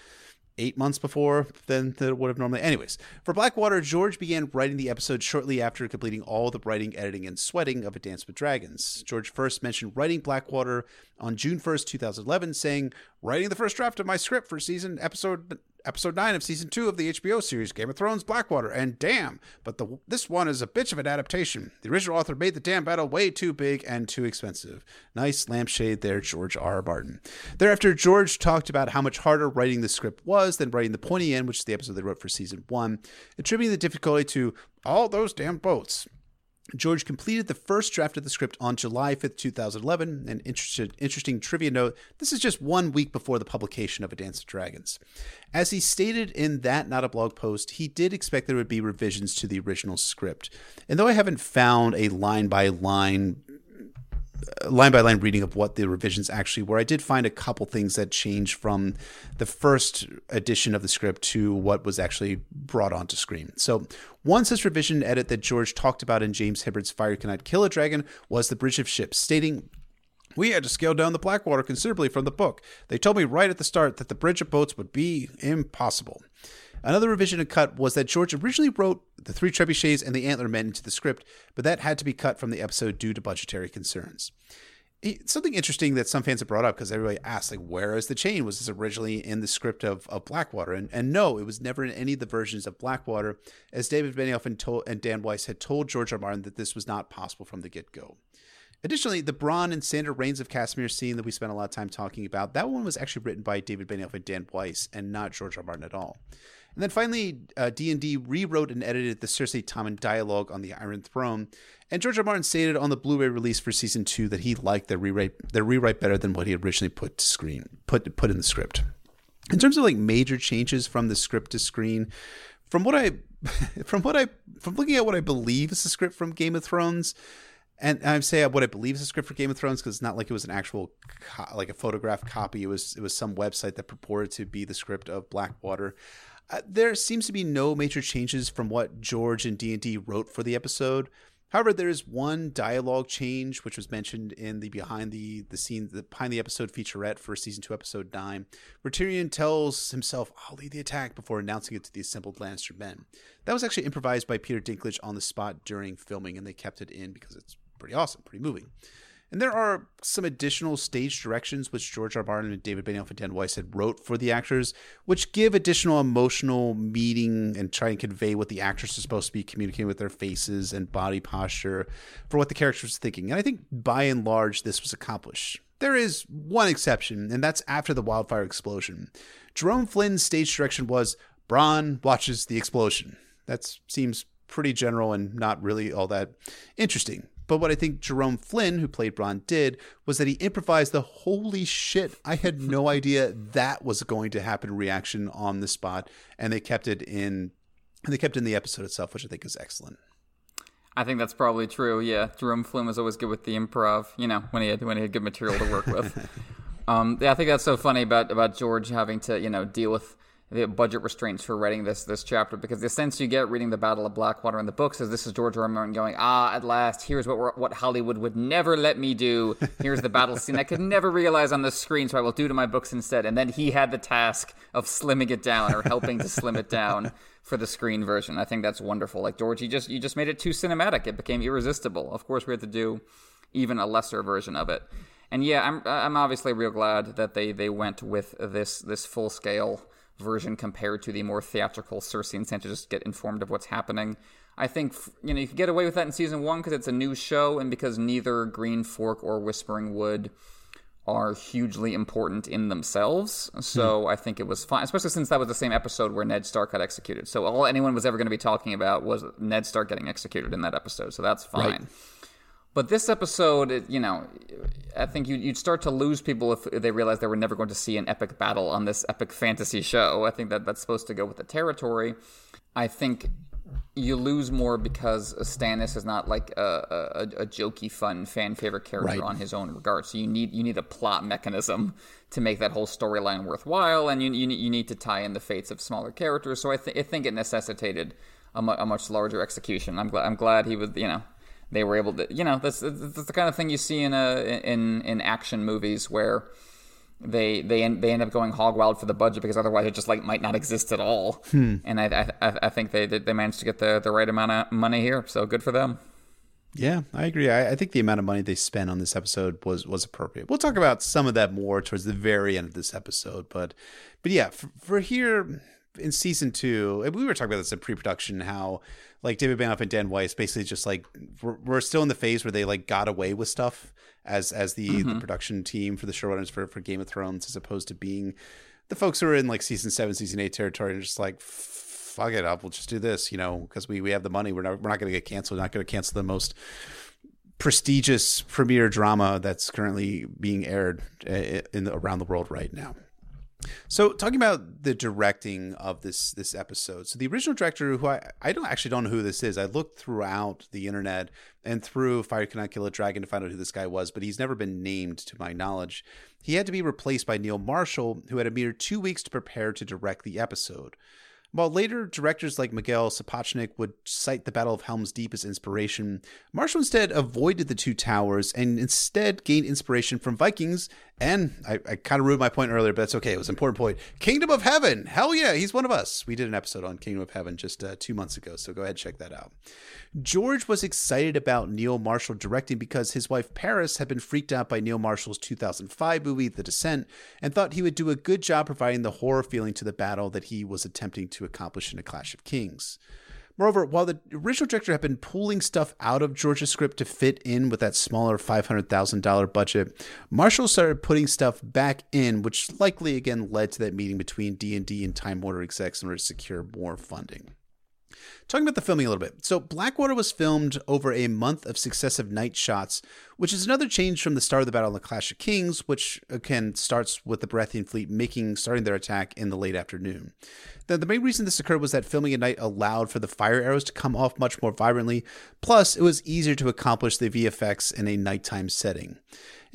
Speaker 1: eight months before than that would have normally. Anyways, for Blackwater, George began writing the episode shortly after completing all the writing, editing, and sweating of A Dance with Dragons. George first mentioned writing Blackwater on June 1st, 2011, saying, Writing the first draft of my script for season episode episode 9 of season 2 of the HBO series Game of Thrones Blackwater, and damn, but the this one is a bitch of an adaptation. The original author made the damn battle way too big and too expensive. Nice lampshade there, George R. R. Martin. Thereafter, George talked about how much harder writing the script was than writing the pointy end, which is the episode they wrote for season 1, attributing the difficulty to all those damn boats. George completed the first draft of the script on July 5th, 2011. An interesting trivia note this is just one week before the publication of A Dance of Dragons. As he stated in that Not a Blog post, he did expect there would be revisions to the original script. And though I haven't found a line by line line by line reading of what the revisions actually were, I did find a couple things that changed from the first edition of the script to what was actually brought onto screen. So, one such revision edit that George talked about in James Hibbard's Fire Cannot Kill a Dragon was the Bridge of Ships, stating, we had to scale down the Blackwater considerably from the book. They told me right at the start that the bridge of boats would be impossible. Another revision and cut was that George originally wrote the three trebuchets and the antler men into the script, but that had to be cut from the episode due to budgetary concerns. It's something interesting that some fans have brought up because everybody asked, like, where is the chain? Was this originally in the script of, of Blackwater? And, and no, it was never in any of the versions of Blackwater, as David Benioff and, and Dan Weiss had told George R. Martin that this was not possible from the get go. Additionally, the Bronn and Sandor Rains of Castamere scene that we spent a lot of time talking about, that one was actually written by David Benioff and Dan Weiss and not George R. Martin at all. And then finally, D&D uh, rewrote and edited the Cersei Tommen dialogue on the Iron Throne, and George R. Martin stated on the Blu-ray release for season two that he liked their rewrite their rewrite better than what he originally put screen put put in the script. In terms of like major changes from the script to screen, from what I from what I from looking at what I believe is the script from Game of Thrones, and I'm saying what I believe is a script for Game of Thrones because it's not like it was an actual co- like a photograph copy. It was it was some website that purported to be the script of Blackwater. Uh, there seems to be no major changes from what George and D&D wrote for the episode. However, there is one dialogue change which was mentioned in the behind the the scene the behind the episode featurette for season two, episode nine, where Tyrion tells himself, "I'll lead the attack" before announcing it to the assembled Lannister men. That was actually improvised by Peter Dinklage on the spot during filming, and they kept it in because it's pretty awesome, pretty moving. And there are some additional stage directions which George R. Martin and David Benioff and Dan Weiss had wrote for the actors, which give additional emotional meaning and try and convey what the actors are supposed to be communicating with their faces and body posture for what the characters are thinking. And I think by and large, this was accomplished. There is one exception, and that's after the wildfire explosion. Jerome Flynn's stage direction was Bronn watches the explosion. That seems pretty general and not really all that interesting. But what I think Jerome Flynn, who played Bronn, did was that he improvised the holy shit. I had no idea that was going to happen reaction on the spot, and they kept it in. And they kept in the episode itself, which I think is excellent.
Speaker 2: I think that's probably true. Yeah, Jerome Flynn was always good with the improv. You know, when he had when he had good material to work with. um, yeah, I think that's so funny about about George having to you know deal with the budget restraints for writing this this chapter because the sense you get reading the Battle of Blackwater in the books is this is George R. R. Martin going ah at last here's what what Hollywood would never let me do. Here's the battle scene I could never realize on the screen so I will do to my books instead. And then he had the task of slimming it down or helping to slim it down for the screen version. I think that's wonderful. Like George you just you just made it too cinematic. It became irresistible. Of course we had to do even a lesser version of it. And yeah I'm I'm obviously real glad that they they went with this this full scale version compared to the more theatrical Cersei and Sansa just get informed of what's happening. I think you know you could get away with that in season one because it's a new show and because neither Green Fork or Whispering Wood are hugely important in themselves. So hmm. I think it was fine, especially since that was the same episode where Ned Stark got executed. So all anyone was ever going to be talking about was Ned Stark getting executed in that episode. So that's fine. Right. But this episode, you know, I think you'd start to lose people if they realized they were never going to see an epic battle on this epic fantasy show. I think that that's supposed to go with the territory. I think you lose more because Stannis is not like a, a, a jokey, fun fan favorite character right. on his own regard. So you need you need a plot mechanism to make that whole storyline worthwhile, and you, you you need to tie in the fates of smaller characters. So I, th- I think it necessitated a, mu- a much larger execution. I'm glad I'm glad he was you know they were able to you know that's, that's the kind of thing you see in a in in action movies where they they end, they end up going hog wild for the budget because otherwise it just like might not exist at all. Hmm. And I, I I think they they managed to get the the right amount of money here, so good for them.
Speaker 1: Yeah, I agree. I, I, think the amount of money they spent on this episode was was appropriate. We'll talk about some of that more towards the very end of this episode, but but yeah, for, for here in season two, we were talking about this in pre-production how like David Benioff and Dan Weiss basically just like we're, we're still in the phase where they like got away with stuff as as the, mm-hmm. the production team for the showrunners for for Game of Thrones as opposed to being the folks who are in like season seven, season eight territory and just like fuck it up, we'll just do this, you know, because we we have the money. We're not we're not going to get canceled. We're not going to cancel the most prestigious premiere drama that's currently being aired uh, in around the world right now. So, talking about the directing of this this episode, so the original director, who I, I don't actually don't know who this is. I looked throughout the internet and through Fire Cannot Kill a Dragon to find out who this guy was, but he's never been named to my knowledge. He had to be replaced by Neil Marshall, who had a mere two weeks to prepare to direct the episode. While later directors like Miguel Sapochnik would cite the Battle of Helm's Deep as inspiration, Marshall instead avoided the Two Towers and instead gained inspiration from Vikings and I, I kind of ruined my point earlier, but that's okay. It was an important point. Kingdom of Heaven. Hell yeah, he's one of us. We did an episode on Kingdom of Heaven just uh, two months ago, so go ahead and check that out. George was excited about Neil Marshall directing because his wife Parris had been freaked out by Neil Marshall's 2005 movie, The Descent, and thought he would do a good job providing the horror feeling to the battle that he was attempting to accomplish in A Clash of Kings. Moreover, while the original director had been pulling stuff out of George's script to fit in with that smaller $500,000 budget, Marshall started putting stuff back in, which likely again led to that meeting between D&D and Time Warner execs in order to secure more funding. Talking about the filming a little bit. So, Blackwater was filmed over a month of successive night shots, which is another change from the start of the battle in the Clash of Kings, which again starts with the Baratheon fleet making starting their attack in the late afternoon. The, the main reason this occurred was that filming at night allowed for the fire arrows to come off much more vibrantly. Plus, it was easier to accomplish the VFX in a nighttime setting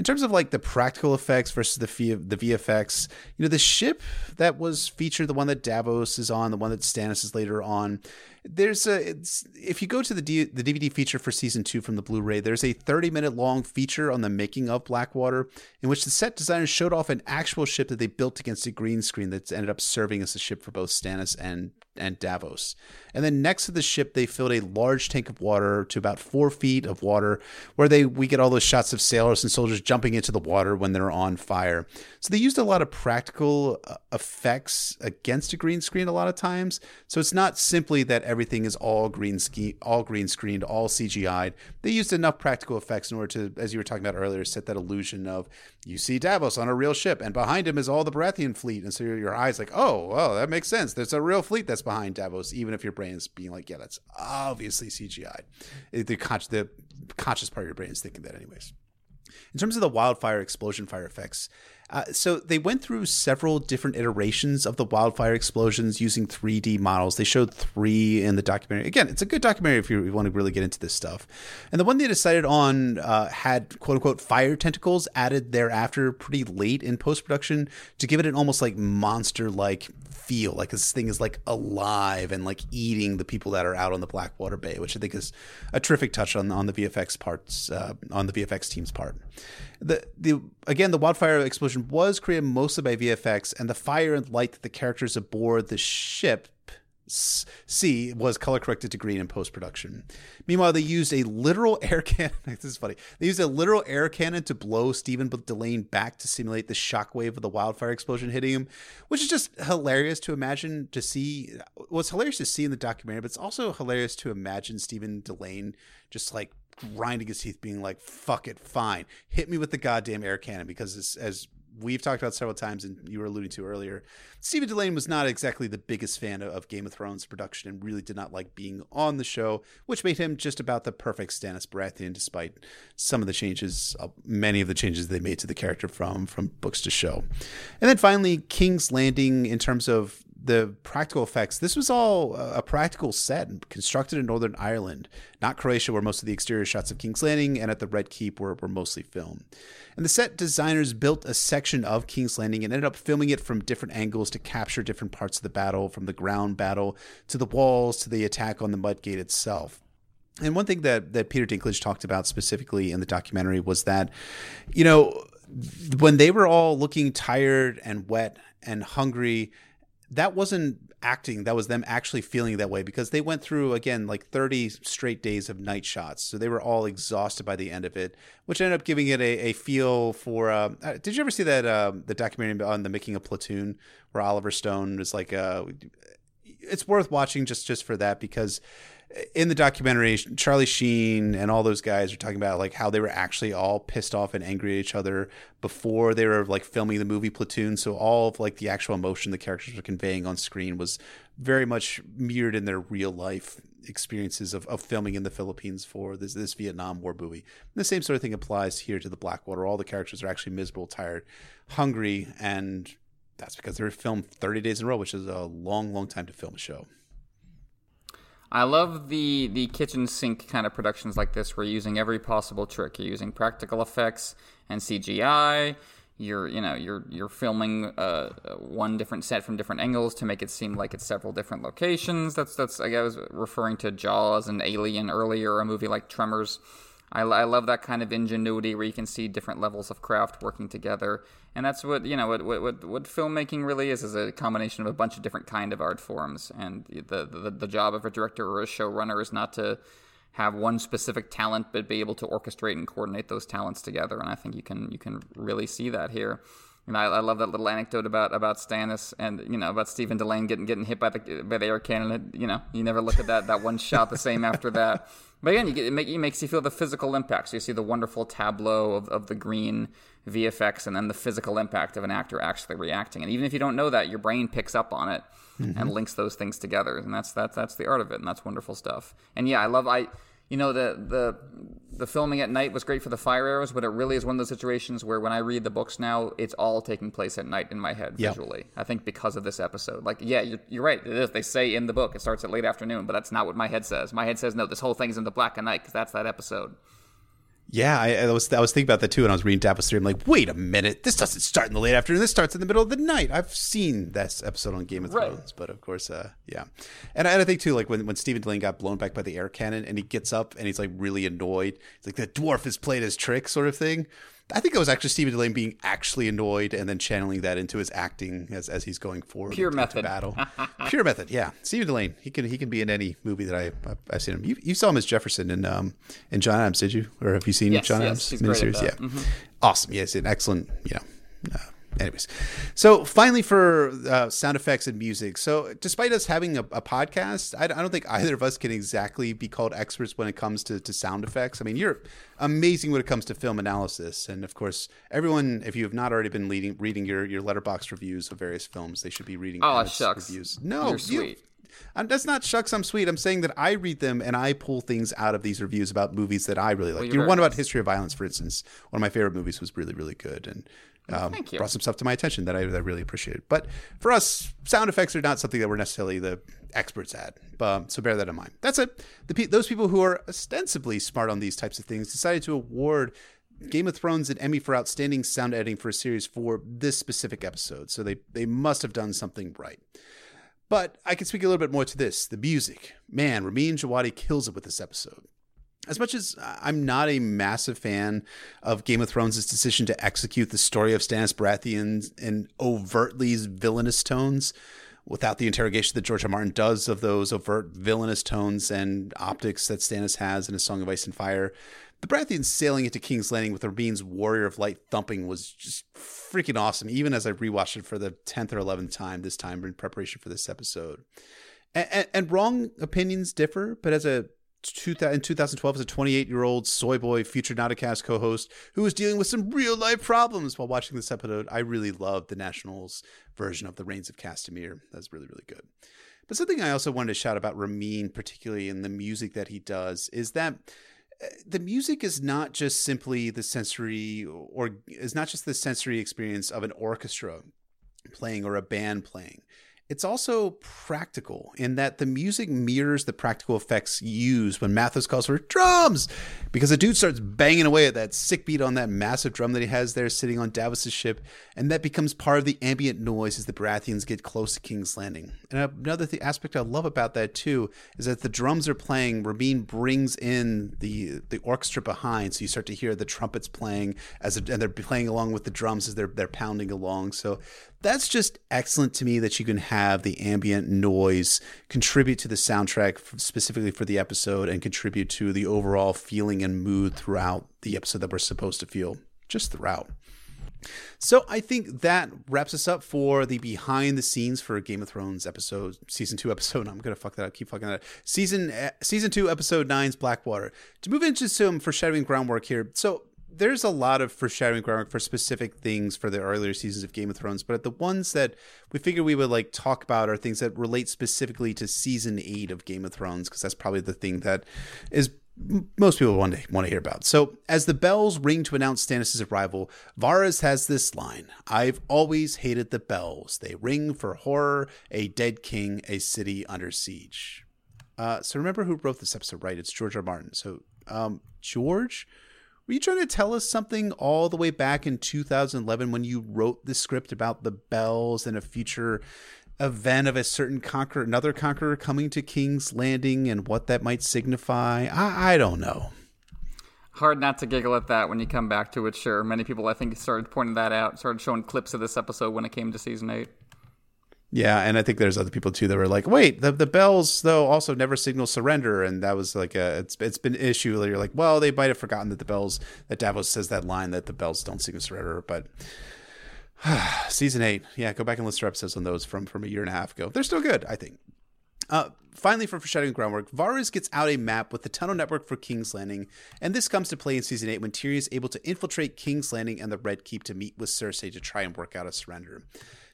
Speaker 1: in terms of like the practical effects versus the the VFX, you know, the ship that was featured, the one that Davos is on, the one that Stannis is later on, there's a if you go to the D, the DVD feature for season two from the Blu-ray, there's a 30 minute long feature on the making of Blackwater, in which the set designers showed off an actual ship that they built against a green screen that's ended up serving as a ship for both Stannis and and Davos. And then next to the ship, they filled a large tank of water to about four feet of water, where they we get all those shots of sailors and soldiers jumping into the water when they're on fire. So they used a lot of practical uh, effects against a green screen a lot of times. So it's not simply that everything is all green ski, all green screened, all CGI'd. They used enough practical effects in order to, as you were talking about earlier, set that illusion of you see Davos on a real ship, and behind him is all the Baratheon fleet, and so your, your eyes like, oh, oh, that makes sense. There's a real fleet that's behind Davos, even if your brain is being like, yeah, that's obviously CGI. The, con- the conscious part of your brain is thinking that, anyways. In terms of the wildfire explosion fire effects, uh, so they went through several different iterations of the wildfire explosions using 3D models. They showed three in the documentary. Again, it's a good documentary if you want to really get into this stuff. And the one they decided on uh, had quote unquote fire tentacles added thereafter pretty late in post production to give it an almost like monster like feel. Like this thing is like alive and like eating the people that are out on the Blackwater Bay, which I think is a terrific touch on on the VFX parts uh, on the VFX team's part the the again the wildfire explosion was created mostly by VFX, and the fire and light that the characters aboard the ship see was color corrected to green in post production. Meanwhile, they used a literal air cannon. this is funny. They used a literal air cannon to blow Stephen Dillane back to simulate the shockwave of the wildfire explosion hitting him, which is just hilarious to imagine to see. What's hilarious to see in the documentary, but it's also hilarious to imagine Stephen Dillane just like grinding his teeth, being like, "Fuck it, fine, hit me with the goddamn air cannon." Because as, we've talked about several times, and you were alluding to earlier, Stephen Dillane was not exactly the biggest fan of Game of Thrones production, and really did not like being on the show, which made him just about the perfect Stannis Baratheon, despite some of the changes, uh, many of the changes they made to the character from from books to show. And then finally, King's Landing, in terms of the practical effects, this was all a practical set constructed in Northern Ireland, not Croatia, where most of the exterior shots of King's Landing and at the Red Keep were, were mostly filmed. And the set designers built a section of King's Landing and ended up filming it from different angles to capture different parts of the battle, from the ground battle to the walls to the attack on the Mudgate itself. And one thing that, that Peter Dinklage talked about specifically in the documentary was that, you know, when they were all looking tired and wet and hungry that wasn't acting that was them actually feeling that way because they went through again like 30 straight days of night shots. So they were all exhausted by the end of it which ended up giving it a, a feel for uh, uh did you ever see that uh, the documentary on the making of platoon where oliver stone was like uh, it's worth watching just just for that because in the documentary, Charlie Sheen and all those guys are talking about like how they were actually all pissed off and angry at each other before they were like filming the movie Platoon. So all of like the actual emotion the characters were conveying on screen was very much mirrored in their real life experiences of, of filming in the Philippines for this this Vietnam War movie. And the same sort of thing applies here to the Blackwater. All the characters are actually miserable, tired, hungry, and that's because they were filmed 30 days in a row, which is a long, long time to film a show.
Speaker 2: I love the the kitchen sink kind of productions like this where you're using every possible trick. You're using practical effects and CGI. You're you know you're you're filming uh, one different set from different angles to make it seem like it's several different locations. That's that's I was referring to Jaws and Alien earlier, a movie like Tremors. I, I love that kind of ingenuity where you can see different levels of craft working together, and that's what you know what what what, filmmaking really is is a combination of a bunch of different kind of art forms. And the the, the job of a director or a showrunner is not to have one specific talent, but be able to orchestrate and coordinate those talents together. And I think you can you can really see that here. And I, I love that little anecdote about about Stannis and you know about Stephen Dillane getting getting hit by the by the air cannon. You know, you never look at that that one shot the same after that. But again, you get, it, make, it makes you feel the physical impact. So you see the wonderful tableau of, of the green VFX and then the physical impact of an actor actually reacting. And even if you don't know that, your brain picks up on it mm-hmm. and links those things together. And that's that's that's the art of it, and that's wonderful stuff. And yeah, I love I you know the the the filming at night was great for the fire arrows, but it really is one of those situations where when I read the books now, it's all taking place at night in my head visually. I think because of this episode. Like, yeah, you're, you're, right. It is. They say in the book it starts at late afternoon, but that's not what my head says. My head says no. This whole thing's in the black and night because that's that episode.
Speaker 1: Yeah, I, I, was I was thinking about that too when I was reading 3. I'm like, wait a minute, this doesn't start in the late afternoon. This starts in the middle of the night. I've seen this episode on Game of Thrones, right. but of course, uh, yeah. And, and I think too, like when when Stephen Dillane got blown back by the air cannon, and he gets up and he's like really annoyed. He's like the dwarf has played his trick, sort of thing. I think it was actually Stephen Dillane being actually annoyed and then channeling that into his acting as, as he's going forward.
Speaker 2: Pure method
Speaker 1: battle. Pure method. Yeah, Stephen Dillane. He can he can be in any movie that I I've seen him. You, you saw him as Jefferson in um in John Adams, did you? Or have you seen
Speaker 2: yes,
Speaker 1: John
Speaker 2: yes,
Speaker 1: Adams
Speaker 2: miniseries?
Speaker 1: Yeah,
Speaker 2: mm-hmm.
Speaker 1: awesome. Yes, an excellent. You know. Uh, anyways so finally for uh, sound effects and music. So despite us having a, a podcast I, I, don't think either of us can exactly be called experts when it comes to, to sound effects. I mean you're amazing when it comes to film analysis. And of course everyone if you have not already been leading, reading your, your Letterboxd reviews of various films they should be reading
Speaker 2: oh shucks.
Speaker 1: reviews. No
Speaker 2: you're sweet. You,
Speaker 1: I'm, that's not shucks. I'm sweet. I'm saying that I read them and I pull things out of these reviews about movies that I really like. Well, Your one about History of Violence, for instance, one of my favorite movies was really, really good, and um,
Speaker 2: Thank you.
Speaker 1: brought some stuff to my attention that I, that I really appreciated. But for us, sound effects are not something that we're necessarily the experts at. Um, so bear that in mind. That's it. The, those people who are ostensibly smart on these types of things decided to award Game of Thrones an Emmy for outstanding sound editing for a series for this specific episode. So they they must have done something right. But I can speak a little bit more to this. The music. Man, Ramin Djawadi kills it with this episode as much as I'm not a massive fan of Game of Thrones' decision to execute the story of Stannis Baratheon in overtly villainous tones, without the interrogation that George R. Martin does of those overt villainous tones and optics that Stannis has in A Song of Ice and Fire, the Baratheons sailing into King's Landing with Ramin's Warrior of Light thumping was just freaking awesome, even as I rewatched it for the 10th or 11th time this time in preparation for this episode. And, and, and wrong opinions differ, but as a in 2012 as a 28 year old soy boy future Not a Cast co host who was dealing with some real life problems while watching this episode. I really loved the Nationals version of The Rains of Castamere. That's really, really good. But something I also wanted to shout about Ramin, particularly in the music that he does, is that uh, the music is not just simply the sensory or is not just the sensory experience of an orchestra playing or a band playing it's also practical in that the music mirrors the practical effects used when Matthos calls for drums, because the dude starts banging away at that sick beat on that massive drum that he has there sitting on Davos's ship, and that becomes part of the ambient noise as the Baratheons get close to King's Landing. And another th- aspect I love about that too is that the drums are playing. Ramin brings in the the orchestra behind, so you start to hear the trumpets playing as and they're playing along with the drums as they're they're pounding along. So that's just excellent to me that you can have the ambient noise contribute to the soundtrack specifically for the episode and contribute to the overall feeling and mood throughout the episode that we're supposed to feel just throughout. So I think that wraps us up for the behind the scenes for Game of Thrones episode season two episode. I'm gonna fuck that up. Keep fucking that up. Season uh, season two episode nine's Blackwater. To move into some foreshadowing groundwork here. So there's a lot of foreshadowing groundwork for specific things for the earlier seasons of Game of Thrones, but the ones that we figured we would like talk about are things that relate specifically to season eight of Game of Thrones, because that's probably the thing that is most people want to want to hear about. So, as the bells ring to announce Stannis' arrival, Varys has this line: "I've always hated the bells. They ring for horror, a dead king, a city under siege." Uh, so, remember who wrote this episode, right? It's George R. Martin. So, um, George, were you trying to tell us something all the way back in 2011 when you wrote the script about the bells and a future event of a certain conqueror, another conqueror coming to King's Landing and what that might signify? I, I don't know.
Speaker 2: Hard not to giggle at that when you come back to it, sure. Many people, I think, started pointing that out, started showing clips of this episode when it came to season eight.
Speaker 1: Yeah, and I think there's other people too that were like, "Wait, the the bells though also never signal surrender," and that was like a it's it's been an issue. You're like, well, they might have forgotten that the bells that Davos says that line that the bells don't signal surrender, but season eight, yeah, go back and listen to episodes on those from from a year and a half ago. They're still good, I think. Uh, finally, for foreshadowing groundwork, Varys gets out a map with the tunnel network for King's Landing, and this comes to play in season 8 when Tyrion is able to infiltrate King's Landing and the Red Keep to meet with Cersei to try and work out a surrender.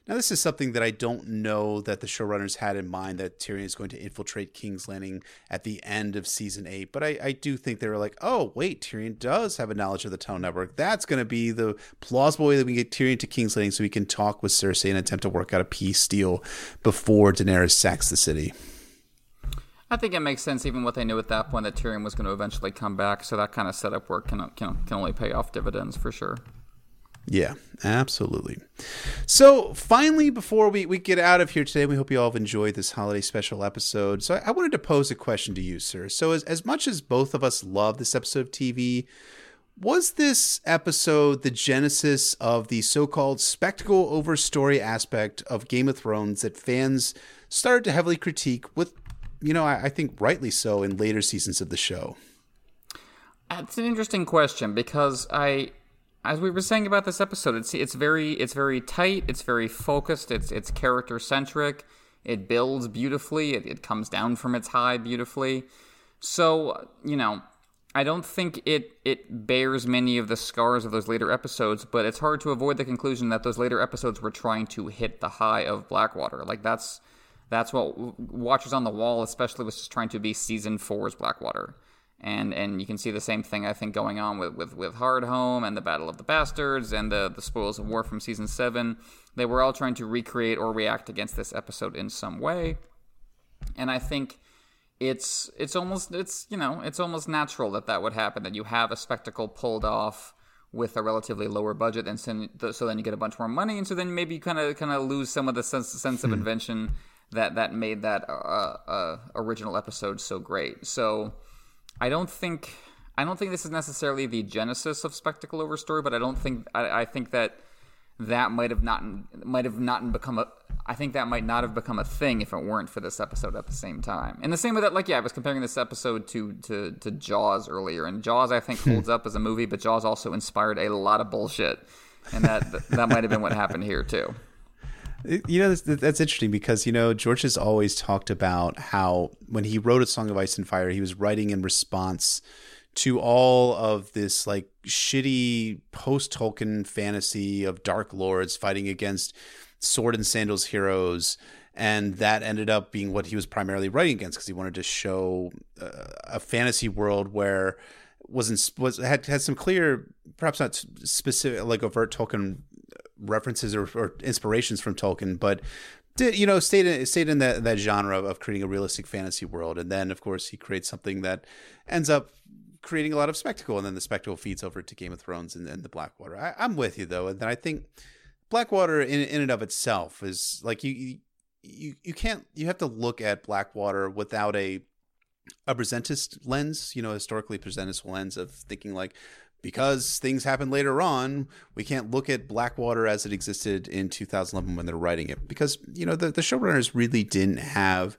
Speaker 1: Now, this is something that I don't know that the showrunners had in mind that Tyrion is going to infiltrate King's Landing at the end of season eight. But I, I do think they were like, oh, wait, Tyrion does have a knowledge of the Tunnel Network. That's going to be the plausible way that we get Tyrion to King's Landing so he can talk with Cersei and attempt to work out a peace deal before Daenerys sacks the city.
Speaker 2: I think it makes sense, even what they knew at that point, that Tyrion was going to eventually come back. So that kind of setup work can, can, can only pay off dividends for sure.
Speaker 1: Yeah, absolutely. So, finally, before we, we get out of here today, we hope you all have enjoyed this holiday special episode. So, I, I wanted to pose a question to you, sir. So, as, as much as both of us love this episode of TV, was this episode the genesis of the so called spectacle over story aspect of Game of Thrones that fans started to heavily critique with, you know, I, I think rightly so in later seasons of the show?
Speaker 2: That's an interesting question because I as we were saying about this episode, it's it's very it's very tight, it's very focused, it's it's character centric, it builds beautifully, it, it comes down from its high beautifully. So, you know, I don't think it it bears many of the scars of those later episodes, but it's hard to avoid the conclusion that those later episodes were trying to hit the high of Blackwater. Like that's that's what Watchers on the Wall especially was just trying to be season four's Blackwater and and you can see the same thing I think going on with with with Hardhome and the Battle of the Bastards and the the Spoils of War from season seven. They were all trying to recreate or react against this episode in some way, and I think it's it's almost it's you know it's almost natural that that would happen that you have a spectacle pulled off with a relatively lower budget and so, so then you get a bunch more money and so then maybe you kind of kind of lose some of the sense sense of hmm. invention that that made that uh, uh, original episode so great so I don't think I don't think this is necessarily the genesis of spectacle over story, but I don't think I, I think that that might have not might have not become a I think that might not have become a thing if it weren't for this episode at the same time. In the same way that like yeah, I was comparing this episode to to to Jaws earlier, and Jaws I think hmm. holds up as a movie, but Jaws also inspired a lot of bullshit, and that that might have been what happened here too.
Speaker 1: You know, that's, that's, interesting because, you know, George has always talked about how when he wrote A Song of Ice and Fire, he was writing in response to all of this like shitty post Tolkien fantasy of dark lords fighting against sword and sandals heroes. And that ended up being what he was primarily writing against because he wanted to show uh, a fantasy world where wasn't was had had some clear, perhaps not specific like overt Tolkien references or, or inspirations from Tolkien, but did you know stayed in, stayed in that that genre of creating a realistic fantasy world, and then of course he creates something that ends up creating a lot of spectacle, and then the spectacle feeds over to Game of Thrones and, and the Blackwater. I, I'm with you though, and then I think Blackwater in in and of itself is like you you you can't you have to look at Blackwater without a a presentist lens, you know, historically presentist lens of thinking like, because things happen later on, we can't look at Blackwater as it existed in 2011 when they're writing it. Because you know the, the showrunners really didn't have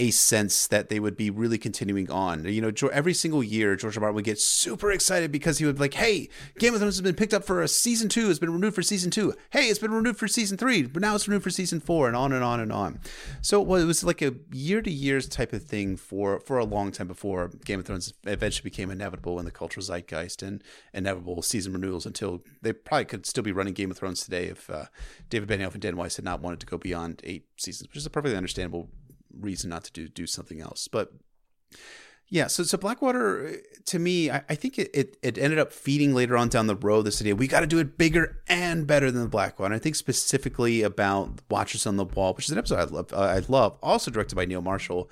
Speaker 1: a sense that they would be really continuing on. You know, every single year, George R. Martin would get super excited because he would be like, "Hey, Game of Thrones has been picked up for a season two. It's been renewed for season two. Hey, it's been renewed for season three, but now it's renewed for season four, and on and on and on." So well, it was like a year to years type of thing for for a long time before Game of Thrones eventually became inevitable in the cultural zeitgeist and inevitable season renewals. Until they probably could still be running Game of Thrones today if uh, David Benioff and Dan Weiss had not wanted to go beyond eight seasons, which is a perfectly understandable reason not to do do something else. But Yeah, so so Blackwater to me, I, I think it, it, it ended up feeding later on down the road this idea we got to do it bigger and better than the Blackwater. I think specifically about Watchers on the Wall, which is an episode I love. Uh, I love, also directed by Neil Marshall,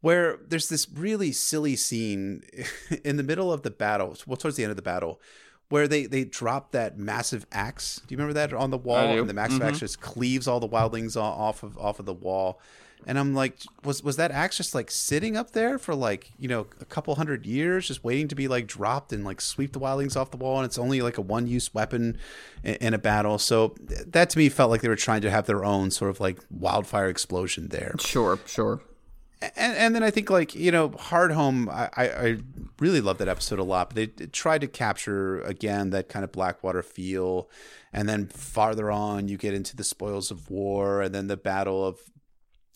Speaker 1: where there's this really silly scene in the middle of the battle, well towards the end of the battle, where they they drop that massive axe. Do you remember that on the wall? And the massive mm-hmm. axe just cleaves all the wildlings off of off of the wall and I'm like, was was that axe just like sitting up there for like you know a couple hundred years, just waiting to be like dropped and like sweep the wildlings off the wall? And it's only like a one use weapon in, in, a battle. So that to me felt like they were trying to have their own sort of like wildfire explosion there.
Speaker 2: Sure, sure.
Speaker 1: And, and then I think like you know Hardhome, I, I really love that episode a lot. But they, they tried to capture again that kind of Blackwater feel, and then farther on you get into the spoils of war, and then the battle of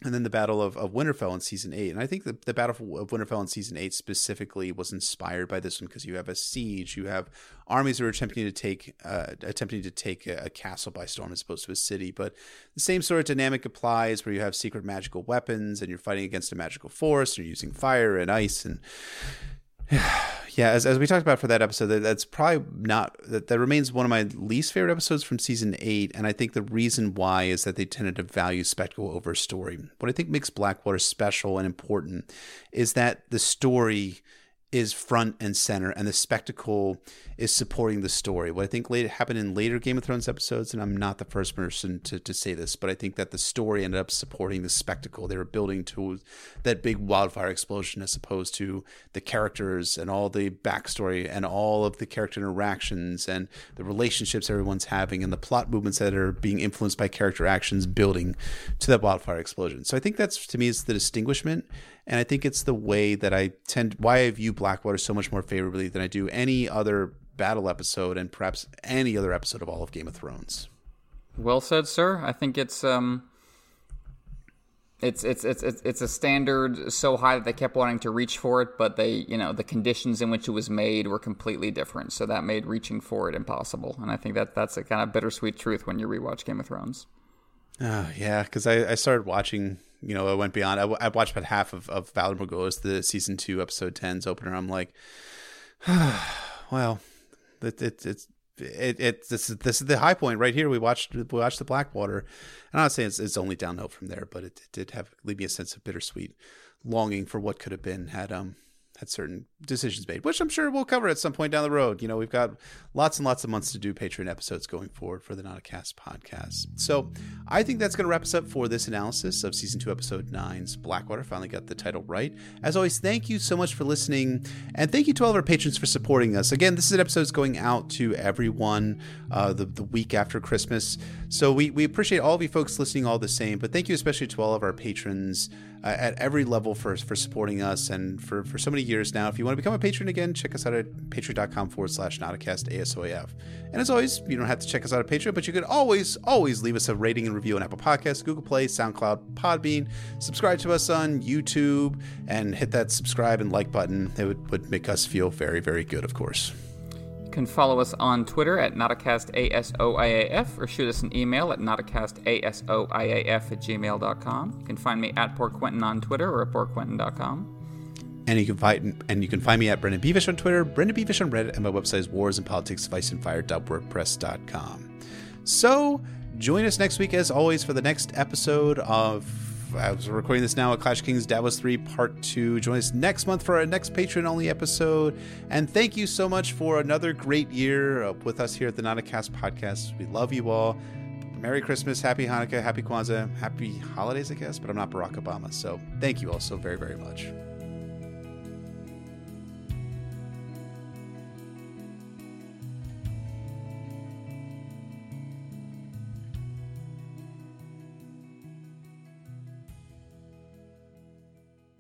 Speaker 1: and then the Battle of, of Winterfell in season eight. And I think the, the Battle of Winterfell in season eight specifically was inspired by this one because you have a siege, you have armies that are attempting to take uh, attempting to take a, a, castle by storm as opposed to a city. But the same sort of dynamic applies where you have secret magical weapons and you're fighting against a magical force, you're using fire and ice and yeah, as, as we talked about for that episode, that, that's probably not that, that remains one of my least favorite episodes from season eight. And I think the reason why is that they tended to value spectacle over story. What I think makes Blackwater special and important is that the story is front and center, and the spectacle is supporting the story. What I think later happened in later Game of Thrones episodes, and I'm not the first person to, to say this, but I think that the story ended up supporting the spectacle. They were building to that big wildfire explosion as opposed to the characters and all the backstory and all of the character interactions and the relationships everyone's having and the plot movements that are being influenced by character actions building to that wildfire explosion. So I think that's to me is the distinguishment and I think it's the way that I tend why I view Blackwater so much more favorably than I do any other battle episode and perhaps any other episode of all of Game of Thrones.
Speaker 2: Well said, sir. I think it's um it's it's it's it's a standard so high that they kept wanting to reach for it, but they you know the conditions in which it was made were completely different, so that made reaching for it impossible. And I think that that's a kind of bittersweet truth when you rewatch Game of Thrones.
Speaker 1: Uh, yeah, because I, I started watching you know, I went beyond. I, I watched about half of, of Valar Morghulis, the season two, episode 10's opener. I'm like, well, it, it, it's it, it this is this is the high point right here. We watched we watched the Blackwater. And I'm not saying it's, it's only downhill from there, but it, it did have leave me a sense of bittersweet longing for what could have been had um had certain decisions made, which I'm sure we'll cover at some point down the road. You know, we've got lots and lots of months to do Patreon episodes going forward for the Not a Cast podcast. So I think that's going to wrap us up for this analysis of season two, episode nine's Blackwater. Finally got the title right. As always, thank you so much for listening, and thank you to all of our patrons for supporting us. Again, this is an episode going out to everyone uh, the the week after Christmas. So we we appreciate all of you folks listening all the same, but thank you especially to all of our patrons uh, at every level for for supporting us and for for so many years now. If you want to become a patron again, check us out at patreon.com forward slash notacast ASOAF. And as always, you don't have to check us out at Patreon, but you can always, always leave us a rating and review on Apple Podcasts, Google Play, SoundCloud, Podbean. Subscribe to us on YouTube and hit that subscribe and like button. It would, would make us feel very, very good, of course.
Speaker 2: Can follow us on Twitter at NotAcastASOIAF or shoot us an email at NotAcastASOIAF at gmail.com. You can find me at Poor Quentyn on Twitter or at PoorQuentyn.com.
Speaker 1: And you can find and you can find me at Brendan Beavish on Twitter, Brendan Beavish on Reddit, and my website is Wars and Politics, of Ice and Fire.wordpress.com. So join us next week as always for the next episode of as we're recording this now, at Clash Kings Davos 3 Part 2. Join us next month for our next Patreon only episode. And thank you so much for another great year with us here at the Not a Cast podcast. We love you all. Merry Christmas, Happy Hanukkah, Happy Kwanzaa, Happy Holidays, I guess, but I'm not Barack Obama. So thank you all so very, very much.